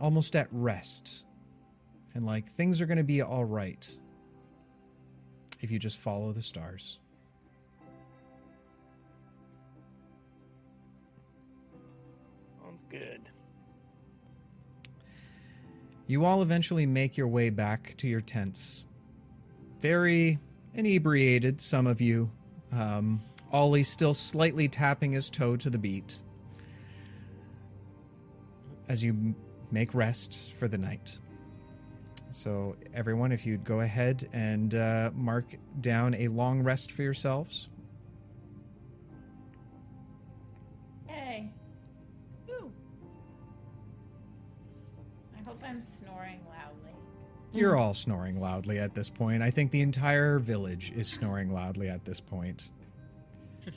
almost at rest and like things are going to be all right if you just follow the stars. Sounds good. You all eventually make your way back to your tents. Very inebriated, some of you. Um, Ollie still slightly tapping his toe to the beat. As you make rest for the night. So, everyone, if you'd go ahead and uh, mark down a long rest for yourselves. Hey. I hope I'm snoring loudly. You're all snoring loudly at this point. I think the entire village is snoring loudly at this point. [LAUGHS]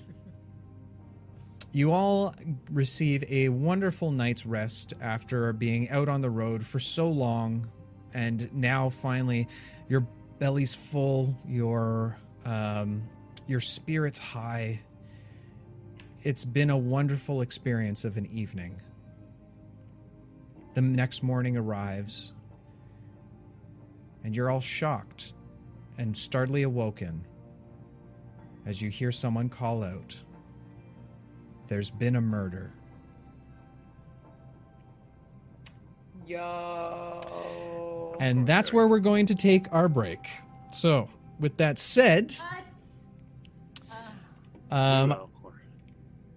you all receive a wonderful night's rest after being out on the road for so long, and now finally your belly's full, your um, your spirits high. It's been a wonderful experience of an evening. The next morning arrives, and you're all shocked and startlingly awoken as you hear someone call out, There's been a murder. Yo. And that's where we're going to take our break. So, with that said, um,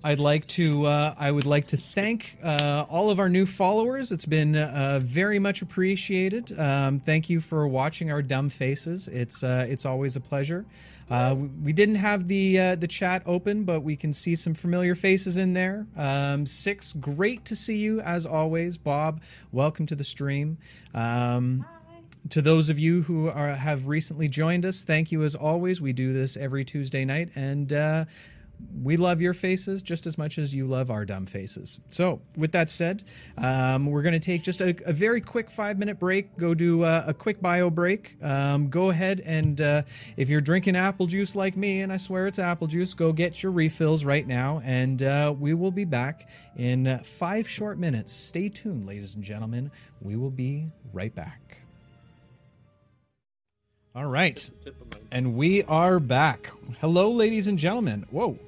I'd like to. Uh, I would like to thank uh, all of our new followers. It's been uh, very much appreciated. Um, thank you for watching our dumb faces. It's uh, it's always a pleasure. Uh, we- didn't have the uh, the chat open, but we can see some familiar faces in there. Um, Six, great to see you as always. Bob, welcome to the stream. Um, to those of you who are, have recently joined us, thank you as always. We do this every Tuesday night, and uh, we love your faces just as much as you love our dumb faces. So, with that said, um, we're going to take just a, a very quick five minute break, go do uh, a quick bio break. Um, go ahead and uh, if you're drinking apple juice like me, and I swear it's apple juice, go get your refills right now, and uh, we will be back in five short minutes. Stay tuned, ladies and gentlemen. We will be right back. All right. tip of my And we are back. Hello, ladies and gentlemen. Whoa,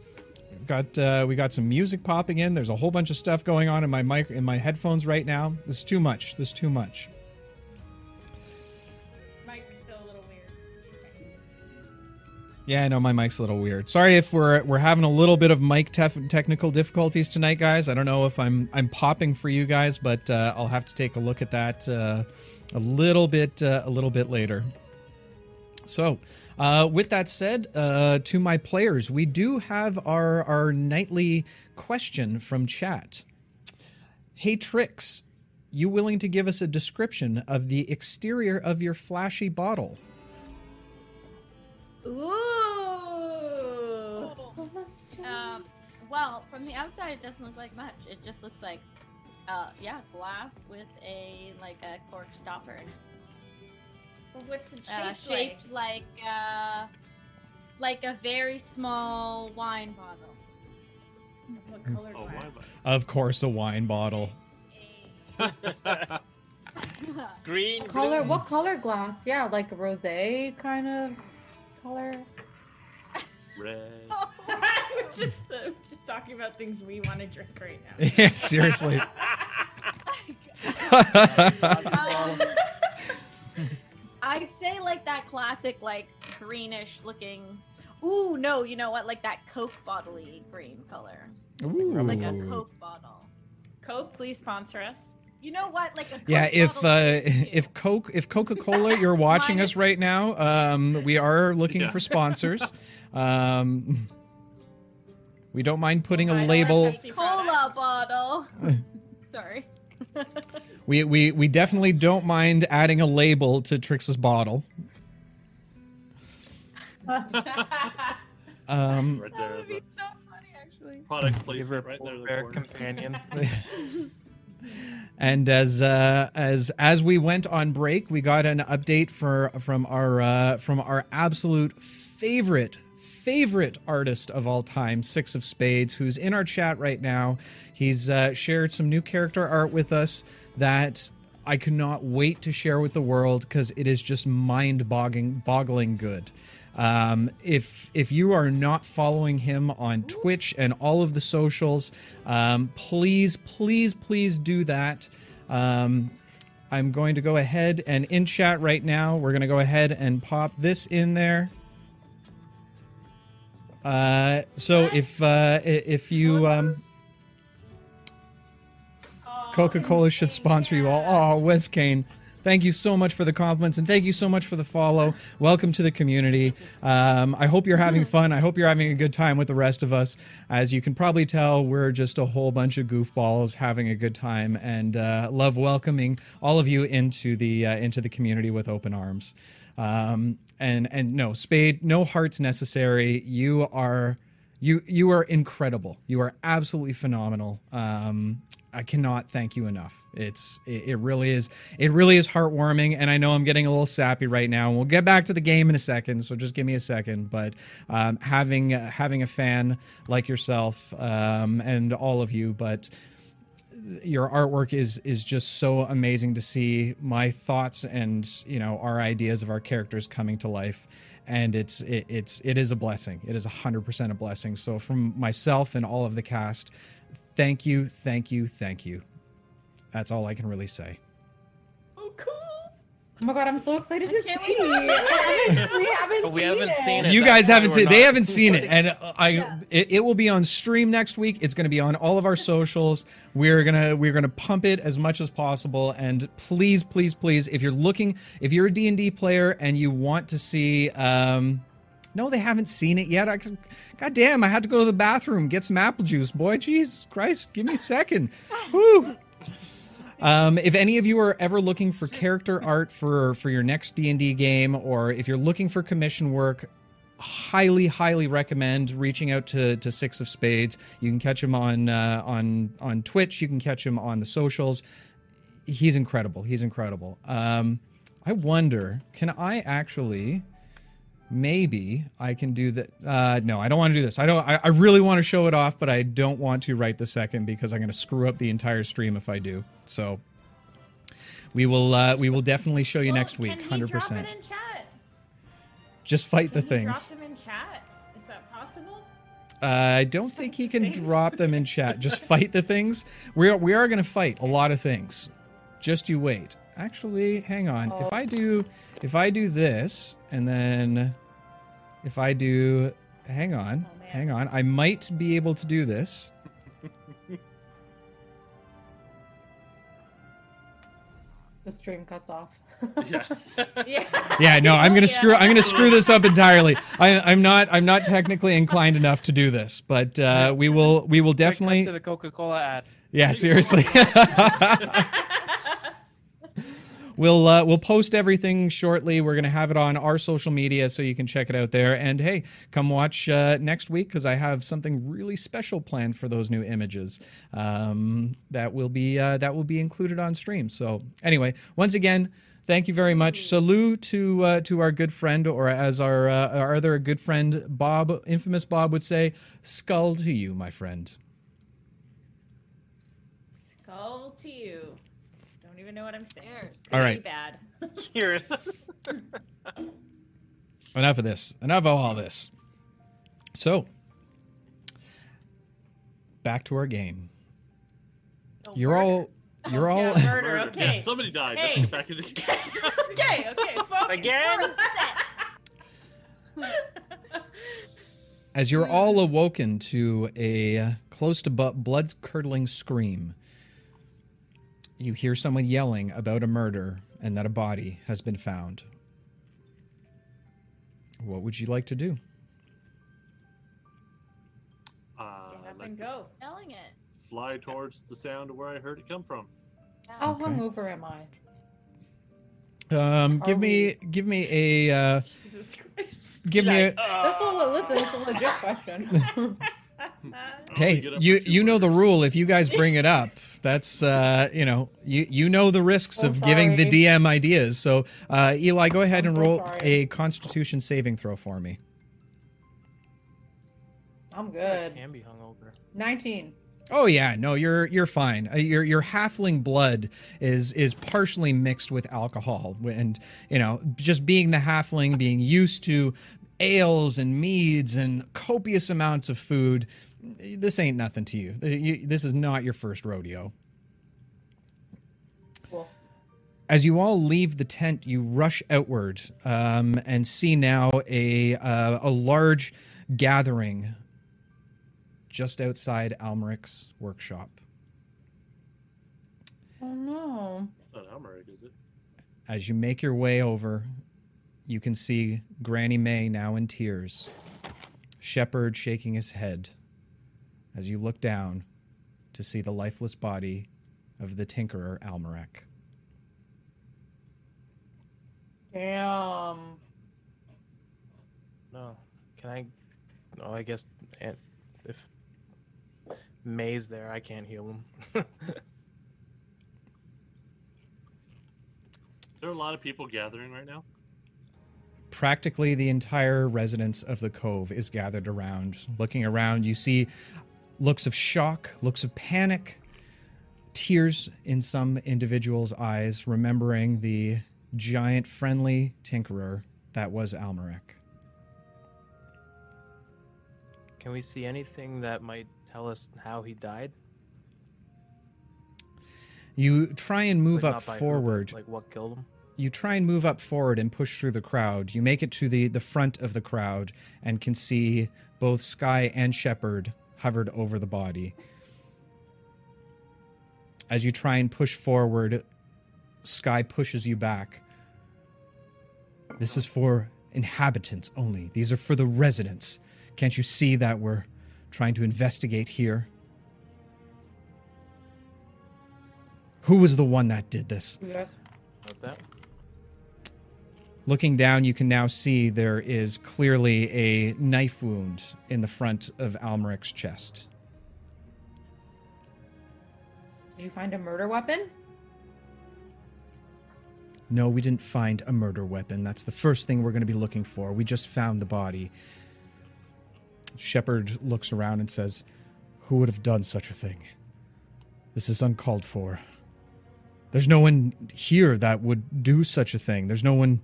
got uh, we got some music popping in. There's a whole bunch of stuff going on in my mic in my headphones right now. This is too much. This is too much. Mike's still a little weird. Yeah, I know my mic's a little weird. Sorry if we're we're having a little bit of mic tef- technical difficulties tonight, guys. I don't know if I'm I'm popping for you guys, but uh, I'll have to take a look at that uh, a little bit uh, a little bit later. So, uh, with that said, uh, to my players, we do have our our nightly question from chat. Hey Trix, you willing to give us a description of the exterior of your flashy bottle? Ooh. [LAUGHS] Um, well, from the outside, it doesn't look like much. It just looks like, uh, yeah, glass with a like a cork stopper in it. Well, what's it Uh, shaped, shaped like uh, like a very small wine bottle. What color Oh, glass? Of course, a wine bottle. [LAUGHS] Green. What color? blue. What color glass? Yeah, like a rosé kind of color. Red. [LAUGHS] We're just uh, just talking about things we want to drink right now. [LAUGHS] yeah, seriously. Um, I'd say like that classic, like greenish looking. Ooh, no, you know what? Like that Coke bottle green color, Ooh. like a Coke bottle. Coke, please sponsor us. You know what? Like a Coke Yeah, if uh, if Coke if Coca Cola you're [LAUGHS] watching us right now, um, we are looking Yeah. for sponsors. [LAUGHS] Um, we don't mind putting Buy a label. Pepsi cola bottle. [LAUGHS] Sorry. We, we we definitely don't mind adding a label to Trix's bottle. [LAUGHS] Um, Right there is a so funny, actually. product Give her placement right there. in the companion. [LAUGHS] And as uh, as as we went on break, we got an update for from our uh, from our absolute favorite favorite artist of all time, Six of Spades, who's in our chat right now. He's uh, shared some new character art with us that I cannot wait to share with the world because it is just mind boggling boggling good. Um, if if you are not following him on Twitch and all of the socials, um, please, please, please do that. Um, I'm going to go ahead and in chat right now, we're going to go ahead and pop this in there. Uh, so if uh, if you um, Coca Cola should sponsor you all. Oh, Wes Kane. Thank you so much for the compliments and thank you so much for the follow. Welcome to the community. Um, I hope you're having fun. I hope you're having a good time with the rest of us. As you can probably tell, we're just a whole bunch of goofballs having a good time and uh, love welcoming all of you into the uh, into the community with open arms. Um, and and no spade, no hearts necessary. You are you you are incredible. You are absolutely phenomenal. Um, I cannot thank you enough. It's it, it really is it really is heartwarming, and I know I'm getting a little sappy right now. And we'll get back to the game in a second, so just give me a second. But um, having uh, having a fan like yourself um, and all of you, but your artwork is is just so amazing to see my thoughts and you know our ideas of our characters coming to life and it's it, it's it is a blessing it is 100% a blessing so from myself and all of the cast thank you thank you thank you that's all i can really say Oh, cool. Oh my god, I'm so excited to see. can't it. wait. Haven't- we haven't But we seen haven't it. seen it. you guys haven't seen they haven't seen it and i Yeah. it, it will be on stream next week it's going to be on all of our socials we're going to we're going to pump it as much as possible and please please please if you're looking if you're a d&d player and you want to see um no, they haven't seen it yet. I, God damn, I had to go to the bathroom, get some apple juice. Boy, Jesus Christ, give me a second. [LAUGHS] Whew. Um, if any of you are ever looking for character art for for your next D and D game, or if you're looking for commission work, highly highly recommend reaching out to to Six of Spades. You can catch him on uh, on on Twitch. You can catch him on the socials. He's incredible. He's incredible. Um, I wonder, can I actually? Maybe I can do that. Uh, no, I don't want to do this. I don't. I, I really want to show it off, but I don't want to right the second because I'm going to screw up the entire stream if I do. So we will. Uh, we will definitely show you Well, next week. Hundred percent. it in chat? Just fight the Can he things. Drop them in chat. Is that possible? Uh, I don't think he can things. drop them in chat. Just fight the things. We are we are going to fight a lot of things. Just you wait. Actually, hang on. If I do if I do this and then if I do. Hang on. Oh, hang on. I might be able to do this. [LAUGHS] The stream cuts off. Yeah. Yeah. [LAUGHS] [LAUGHS] Yeah, no, I'm gonna Yeah. screw. I'm gonna screw this up entirely. I, I'm not. I'm not technically inclined enough to do this, but uh, we will. We will definitely. to the Coca-Cola ad. Yeah, seriously. We'll uh, we'll post everything shortly. We're gonna have it on our social media so you can check it out there. And hey, come watch uh, next week because I have something really special planned for those new images um, that will be uh, that will be included on stream. So anyway, once again. Thank you very much. Salute to uh, to our good friend, or as our uh, our other good friend Bob, infamous Bob, would say, "Skull to you, my friend." Skull to you. Don't even know what I'm saying. Cheers. All bad. [LAUGHS] Cheers. enough of this enough of all this so back to our game Oh, you're murder. all you're all oh, Yeah, murder. Murder. Okay. Yeah, somebody died. Let's get back into [LAUGHS] okay. Okay. [LAUGHS] Focus. Again? as you're all awoken to a close to bu- blood curdling scream you hear someone yelling about a murder and that a body has been found what would you like to do Uh, Get up like and go. Smelling it. fly towards the sound of where I heard it come from. How Okay. hungover am I? um, give Are me give me a [LAUGHS] uh, Jesus Christ. give me a, That's a listen. It's a legit question. [LAUGHS] I'll Hey, you you know the rule. If you guys bring it up, that's uh, you know you you know the risks Oh, of giving the. DM ideas. So uh, Eli, go ahead I'm and so roll sorry. a Constitution saving throw for me. I'm good. Can be hungover. 19. Oh yeah, no, you're you're fine. Uh, your your halfling blood is is partially mixed with alcohol, and you know just being the halfling, being used to ales and meads and copious amounts of food. This ain't nothing to you. You- This is not your first rodeo. Cool. As you all leave the tent, you rush outward um, and see now a uh, a large gathering just outside Almeric's workshop. Oh no. Not Almeric, is it? As you make your way over, you can see Granny May now in tears, Shepard shaking his head as you look down to see the lifeless body of the Tinkerer Almeric. Damn. No. Can I? No, I guess Aunt, if May's there, I can't heal him. [LAUGHS] There are a lot of people gathering right now. practically the entire residence of the cove is gathered around. Looking around, you see looks of shock, looks of panic, tears in some individuals' eyes, remembering the giant friendly tinkerer that was Almeric. Can we see anything that might tell us how he died? You try and move Like, up by who, forward. Like what killed him? you try and move up forward and push through the crowd. You make it to the, the front of the crowd and can see both Sky and Shepard hovered over the body. As you try and push forward, Sky pushes you back. This is for inhabitants only. These are for the residents. Can't you see that we're trying to investigate here? Who was the one that did this? Yes. Looking down, you can now see there is clearly a knife wound in the front of Almeric's chest. Did you find a murder weapon? No, we didn't find a murder weapon. That's the first thing we're going to be looking for. We just found the body. Shepard looks around and says, Who would have done such a thing? This is uncalled for. There's no one here that would do such a thing. There's no one.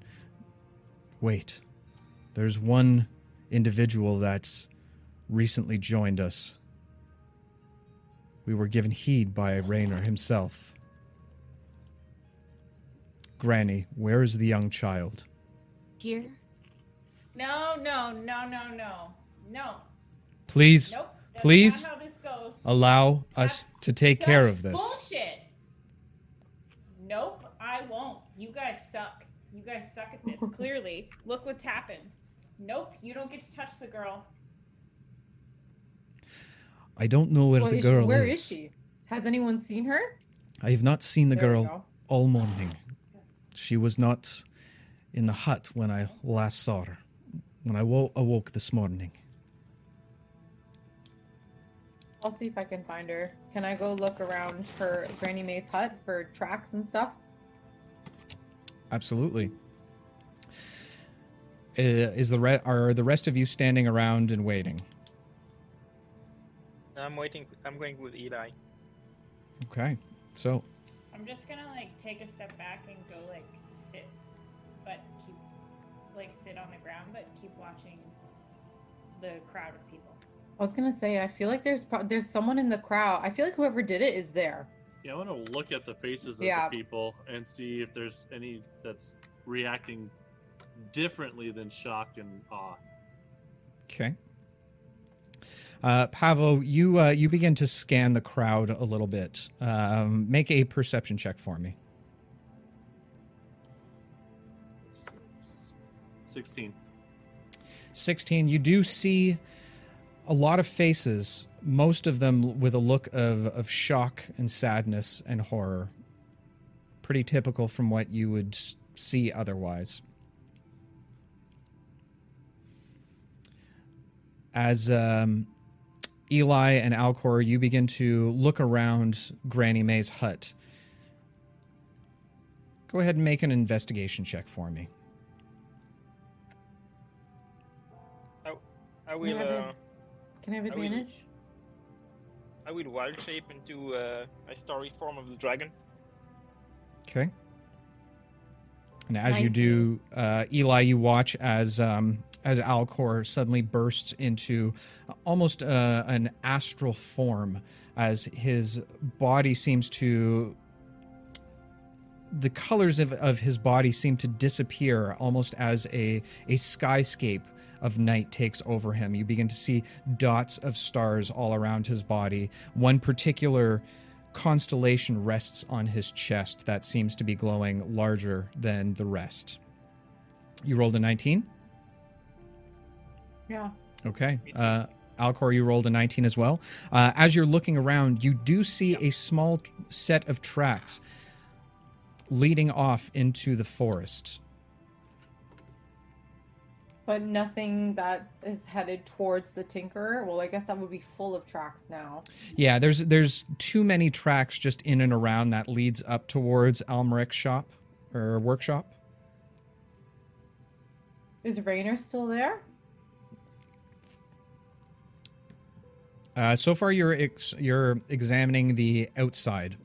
Wait. There's one individual that's recently joined us. We were given heed by Raynor himself. Granny, where is the young child? Here. No, no, no, no, no, no. Please, Nope. That's please not how this goes. allow us That's to take care of this. Bullshit. Nope, I won't. You guys suck. You guys suck at this. [LAUGHS] Clearly, look what's happened. Nope, you don't get to touch the girl. I don't know where Well, the is she- girl where is. is she? Has anyone seen her? I have not seen the There girl all morning. She was not in the hut when I last saw her. When I wo- awoke this morning. I'll see if I can find her. Can I go look around her Granny May's hut for tracks and stuff? Absolutely. Uh, is the re- are the rest of you standing around and waiting? I'm waiting. I'm going with Eli. Okay. So, I'm just gonna like take a step back and go like sit, but keep like sit on the ground, but keep watching the crowd of people. I was gonna say I feel like there's pro- there's someone in the crowd. I feel like whoever did it is there. Yeah, I want to look at the faces of Yeah. the people and see if there's any that's reacting differently than shock and awe. okay. Uh, Pavo, you uh, you begin to scan the crowd a little bit. Um, make a perception check for me. 16. 16 you do see a lot of faces most of them with a look of, of shock and sadness and horror pretty typical from what you would see otherwise as um, eli and alcor you begin to look around granny may's hut go ahead and make an investigation check for me I will. have Uh, Can I have I advantage? I will wild shape into uh, a starry form of the dragon. Okay. And as you do, uh, Eli, you watch as um, as Alcor suddenly bursts into almost uh, an astral form, as his body seems to. The colors of, of his body seem to disappear almost as a, a skyscape of night takes over him. You begin to see dots of stars all around his body. One particular constellation rests on his chest that seems to be glowing larger than the rest. You rolled a 19? Yeah. Okay. Uh, Alcor, you rolled a 19 as well. Uh, as you're looking around, you do see a small set of tracks leading off into the forest. But nothing that is headed towards the Tinkerer. Well, I guess that would be full of tracks now. Yeah, there's there's too many tracks just in and around that leads up towards Almeric's shop or workshop. Is Rainer still there? Uh, so far, you're ex- you're examining the outside.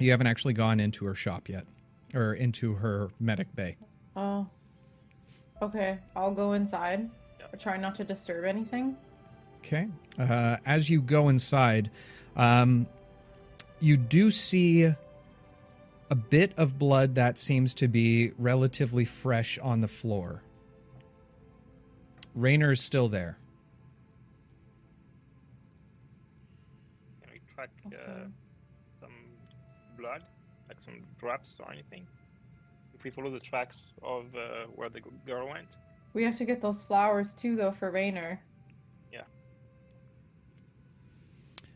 You haven't actually gone into her shop yet, or into her medic bay. Oh. Okay, I'll go inside. Yeah. Try not to disturb anything. Okay. Uh, as you go inside, um, you do see a bit of blood that seems to be relatively fresh on the floor. Rainer is still there. Can we track uh, some blood, like some drops or anything? If we follow the tracks of uh, where the girl went. We have to get those flowers too, though, for Rainer. Yeah.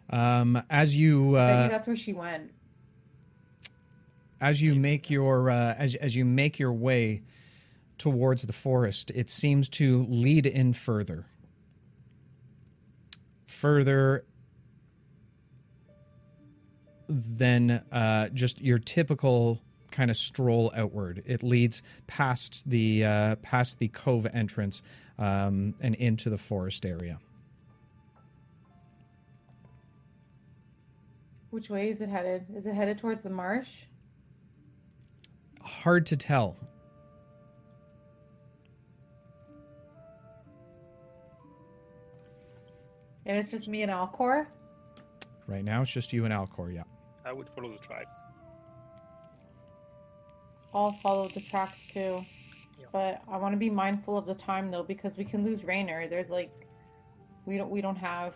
Um, as you I uh, think that's where she went. as you make your uh, as as you make your way towards the forest, it seems to lead in further, further than uh, just your typical kind of stroll outward. It leads past the uh, past the cove entrance um, and into the forest area. Which way is it headed? Is it headed towards the marsh? Hard to tell. And it's just me and Alcor? Right now, it's just you and Alcor. Yeah. I would follow the tracks. I'll follow the tracks too. But I want to be mindful of the time though, because we can lose Rainer. There's like, we don't we don't have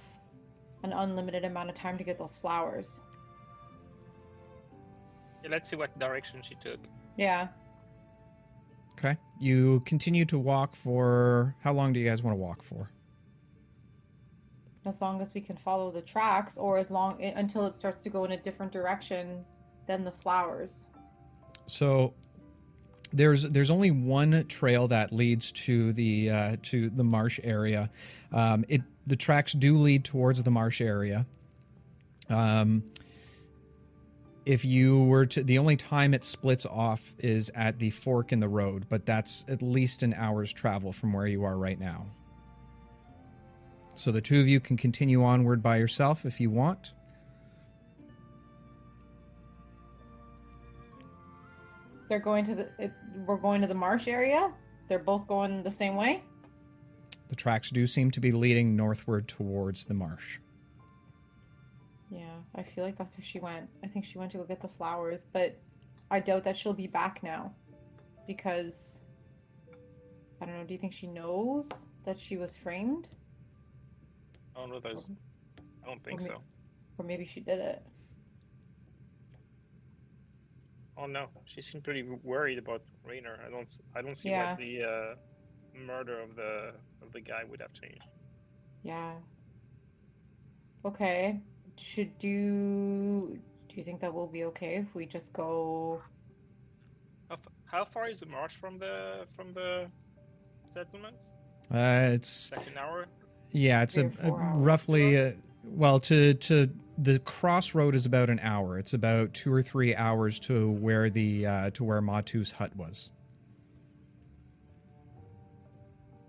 an unlimited amount of time to get those flowers. Yeah, let's see what direction she took. Yeah. Okay. You continue to walk for how long do you guys want to walk for? As long as we can follow the tracks, or as long until it starts to go in a different direction than the flowers. So there's there's only one trail that leads to the uh, to the marsh area. Um, it the tracks do lead towards the marsh area. Um, if you were to the only time it splits off is at the fork in the road, but that's at least an hour's travel from where you are right now. So the two of you can continue onward by yourself if you want. They're going to the. It, we're going to the marsh area. They're both going the same way. The tracks do seem to be leading northward towards the marsh. Yeah, I feel like that's where she went. I think she went to go get the flowers, but I doubt that she'll be back now because I don't know. Do you think she knows that she was framed, I don't know. Those. I don't think Or so. or maybe she did it? Oh no, she seemed pretty worried about Rainer. I don't. s- I don't see Yeah. what the uh, murder of the of the guy would have changed. Yeah. Okay. Should do. Do you think that will be okay if we just go? How, f- how far is the march from the from the settlements? Uh, it's Like an hour. yeah, it's a, Three or a roughly uh, well to to the crossroad is about an hour. It's about two or three hours to where the uh, to where Matu's hut was.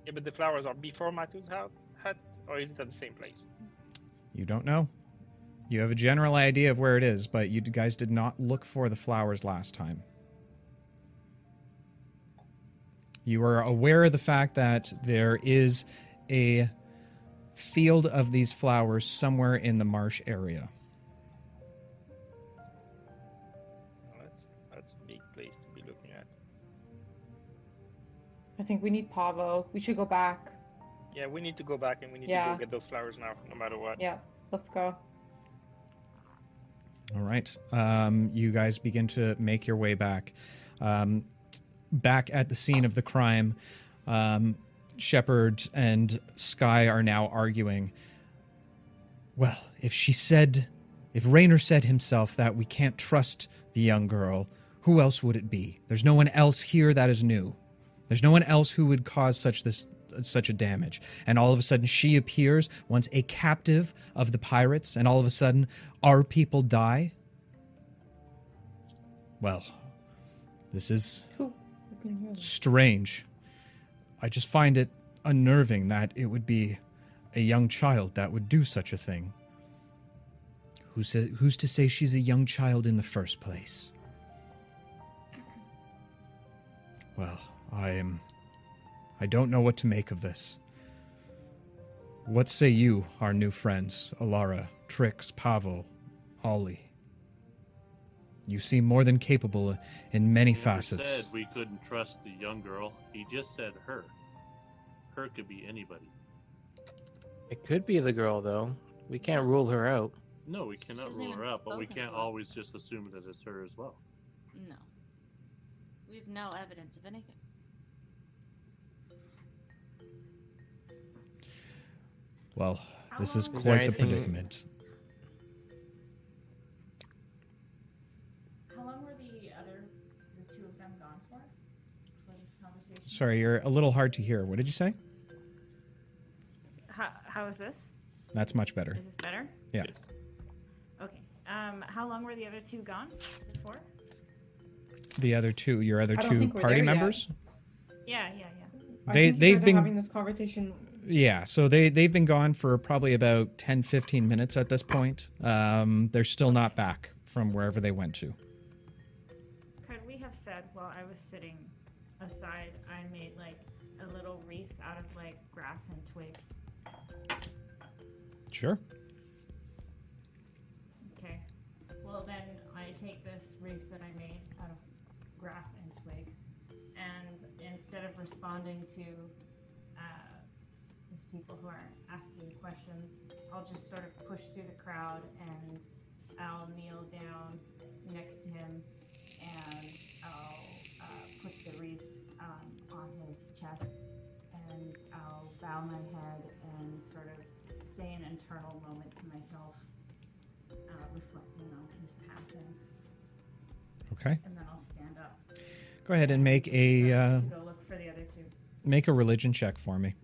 Yeah, but the flowers are before Matu's hut, hut, or is it at the same place? You don't know. You have a general idea of where it is, but you guys did not look for the flowers last time. You are aware of the fact that there is a field of these flowers somewhere in the marsh area. That's that's a big place to be looking at. I think we need Pavo. We should go back. Yeah, we need to go back and we need to go get those flowers now, no matter what. Yeah. Let's go. All right. Um, you guys begin to make your way back. Um, back at the scene of the crime, um, Shepard and Sky are now arguing. Well, if she said, if Rayner said himself that we can't trust the young girl, who else would it be? There's no one else here that is new. There's no one else who would cause such this such a damage. And all of a sudden she appears once a captive of the pirates and all of a sudden our people die. Well, this is Who? who can hear them? strange. I just find it unnerving that it would be a young child that would do such a thing. Who sa- who's to say she's a young child in the first place? Well, I am. I don't know what to make of this. What say you, our new friends, Alara, Trix, Pavo, Ollie? You seem more than capable in many He facets. said we couldn't trust the young girl. He just said her. Her could be anybody. It could be the girl though. We can't rule her out. No, we cannot hasn't rule her out, but we can't to us. always just assume that it's her as well. No. We've no evidence of anything. Well, this is How long- quite the anything- predicament. Sorry, you're a little hard to hear. What did you say? How, how is this? That's much better. Is this better? Yeah. Yes. Okay. Um, how long were the other two gone before? The other two, your other two party there yet. members? Yeah, yeah, yeah. I They- think they've guys are been- having this conversation. Yeah, so they they've been gone for probably about 10 15 minutes at this point. Um, they're still not back from wherever they went to. Could we have said while I was sitting aside, I made like a little wreath out of like grass and twigs? Sure. Okay. Well, then I take this wreath that I made out of grass and twigs and instead of responding to uh, these people who are asking questions, I'll just sort of push through the crowd and I'll kneel down next to him and I'll put the wreath um, on his chest and I'll bow my head and sort of say an internal moment to myself, uh, reflecting on his passing, Okay. and then I'll stand up. Go ahead and make a uh, go look for the other two. make a religion check for me.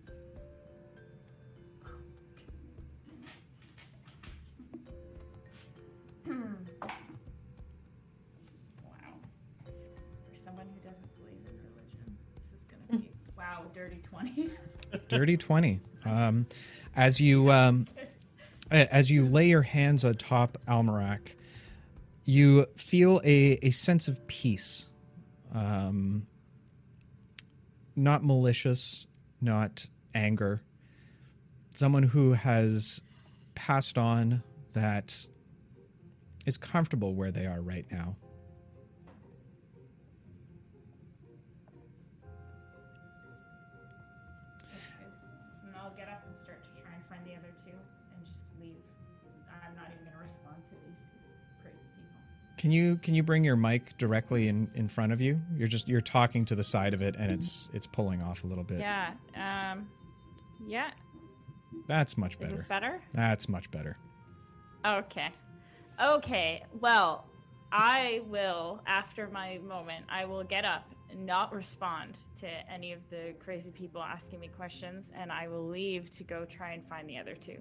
20. [LAUGHS] dirty 20. Um, as you um, as you lay your hands atop Almeric, you feel a, a sense of peace. Um, not malicious, not anger. Someone who has passed on that is comfortable where they are right now. Can you can you bring your mic directly in, in front of you? You're just you're talking to the side of it and it's it's pulling off a little bit. Yeah. Um. Yeah. That's much Is better. this better? That's much better. Okay. Okay. Well, I will, after my moment, I will get up and not respond to any of the crazy people asking me questions, and I will leave to go try and find the other two.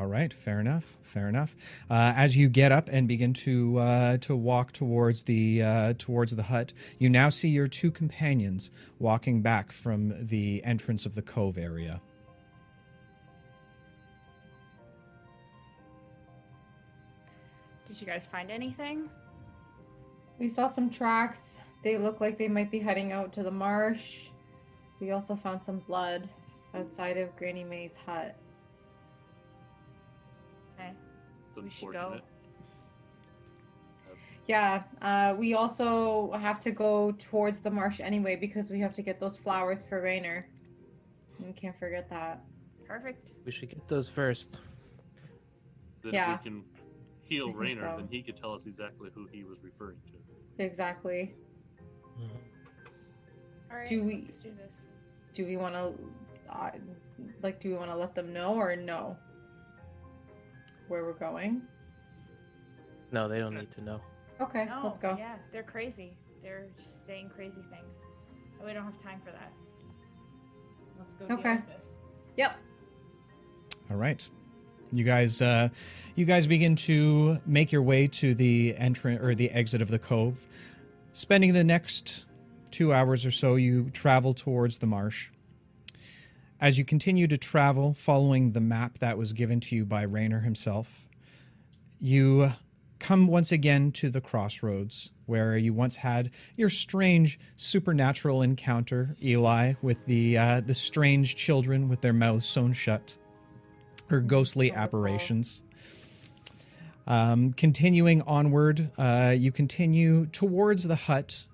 All right, fair enough. Fair enough. Uh, as you get up and begin to uh, to walk towards the uh, towards the hut, you now see your two companions walking back from the entrance of the cove area. Did you guys find anything? We saw some tracks. They look like they might be heading out to the marsh. We also found some blood outside of Granny May's hut. We should go. Yeah, uh, we also have to go towards the marsh anyway because we have to get those flowers for Rainer. We can't forget that. Perfect. We should get those first. Then Yeah. if we can heal I think Rainer, so. then he could tell us exactly who he was referring to. Exactly. All right. Do we- Let's do this. Do we want to, uh, like, do we want to let them know or no? Where we're going? No, they don't need to know. Okay, No. let's go. Yeah, they're crazy. They're just saying crazy things. We don't have time for that. Let's go Okay. deal with this. Yep. All right. You guys, uh, you guys begin to make your way to the entrance or the exit of the cove. Spending the next two hours or so, you travel towards the marsh. As you continue to travel, following the map that was given to you by Rayner himself, you come once again to the crossroads where you once had your strange supernatural encounter, Eli, with the uh, the strange children with their mouths sewn shut, or ghostly apparitions. Um, continuing onward, uh, you continue towards the hut,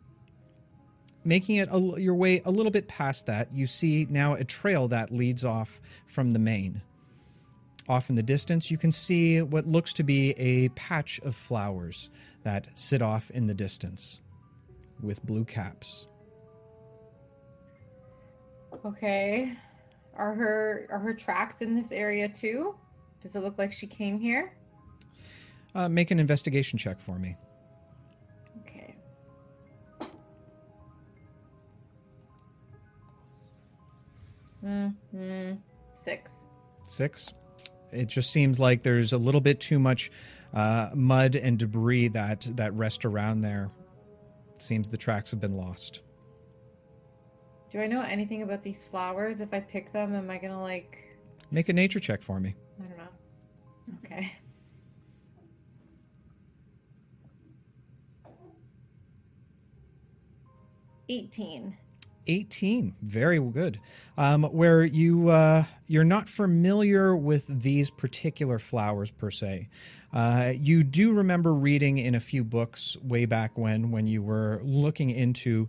making it a, your way a little bit past that. You see now a trail that leads off from the main. Off in the distance, you can see what looks to be a patch of flowers that sit off in the distance with blue caps. Okay. Are her are her tracks in this area too? Does it look like she came here? Uh, make an investigation check for me. Mm-hmm. Six. Six. It just seems like there's a little bit too much uh, mud and debris that that rest around there. seems the tracks have been lost. Do I know anything about these flowers? If I pick them, am I gonna like Make a nature check for me. I don't know. Okay. Eighteen. 18 very good um, where you uh, you're not familiar with these particular flowers per se uh, you do remember reading in a few books way back when when you were looking into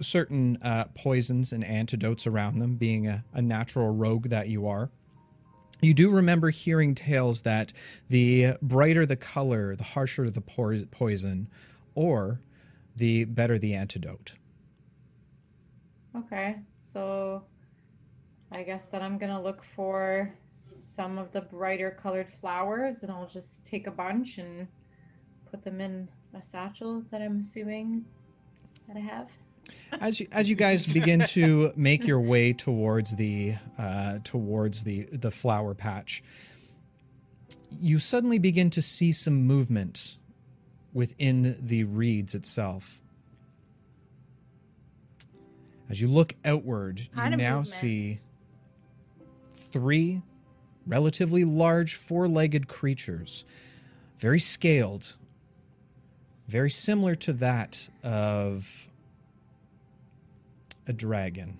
certain uh, poisons and antidotes around them, being a, a natural rogue that you are. You do remember hearing tales that the brighter the color, the harsher the poison, or the better the antidote. Okay, so I guess that I'm gonna look for some of the brighter colored flowers and I'll just take a bunch and put them in a satchel that I'm assuming that I have. as you, as you guys begin to make your way towards the uh, towards the the flower patch, you suddenly begin to see some movement within the reeds itself. As you look outward, Kind you now movement. see three relatively large four-legged creatures, very scaled, very similar to that of a dragon.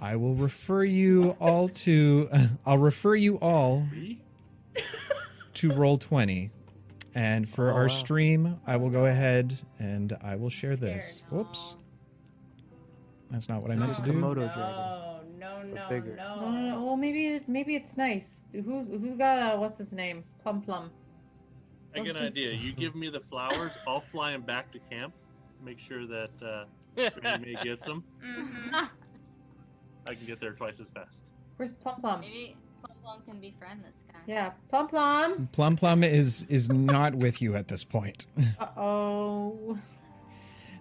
I will refer you all to. [LAUGHS] I'll refer you all to Roll20, and for Oh, our wow. stream, I will go ahead and I will share scared. this. Whoops, that's not what I meant to do. Komodo no, dragon. no, no, bigger. no. No, no, no. Well, maybe it's maybe it's nice. Who's who's got a what's his name? Plum Plum. I get an just- idea. You give me the flowers, [LAUGHS] I'll fly him back to camp. Make sure that uh, Granny May gets them. [LAUGHS] Mhm. I can get there twice as fast. Where's Plum Plum? Maybe Plum Plum can befriend this guy. Yeah, Plum Plum. Plum Plum is is not with you at this point. [LAUGHS] Uh oh.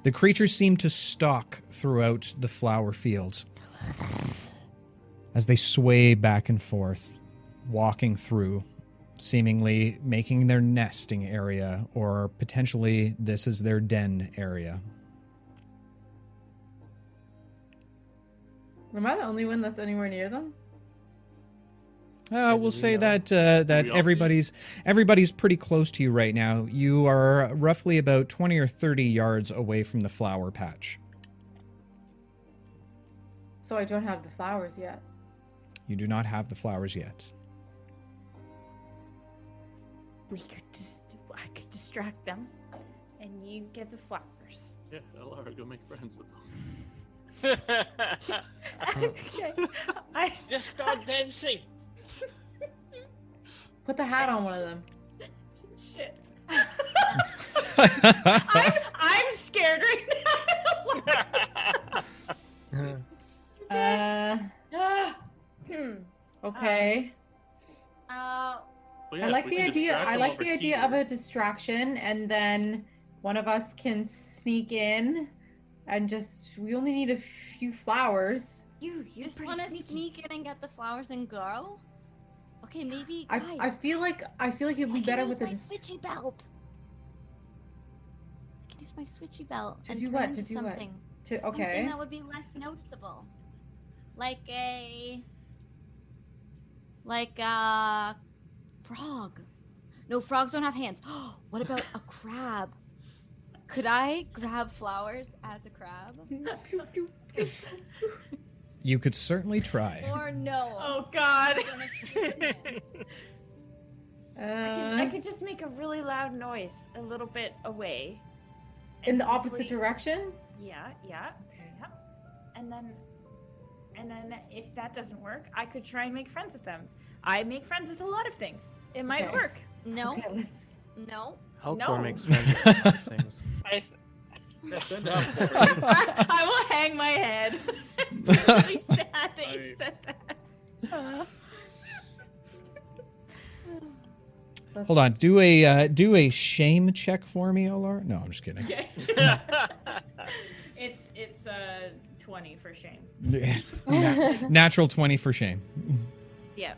The creatures seem to stalk throughout the flower fields as they sway back and forth, walking through, seemingly making their nesting area, or potentially this is their den area. Am I the only one that's anywhere near them? Uh, we'll say know? that uh, that we all see? everybody's everybody's pretty close to you right now. You are roughly about twenty or thirty yards away from the flower patch. So I don't have the flowers yet. You do not have the flowers yet. We could just, I could distract them, and you get the flowers. Yeah, Laura, go make friends with them. [LAUGHS] okay. [LAUGHS] I Just start dancing. Put the hat on one of them. shit. [LAUGHS] I'm, I'm scared right now. Uh, Ah. [LAUGHS] Hmm. okay. Uh, Well, yeah, I like the idea. I like the idea of a distraction, and then one of us can sneak in, and just we only need a few flowers. You, you just want to sneak in and get the flowers and go? Okay, maybe I, guys. I feel like I feel like it'd be better with the dis- switchy belt. I can use my switchy belt To do what? To do what? something. okay. Something that would be less noticeable, like a like a frog. No, frogs don't have hands. [GASPS] what about a crab? Could I grab [LAUGHS] flowers as a crab? [LAUGHS] [LAUGHS] You could certainly try. Or no? Oh God. [LAUGHS] Don't. I can, I Uh, could just make a really loud noise a little bit away. in the opposite hopefully- direction. Yeah, yeah, Okay. yeah. And then, and then if that doesn't work, I could try and make friends with them. I make friends with a lot of things. It might Okay. work. No, Okay, let's. no. Alcor No. makes friends with [LAUGHS] things. I th- Yeah, send out I, will hang my head. really sad that you said that. let's- Hold on. Do a uh, do a shame check for me, Olar. No, I'm just kidding. Okay. [LAUGHS] it's it's uh twenty for shame. [LAUGHS] Na- natural twenty for shame. Yeah.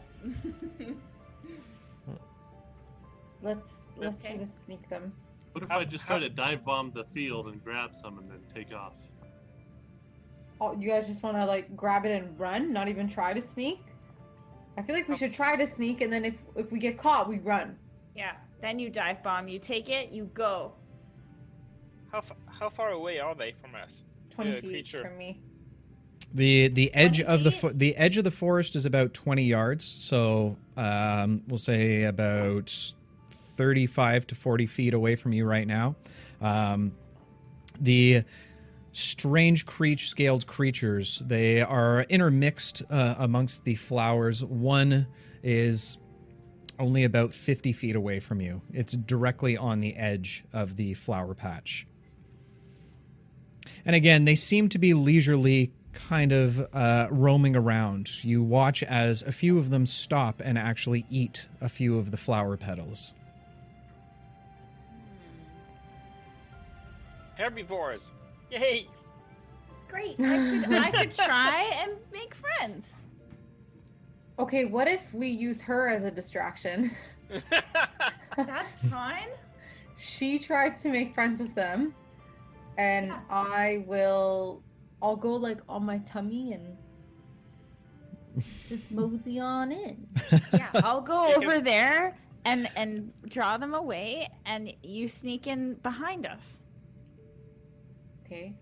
Let's let's try to sneak them. What if How- I just how- try to dive bomb the field and grab some and then take off? Oh, you guys just want to like grab it and run, not even try to sneak? I feel like we Oh. should try to sneak, and then if if we get caught, we run. Yeah. Then you dive bomb. You take it. You go. how, f- how far away are they from us? Twenty Yeah, feet creature. from me. The the edge of the fo- the edge of the forest is about twenty yards, so um, we'll say about thirty five to forty feet away from you right now. Um, the strange creature scaled creatures they are intermixed uh, amongst the flowers. One is only about 50 feet away from you. It's directly on the edge of the flower patch. And again they seem to be leisurely kind of uh, roaming around. You watch as a few of them stop and actually eat a few of the flower petals Herbivores. Yay! Great. I could, I could try and make friends. Okay, what if we use her as a distraction? [LAUGHS] That's fine. She tries to make friends with them, and Yeah. I will. I'll go like on my tummy and just [LAUGHS] mosey on in. Yeah, I'll go over there and and draw them away, and you sneak in behind us. Okay.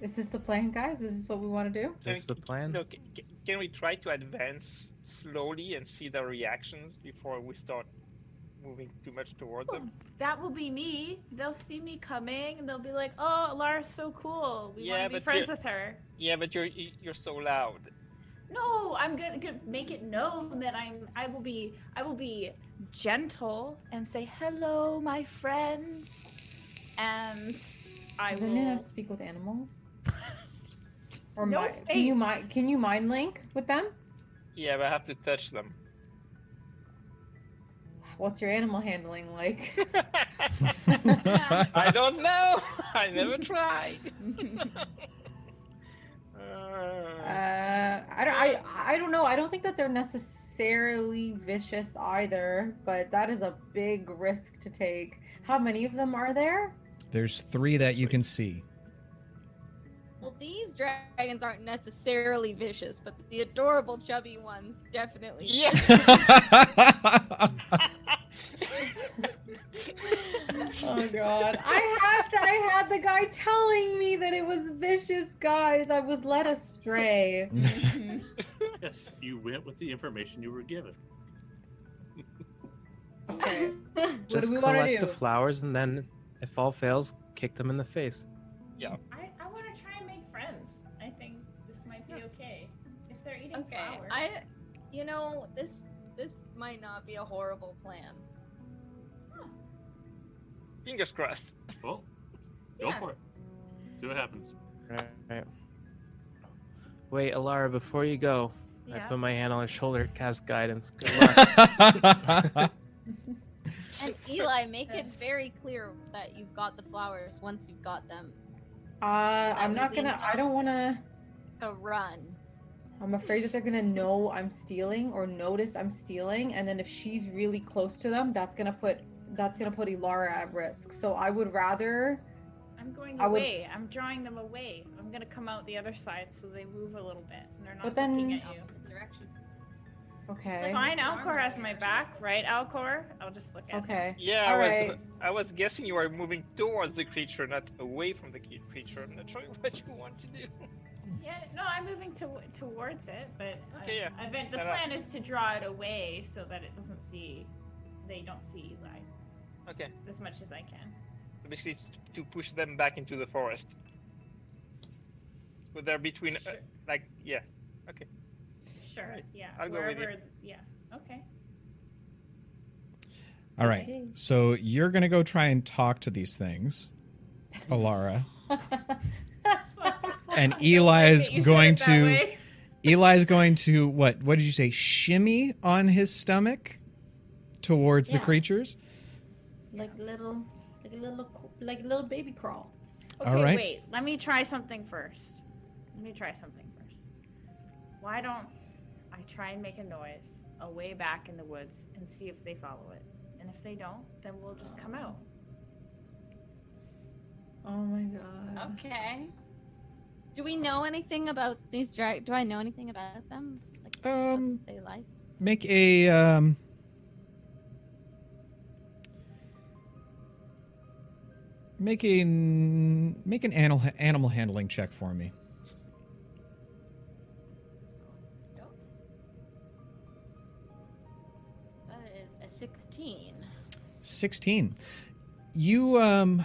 Is this the plan, guys? Is this what we want to do? Is this the plan? No, ca- ca- can we try to advance slowly and see their reactions before we start moving too much toward Oh, them? that will be me. They'll see me coming, and they'll be like, "Oh, Lara's so cool. We Yeah, want to be but friends the- with her." Yeah, but you're you're so loud. No, I'm gonna, gonna make it known that I'm. I will be. I will be gentle and say hello, my friends, and I Doesn't know how will. to speak with animals? [LAUGHS] Or No mi- can you mind can you mind link with them? Yeah, but I have to touch them. What's your animal handling like? [LAUGHS] I don't know. [LAUGHS] I never tried. Uh, Uh, I don't. I I don't know. I don't think that they're necessarily vicious either, but that is a big risk to take. How many of them are there? There's three that you can see Well, these dragons aren't necessarily vicious, but the adorable chubby ones definitely. yeah. [LAUGHS] Oh god. I had to, I had the guy telling me that it was vicious, guys. I was led astray. Yes, [LAUGHS] you went with the information you were given. Okay. What Just do we want to collect do? the flowers, and then, if all fails, kick them in the face. Yeah. I, I want to try and make friends. I think this might be okay. If they're eating Okay, flowers. I, you know, this this might not be a horrible plan. Fingers crossed. [LAUGHS] Well, go Yeah. for it. See what happens. Right. right. Wait, Alara, before you go, I put my hand on her shoulder, cast guidance. Good [LAUGHS] luck. [LAUGHS] And [LAUGHS] Eli, make it very clear that you've got the flowers once you've got them Uh, I'm not gonna. I don't want to. to run. I'm afraid that they're gonna know I'm stealing or notice I'm stealing, and then if she's really close to them, that's gonna put that's gonna put Alara at risk. So I would rather. I'm going I would- away. I'm drawing them away. I'm gonna come out the other side so they move a little bit and they're not But then- looking at you. Opposite direction. Okay. It's fine. Alcor has my back, right? Alcor. I'll just look at him. Okay. Yeah, I All was right. I was guessing you were moving towards the creature, not away from the creature. I'm not sure [LAUGHS] what you want to do. Yeah, no, I'm moving to, towards it, but Okay, I, yeah. I bet the No, no. plan is to draw it away so that it doesn't see, they don't see Eli Okay, as much as I can. so basically it's to push them back into the forest. But they're between, uh, like, yeah. Sure. Alright, Yeah. I'll go with you. wherever. Yeah. Okay. All right. Okay. So you're going to go try and talk to these things, Alara. [LAUGHS] And Eli is going to way. Eli is going to what? What did you say? Shimmy on his stomach towards the creatures. like a little, like a little, like a little baby crawl. Okay, All right. wait. Let me try something first. Let me try something first. Why don't I try and make a noise away back in the woods and see if they follow it? And if they don't, then we'll just come out. Oh my god. Okay. Do we know anything about these drag? Do I know anything about them? Like Um, what they like? make a um. Make a make an animal animal handling check for me. 16 you um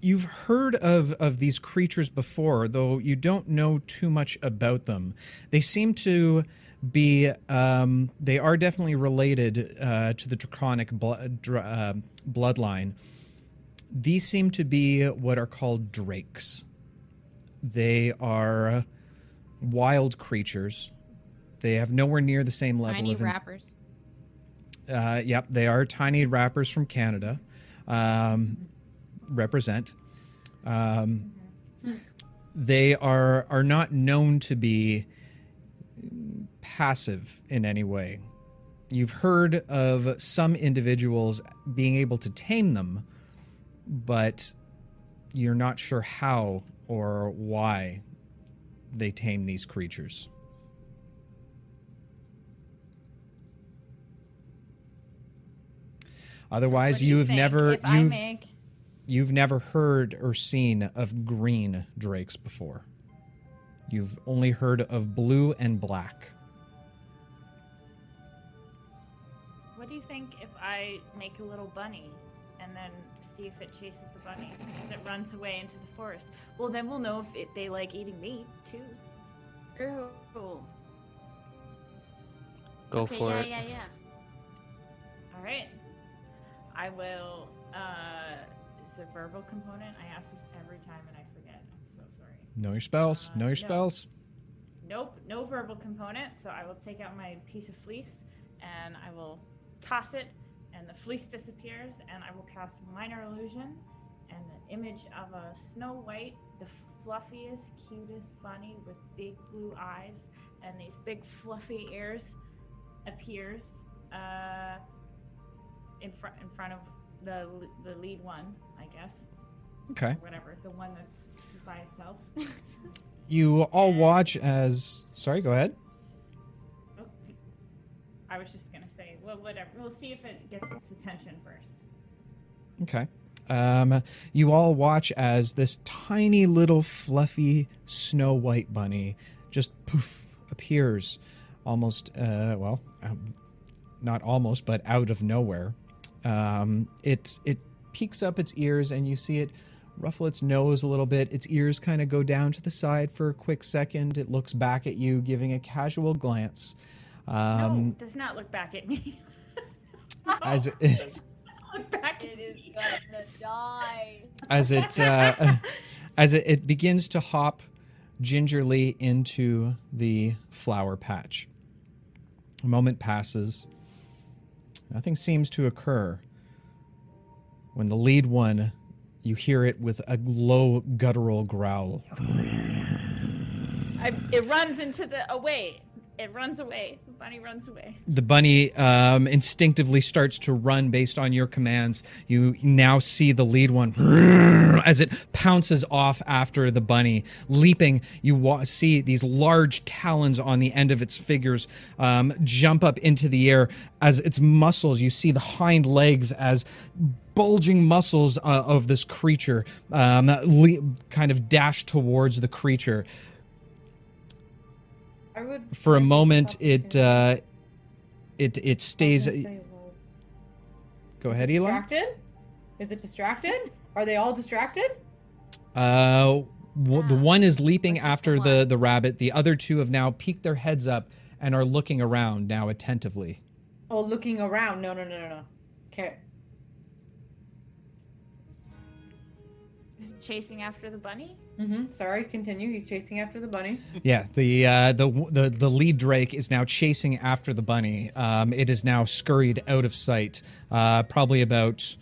you've heard of of these creatures before, though you don't know too much about them. They seem to be um, they are definitely related uh, to the draconic blo- dr- uh, bloodline. These seem to be what are called drakes. They are wild creatures. They have nowhere near the same level Tiny of in- rappers. Uh, yep, they are tiny rappers from Canada. Um, represent. Um, they are are not known to be passive in any way. You've heard of some individuals being able to tame them, but you're not sure how or why they tame these creatures. Otherwise, What do you you've think never If you've make you've never heard or seen of green drakes before. You've only heard of blue and black. What do you think if I make a little bunny and then see if it chases the bunny as it runs away into the forest? Well, then we'll know if it, they like eating meat too. Ooh. Go okay, for yeah, it. yeah, yeah. All right. I will. Uh, is a verbal component? I ask this every time and I forget. I'm so sorry. Know your spells. Uh, know your no. spells. Nope, no verbal component. So I will take out my piece of fleece and I will toss it, and the fleece disappears, and I will cast minor illusion, and the image of a Snow White, the fluffiest, cutest bunny with big blue eyes and these big fluffy ears, appears uh, in front in front of the the lead one, I guess, Okay. whatever, the one that's by itself. [LAUGHS] You all watch as. Sorry, go ahead. Oh, I was just gonna say, well, whatever. We'll see if it gets its attention first. Okay. Um, you all watch as this tiny little fluffy snow white bunny just poof appears almost, uh, well, um, not almost, but out of nowhere. Um, it it peeks up its ears, and you see it ruffle its nose a little bit. Its ears kind of go down to the side for a quick second. It looks back at you, giving a casual glance. no, Um, does not look back at me. [LAUGHS] as [LAUGHS] it, look back It at me. gonna die. as it uh, [LAUGHS] as it, it begins to hop gingerly into the flower patch. A moment passes. Nothing seems to occur. When the lead one, you hear it with a low guttural growl. I, it runs into the away. It runs away. Bunny runs away. The bunny um, instinctively starts to run based on your commands. You now see the lead one [LAUGHS] as it pounces off after the bunny, leaping. You wa- see these large talons on the end of its figures um, jump up into the air as its muscles. You see the hind legs as bulging muscles uh, of this creature um, le- kind of dash towards the creature. Would. For a moment, it uh, it it stays. well, Go ahead, Eli. Distracted? Is it distracted? Are they all distracted? Uh, w- the Ah, one is leaping what's after the one? the rabbit. The other two have now peeked their heads up and are looking around now attentively. Oh, looking around. No, no, no, no, no. Okay. Is it chasing after the bunny? Mm-hmm. Sorry. Continue. He's chasing after the bunny. Yeah, the uh, the the the lead drake is now chasing after the bunny. Um, it is now scurried out of sight, uh, probably about.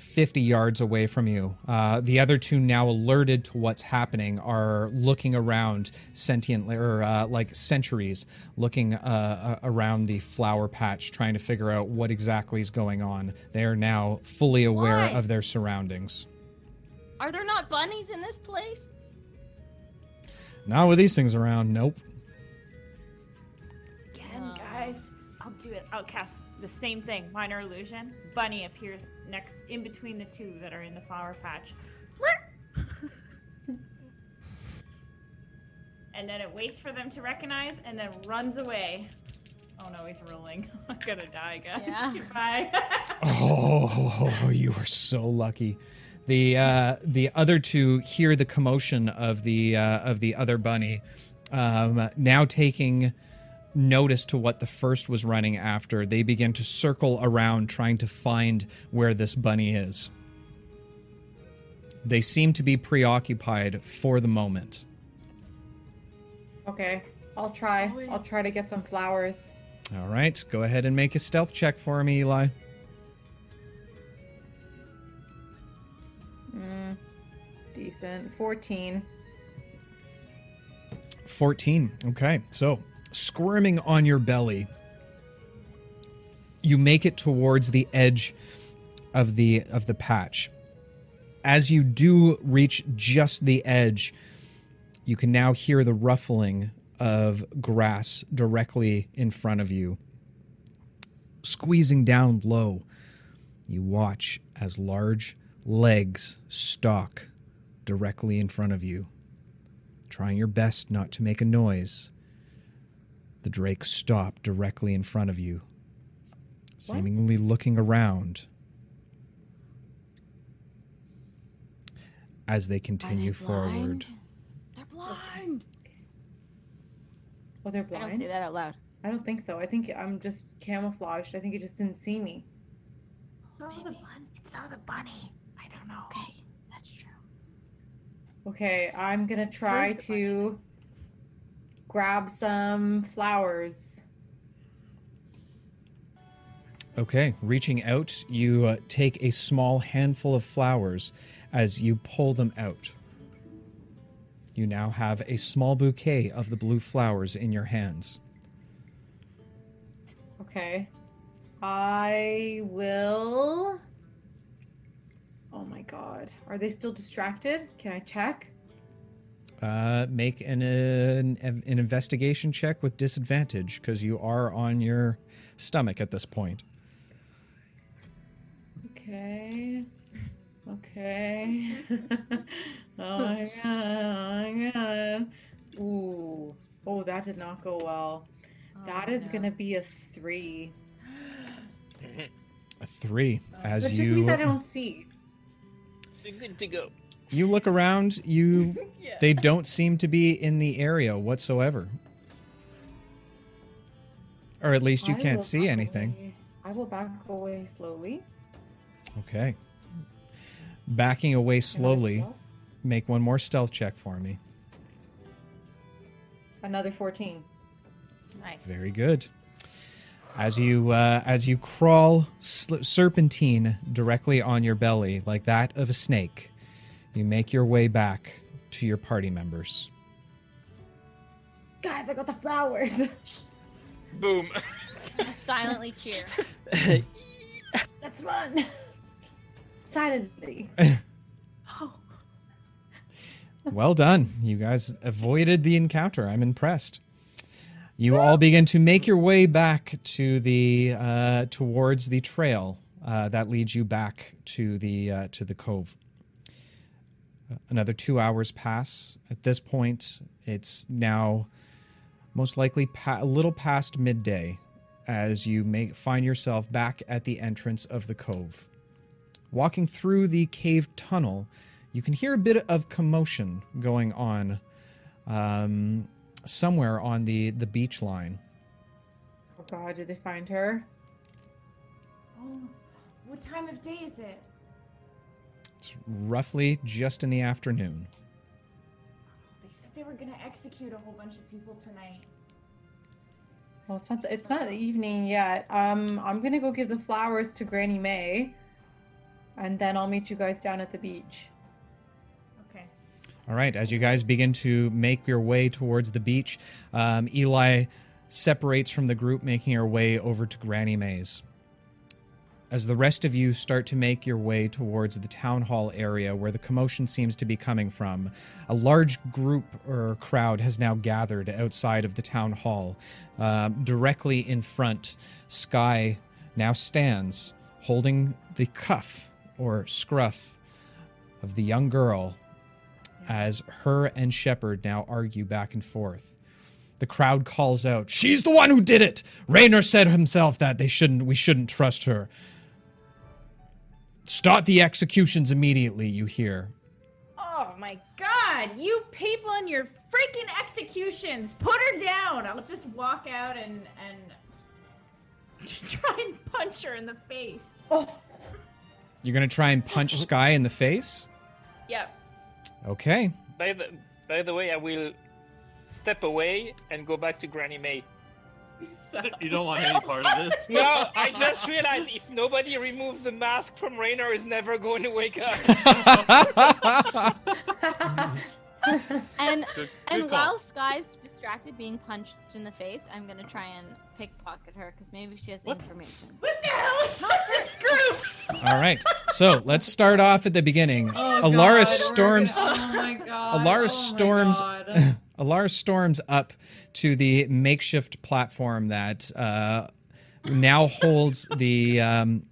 50 yards away from you. Uh, the other two, now alerted to what's happening, are looking around sentiently, or uh, like centuries, looking uh, uh, around the flower patch, trying to figure out what exactly is going on. They are now fully aware Why? of their surroundings. Are there not bunnies in this place? Not with these things around, nope. Again, Uh. guys. I'll do it. I'll cast the same thing. Minor illusion. Bunny appears next, in between the two that are in the flower patch. [LAUGHS] and then it waits for them to recognize and then runs away. Oh no, he's rolling. [LAUGHS] I'm gonna die, guys. Yeah. [LAUGHS] Goodbye. Oh, you are so lucky. The uh, the other two hear the commotion of the uh, of the other bunny, um, now taking notice to what the first was running after. They begin to circle around, trying to find where this bunny is. They seem to be preoccupied for the moment. Okay, I'll try. I'll try to get some flowers. All right, go ahead and make a stealth check for me, Eli. Mm, it's decent. 14. 14. Okay. So, squirming on your belly, you make it towards the edge of the of the patch. As you do reach just the edge, you can now hear the ruffling of grass directly in front of you. Squeezing down low, you watch as large legs stalk directly in front of you. Trying your best not to make a noise, the drake stopped directly in front of you, seemingly looking around as they continue forward. blind? They're blind. Oh, they're blind. I blind? don't say that out loud. I don't think so. I think I'm just camouflaged. I think it just didn't see me. Oh, saw the bun. It saw the bunny. I don't know. Okay, that's true. Okay, I'm gonna try Where's the bunny? to grab some flowers. Okay, reaching out, you uh, take a small handful of flowers as you pull them out. You now have a small bouquet of the blue flowers in your hands. Okay. I will. Oh my god. Are they still distracted? Can I check? Uh, make an, an an investigation check with disadvantage because you are on your stomach at this point. Okay. Okay. [LAUGHS] oh my god. Oh my god. Ooh. Oh, that did not go well. That Oh, is no. gonna be a three. A three as That just means I don't see. Good to go. you look around. You [LAUGHS] they don't seem to be in the area whatsoever, or at least you I can't see anything. away. I will back away slowly. Okay. Backing away slowly. Make one more stealth check for me. Another 14. Nice. Very good. As you uh, as you crawl sl- serpentine directly on your belly like that of a snake, you make your way back to your party members. Guys, I got the flowers. [LAUGHS] Boom. [LAUGHS] Silently cheer. [LAUGHS] That's fun. Silently. Well done. You guys avoided the encounter. I'm impressed. You all begin to make your way back to the uh, towards the trail uh, that leads you back to the uh, to the cove. Another two hours pass. At this point, it's now most likely pa- a little past midday as you make find yourself back at the entrance of the cove. Walking through the cave tunnel, you can hear a bit of commotion going on um, somewhere on the, the beach line. Oh god, did they find her? Oh, what time of day is it? It's roughly just in the afternoon. Oh, They said they were gonna execute a whole bunch of people tonight. Well, it's not. The, It's not the evening yet. Um, I'm gonna go give the flowers to Granny May, and then I'll meet you guys down at the beach. All right, as you guys begin to make your way towards the beach, um, Eli separates from the group, making her way over to Granny May's. As the rest of you start to make your way towards the town hall area where the commotion seems to be coming from, a large group or crowd has now gathered outside of the town hall. Um, directly in front, Sky now stands holding the cuff or scruff of the young girl as her and Shepard now argue back and forth. The crowd calls out, "She's the one who did it. Raynor said himself that they shouldn't we shouldn't trust her." Start the executions immediately, you hear. Oh my god, you people and your freaking executions. Put her down. I'll just walk out and and [LAUGHS] try and punch her in the face. Oh, You're going to try and punch Sky in the face? Yep. Okay. By the by the way, I will step away and go back to Granny May. So, You don't want any part of this. No, I just realized if nobody removes the mask from Raynor, is never going to wake up. [LAUGHS] [LAUGHS] And Good, and call. while Sky's distracted being punched in the face, I'm gonna try and pickpocket her because maybe she has What? information. what the hell is [LAUGHS] with this group? [LAUGHS] All right. So let's start off at the beginning. Oh, Alara God, storms. oh my [LAUGHS] god. Alara oh my storms. God. Alara storms up to the makeshift platform that uh, now holds the um,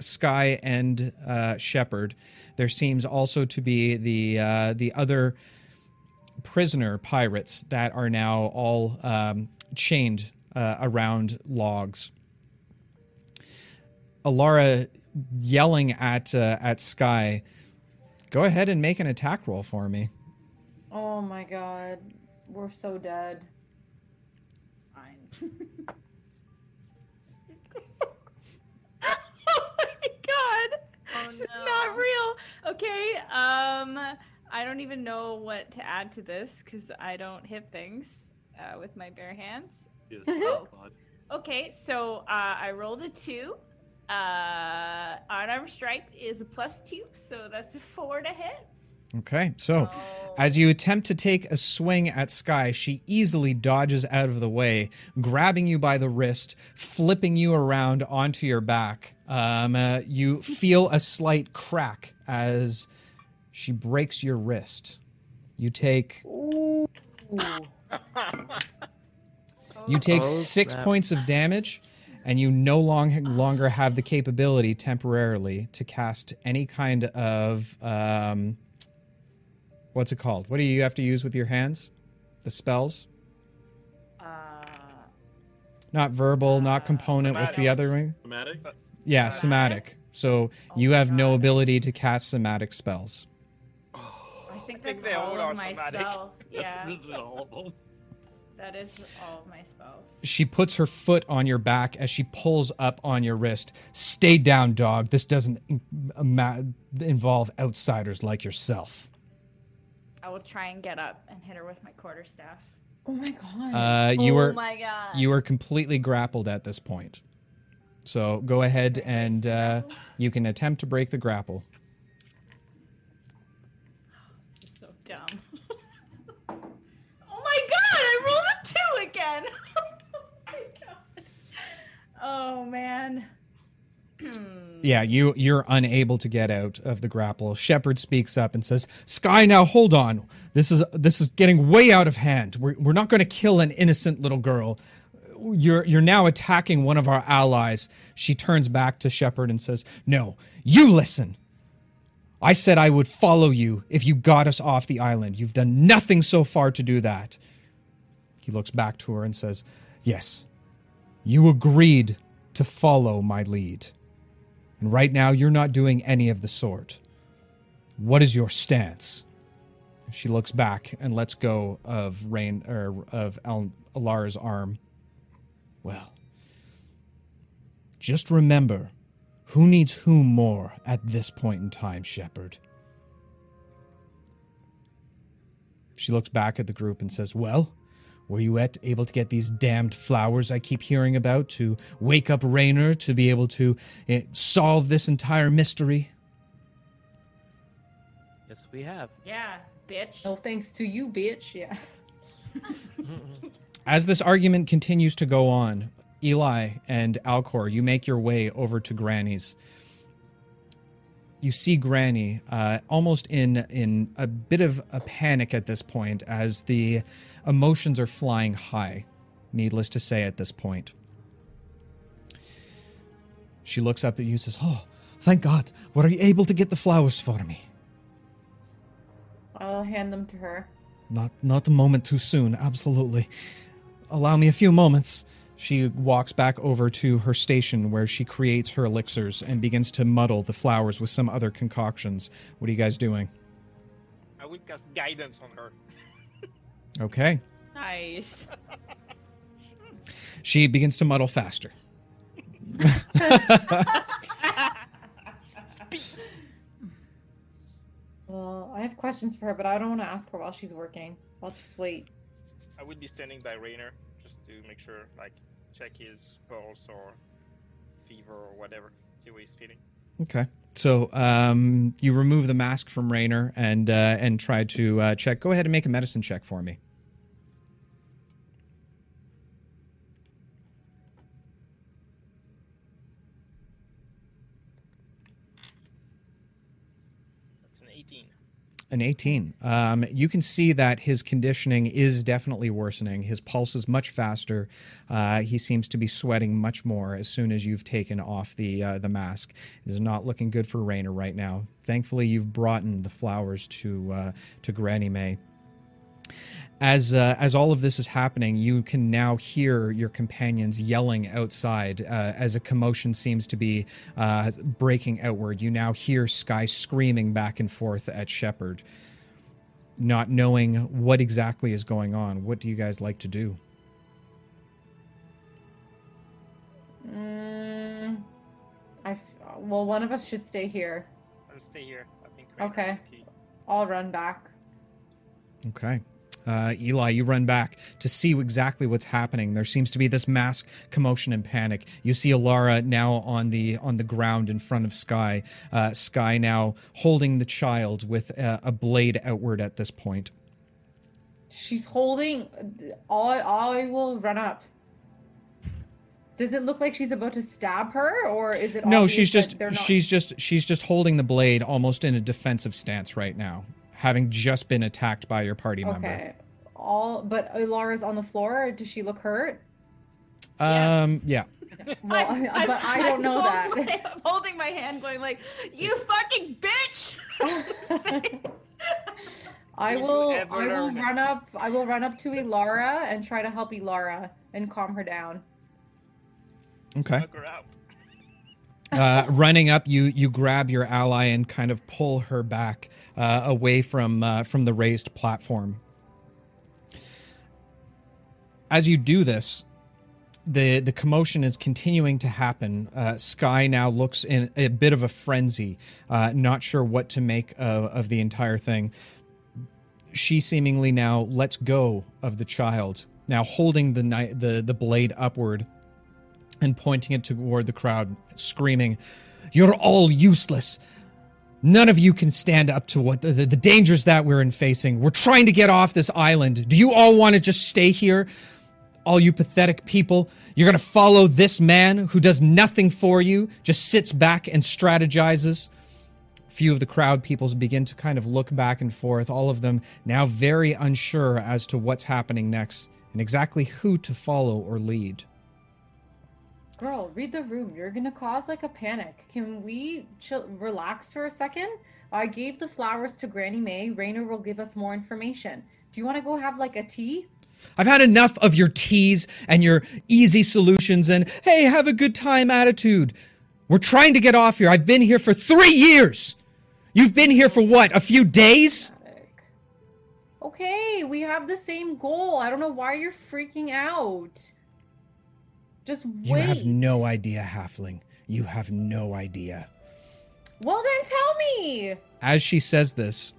Sky and uh, Shepard. There seems also to be the uh, the other prisoner pirates that are now all um, chained uh, around logs. Alara yelling at uh, at Sky. Go ahead and make an attack roll for me. Oh my god. We're so dead. Fine. [LAUGHS] [LAUGHS] oh my god. Oh, It's no. not real. Okay. Um I don't even know what to add to this cuz I don't hit things uh, with my bare hands. Yes, [LAUGHS] Oh. Okay, so uh, I rolled a 2. Uh unarmed strike is a plus 2, so that's a 4 to hit. Okay, so Oh. as you attempt to take a swing at Sky, she easily dodges out of the way, grabbing you by the wrist, flipping you around onto your back. Um, uh, you feel a slight crack as she breaks your wrist. You take Ooh. you take Oh, six snap. points of damage, and you no long, longer have the capability temporarily to cast any kind of um, what's it called? What do you have to use with your hands? The spells? Uh Not verbal, not component. What's the other one? Dramatic? Yeah, somatic. So you have no ability to cast somatic spells. I think that's they all all are of my somatic. spell. [LAUGHS] That's Yeah, really all of them. that is all of my spells. She puts her foot on your back as she pulls up on your wrist. Stay down, dog. This doesn't involve outsiders like yourself. I will try and get up and hit her with my quarterstaff. Oh my god. Uh, you oh were my god. you were completely grappled at this point. So go ahead and uh, you can attempt to break the grapple. This is so dumb. [LAUGHS] oh my god, I rolled a two again. [LAUGHS] oh my god. Oh man. [CLEARS THROAT] Yeah, you you're unable to get out of the grapple. Shepard speaks up and says, "Sky, now hold on. This is this is getting way out of hand. We're we're not going to kill an innocent little girl. You're you're now attacking one of our allies." She turns back to Shepard and says, "No, you listen. I said I would follow you if you got us off the island. You've done nothing so far to do that." He looks back to her and says, "Yes. You agreed to follow my lead." And right now, you're not doing any of the sort. What is your stance? She looks back and lets go of Raynor of Al- Alara's arm. Well, just remember, who needs whom more at this point in time, Shepard? She looks back at the group and says, "Well, were you at, able to get these damned flowers I keep hearing about to wake up Raynor to be able to eh, solve this entire mystery? Yes, we have. Yeah, bitch. no thanks to you, bitch. Yeah. [LAUGHS] As this argument continues to go on, Eli and Alcor, you make your way over to Granny's. You see Granny uh, almost in in a bit of a panic at this point, as the emotions are flying high. Needless to say, at this point, she looks up at you and says, "Oh, thank God! Were you able to get the flowers for me?" I'll hand them to her. Not not a moment too soon, absolutely. Allow me a few moments. She walks back over to her station where she creates her elixirs and begins to muddle the flowers with some other concoctions. What are you guys doing? I will cast guidance on her. [LAUGHS] Okay. Nice. She begins to muddle faster. [LAUGHS] Well, I have questions for her, but I don't want to ask her while she's working. I'll just wait. I will be standing by Raynor just to make sure, like, check his pulse or fever or whatever, see what he's feeling. Okay. So um, you remove the mask from Raynor and uh, and try to uh, check. Go ahead and make a medicine check for me. That's an 18. An 18. Um, you can see that his conditioning is definitely worsening. His pulse is much faster. Uh, he seems to be sweating much more as soon as you've taken off the uh, the mask. It is not looking good for Raynor right now. Thankfully, you've brought in the flowers to uh, to Granny May. As uh, as all of this is happening, you can now hear your companions yelling outside uh, as a commotion seems to be uh, breaking outward. You now hear Sky screaming back and forth at Shepard, not knowing what exactly is going on. What do you guys like to do? Mm, I f- well, one of us should stay here. I'll stay here. I think. Okay. I'll run back. Okay. Uh, Eli, you run back to see exactly what's happening. There seems to be this mass commotion and panic. You see Alara now on the on the ground in front of Sky. Uh, Sky now holding the child with a, a blade outward at this point. She's holding. I I will run up. Does it look like she's about to stab her, or is it? No, she's just not- she's just she's just holding the blade almost in a defensive stance right now, having just been attacked by your party member. okay. All but Alara's on the floor. Does she look hurt? Um, yeah. Well, I'm- I, but I don't I'm know that. my- I'm holding my hand, going like, "You fucking bitch!" [LAUGHS] I Will you will. ever I will learn? run up. I will run up to Alara and try to help Alara and calm her down. Okay. Her out. uh, running up, you you grab your ally and kind of pull her back uh, away from uh, from the raised platform. As you do this, the the commotion is continuing to happen. Uh, Sky now looks in a bit of a frenzy, uh, not sure what to make of, of the entire thing. She seemingly now lets go of the child, now holding the kni- the the blade upward and pointing it toward the crowd, screaming, You're all useless. None of you can stand up to what the, the, the dangers that we're in facing. We're trying to get off this island. Do you all want to just stay here? All you pathetic people, you're going to follow this man who does nothing for you, just sits back and strategizes. A Few of the crowd peoples begin to kind of look back and forth, all of them now very unsure as to what's happening next and exactly who to follow or lead. Girl, read the room. You're gonna cause like a panic. Can we chill, relax for a second? I gave the flowers to Granny May. Raynor will give us more information. Do you want to go have like a tea? I've had enough of your teas and your easy solutions and, hey, have a good time attitude. We're trying to get off here. I've been here for three years. You've been here for what, a few days? Okay, we have the same goal. I don't know why you're freaking out. Just wait. You have no idea, Halfling. You have no idea. Well, then tell me. As she says this,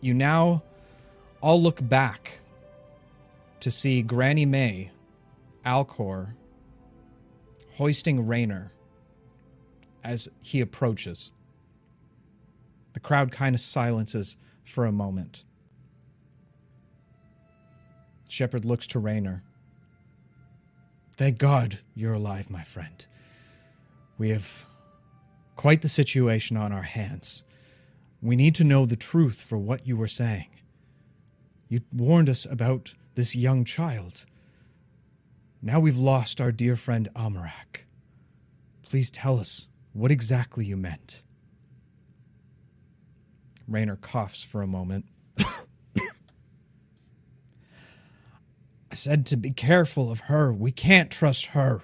you now all look back to see Granny May, Alcor, hoisting Raynor as he approaches. The crowd kind of silences for a moment. Shepard looks to Raynor. Thank God you're alive, my friend. We have quite the situation on our hands. We need to know the truth for what you were saying. You warned us about this young child. Now we've lost our dear friend Almeric. Please tell us what exactly you meant. Raynor coughs for a moment. Said to be careful of her. We can't trust her.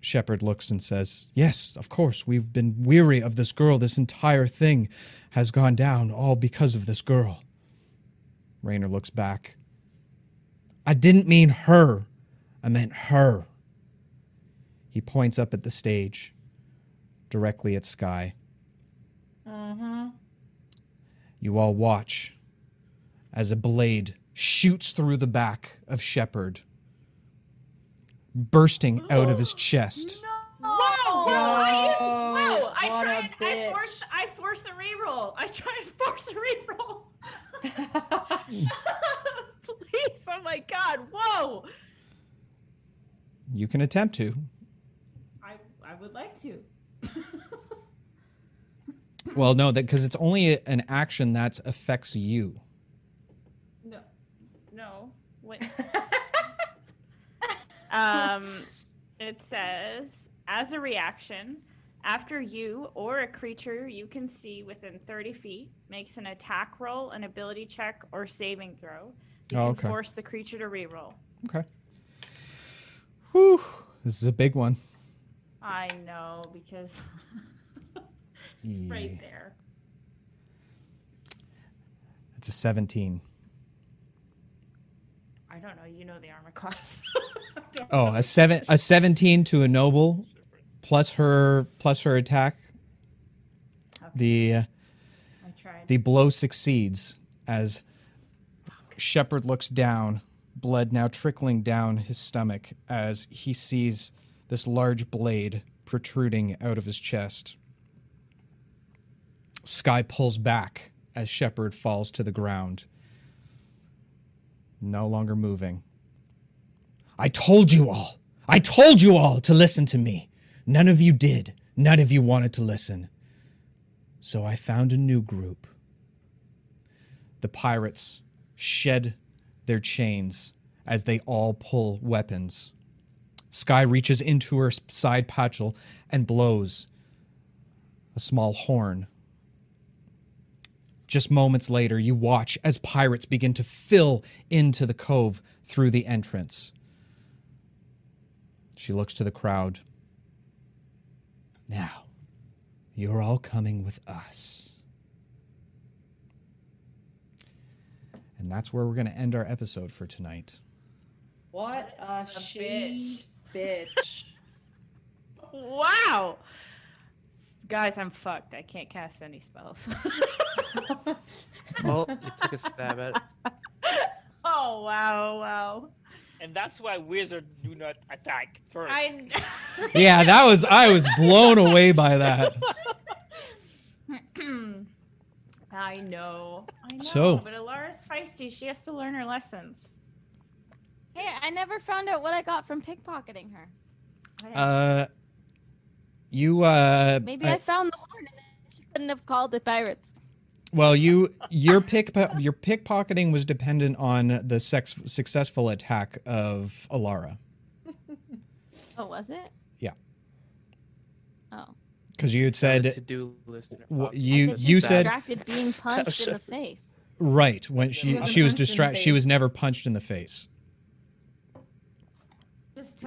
Shepard looks and says, Yes, of course. We've been weary of this girl. This entire thing has gone down all because of this girl. Raynor looks back. I didn't mean her. I meant her. He points up at the stage, directly at Sky. Mm-hmm. You all watch as a blade shoots through the back of Shepard, bursting out of his [GASPS] chest. Whoa! Whoa! I, use- whoa! I try and I force I force a reroll. I try and force a reroll. [LAUGHS] [LAUGHS] Please! Oh my god! Whoa! You can attempt to. I I would like to. [LAUGHS] Well, no, that because it's only an action that affects you. Um, it says as a reaction, after you or a creature you can see within 30 feet makes an attack roll, an ability check, or saving throw, you Oh, can force the creature to reroll. Okay. Whew. This is a big one. I know because [LAUGHS] it's right there. It's a 17. I don't know. You know the armor [LAUGHS] class. Oh, a seven, a 17 to a noble, plus her, plus her attack. The uh, I tried. the blow succeeds as Shepard looks down, blood now trickling down his stomach as he sees this large blade protruding out of his chest. Sky pulls back as Shepard falls to the ground, no longer moving. I told you all. I told you all to listen to me. None of you did. None of you wanted to listen. So I found a new group. The pirates shed their chains as they all pull weapons. Sky reaches into her side patchel and blows a small horn. Just moments later, you watch as pirates begin to fill into the cove through the entrance. She looks to the crowd. Now, you're all coming with us. And that's where we're going to end our episode for tonight. What a, a she bitch. [LAUGHS] Wow. Guys, I'm fucked. I can't cast any spells. [LAUGHS] Well, you took a stab at it. [LAUGHS] oh wow, wow. And that's why wizards do not attack first. I [LAUGHS] Yeah, that was I was blown away by that. [CLEARS THROAT] I know. I know. So- but Alara's feisty. She has to learn her lessons. Hey, I never found out what I got from pickpocketing her. Uh you uh Maybe I- I found the horn and then she couldn't have called the pirates. well, you your pick your pickpocketing was dependent on the sex, successful attack of Alara Oh, was it? Yeah. Oh. because you had To said do list. in her Wha- pocket. you- said you said- distracted being [LAUGHS] punched in the face. right when she wasn't she was punched in the distracted. She was never punched in the face,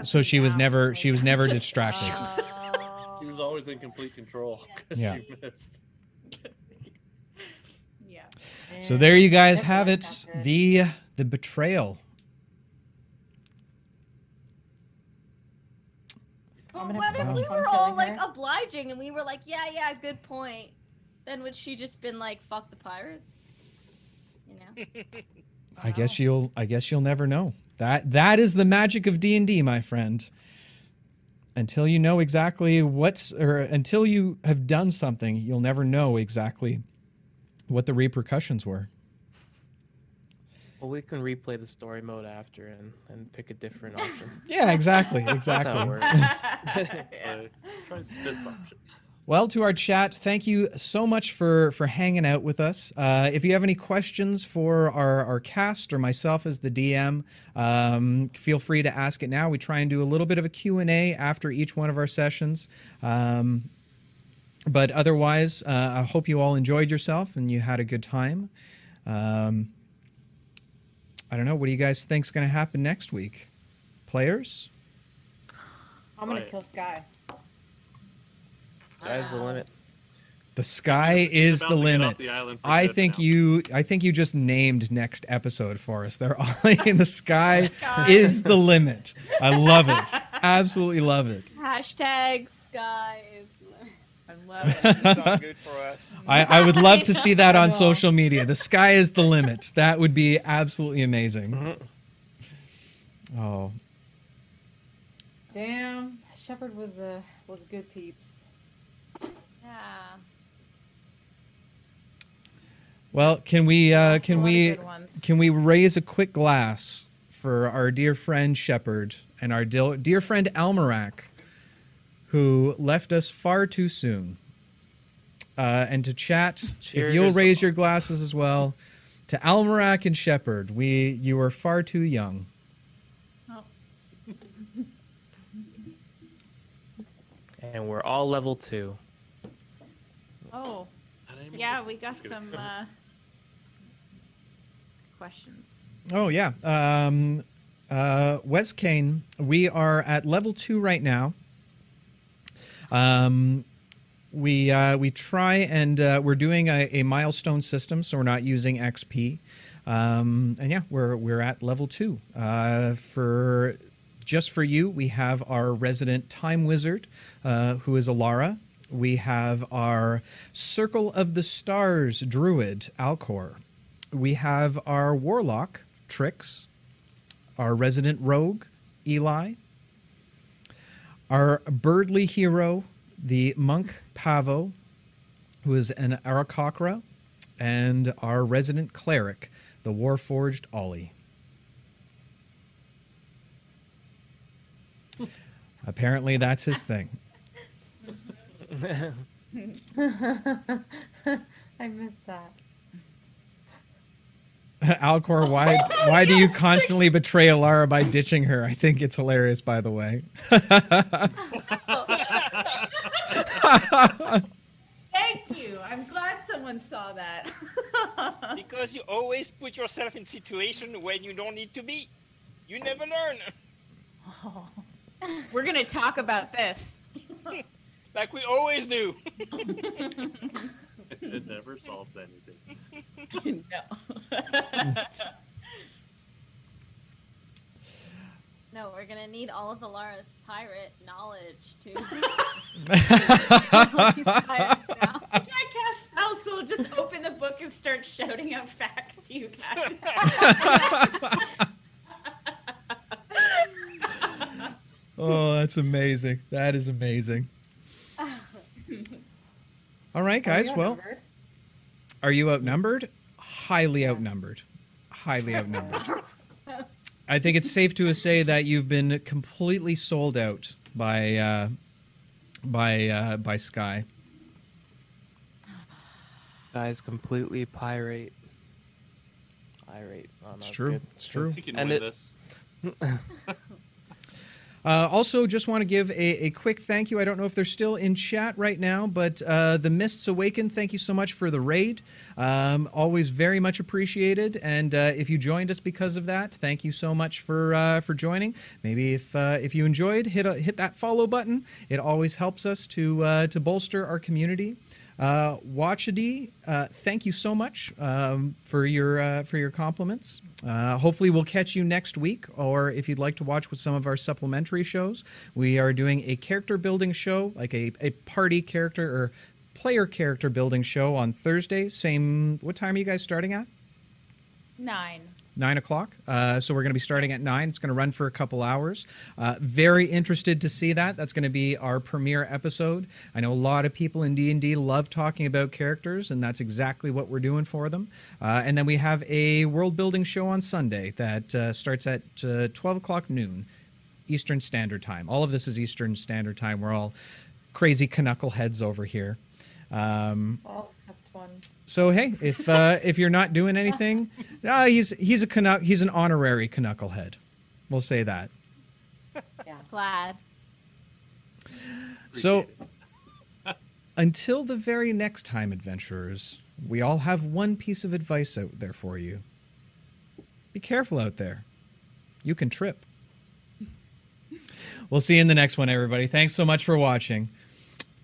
so she was never she was never [LAUGHS] Just- distracted. He was always in complete control. [LAUGHS] 'cause Yeah. she missed. [LAUGHS] yeah. So there you guys That's have what it. The the betrayal. Well, what if we were all like her. obliging and we were like, yeah, yeah, good point. Then would she just been like, fuck the pirates? You know? [LAUGHS] I guess you'll I guess you'll never know. That that is the magic of D&D, my friend. Until you know exactly what's or until you have done something, you'll never know exactly what the repercussions were. Well, we can replay the story mode after and, and pick a different option. [LAUGHS] Yeah, exactly, exactly. [LAUGHS] That's how it exactly. works. [LAUGHS] yeah. I tried this option. Well, to our chat, thank you so much for for hanging out with us. Uh, if you have any questions for our, our cast or myself as the DM, um, feel free to ask it now. We try and do a little bit of a Q&A after each one of our sessions. Um, but otherwise, uh, I hope you all enjoyed yourself and you had a good time. Um, I don't know. What do you guys think's is going to happen next week? Players? I'm gonna kill Sky. Sky's the limit. The sky is the to get off limit. the I think now. you I think you just named next episode for us. They're all [LAUGHS] in the sky oh God. is the limit. I love it. Absolutely love it. Hashtag sky is. I love it. Good for us. I, I would love to see that on [LAUGHS] social media. The sky is the limit. That would be absolutely amazing. Mm-hmm. Oh, Damn, Shepard was a was good peeps. Well, can we uh, can we can we raise a quick glass for our dear friend Shepard and our dear, dear friend Almeric, who left us far too soon. Uh, and to chat, if you'll raise your glasses as well, to Almeric and Shepard, we you were far too young. Oh, [LAUGHS] And we're all level two. oh, yeah, we got some uh, questions. Oh yeah. Um, uh, Wes Kane, we are at level two right now. Um, we uh, we try and uh, we're doing a, a milestone system, so we're not using XP. Um, and yeah, we're we're at level two. Uh, for just for you, we have our resident time wizard, uh, who is Alara. We have our Circle of the Stars druid, Alcor. We have our warlock, Trix. Our resident rogue, Eli. Our birdly hero, the monk Pavo, who is an Aarakocra. And our resident cleric, the warforged Ollie. Apparently, that's his thing. [LAUGHS] I missed that. [LAUGHS] Alcor, why oh why do you constantly betray Alara by ditching her? I think it's hilarious, by the way. [LAUGHS] Thank you. I'm glad someone saw that. [LAUGHS] Because you always put yourself in situation when you don't need to be. You never learn. We're gonna talk about this. Like we always do. It never solves anything. No. [LAUGHS] No, we're gonna need all of Alara's pirate knowledge to. Now. [LAUGHS] [LAUGHS] I cast spells, so we'll just open the book and start shouting out facts to you guys. Oh, that's amazing. That is amazing. All right, guys. Oh, well, outnumbered? Are you outnumbered? Highly outnumbered. Highly outnumbered. I think it's safe to say that you've been completely sold out by uh, by uh, by Sky. Guys, completely pirate. Irate. Oh, no, It's true. good. It's true. You can And win it- this. [LAUGHS] Uh, also, just want to give a, a quick thank you. I don't know if they're still in chat right now, but uh, the Mists Awaken, thank you so much for the raid. Um, always very much appreciated. And uh, if you joined us because of that, thank you so much for uh, for joining. Maybe if uh, if you enjoyed, hit a, hit that follow button. It always helps us to uh, to bolster our community. Uh, Watchady, uh, thank you so much um, for your uh, for your compliments. Uh, hopefully, we'll catch you next week, or if you'd like to watch with some of our supplementary shows, we are doing a character building show, like a, a party character or player character building show on Thursday. Same. What time are you guys starting at? Nine. Nine o'clock. Uh, so we're going to be starting at nine. It's going to run for a couple hours. Uh, very interested to see that. That's going to be our premiere episode. I know a lot of people in D and D love talking about characters, and that's exactly what we're doing for them. Uh, and then we have a world building show on Sunday that uh, starts at uh, twelve o'clock noon. Eastern Standard Time. All of this is Eastern Standard Time. We're all crazy knuckleheads over here. Um, All except one. So hey, if uh, if you're not doing anything, [LAUGHS] uh, he's he's a Canuck, he's an honorary knucklehead. We'll say that. Yeah. Glad. So until the very next time, adventurers, we all have one piece of advice out there for you. Be careful out there. You can trip. [LAUGHS] We'll see you in the next one, everybody. Thanks so much for watching.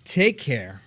Take care.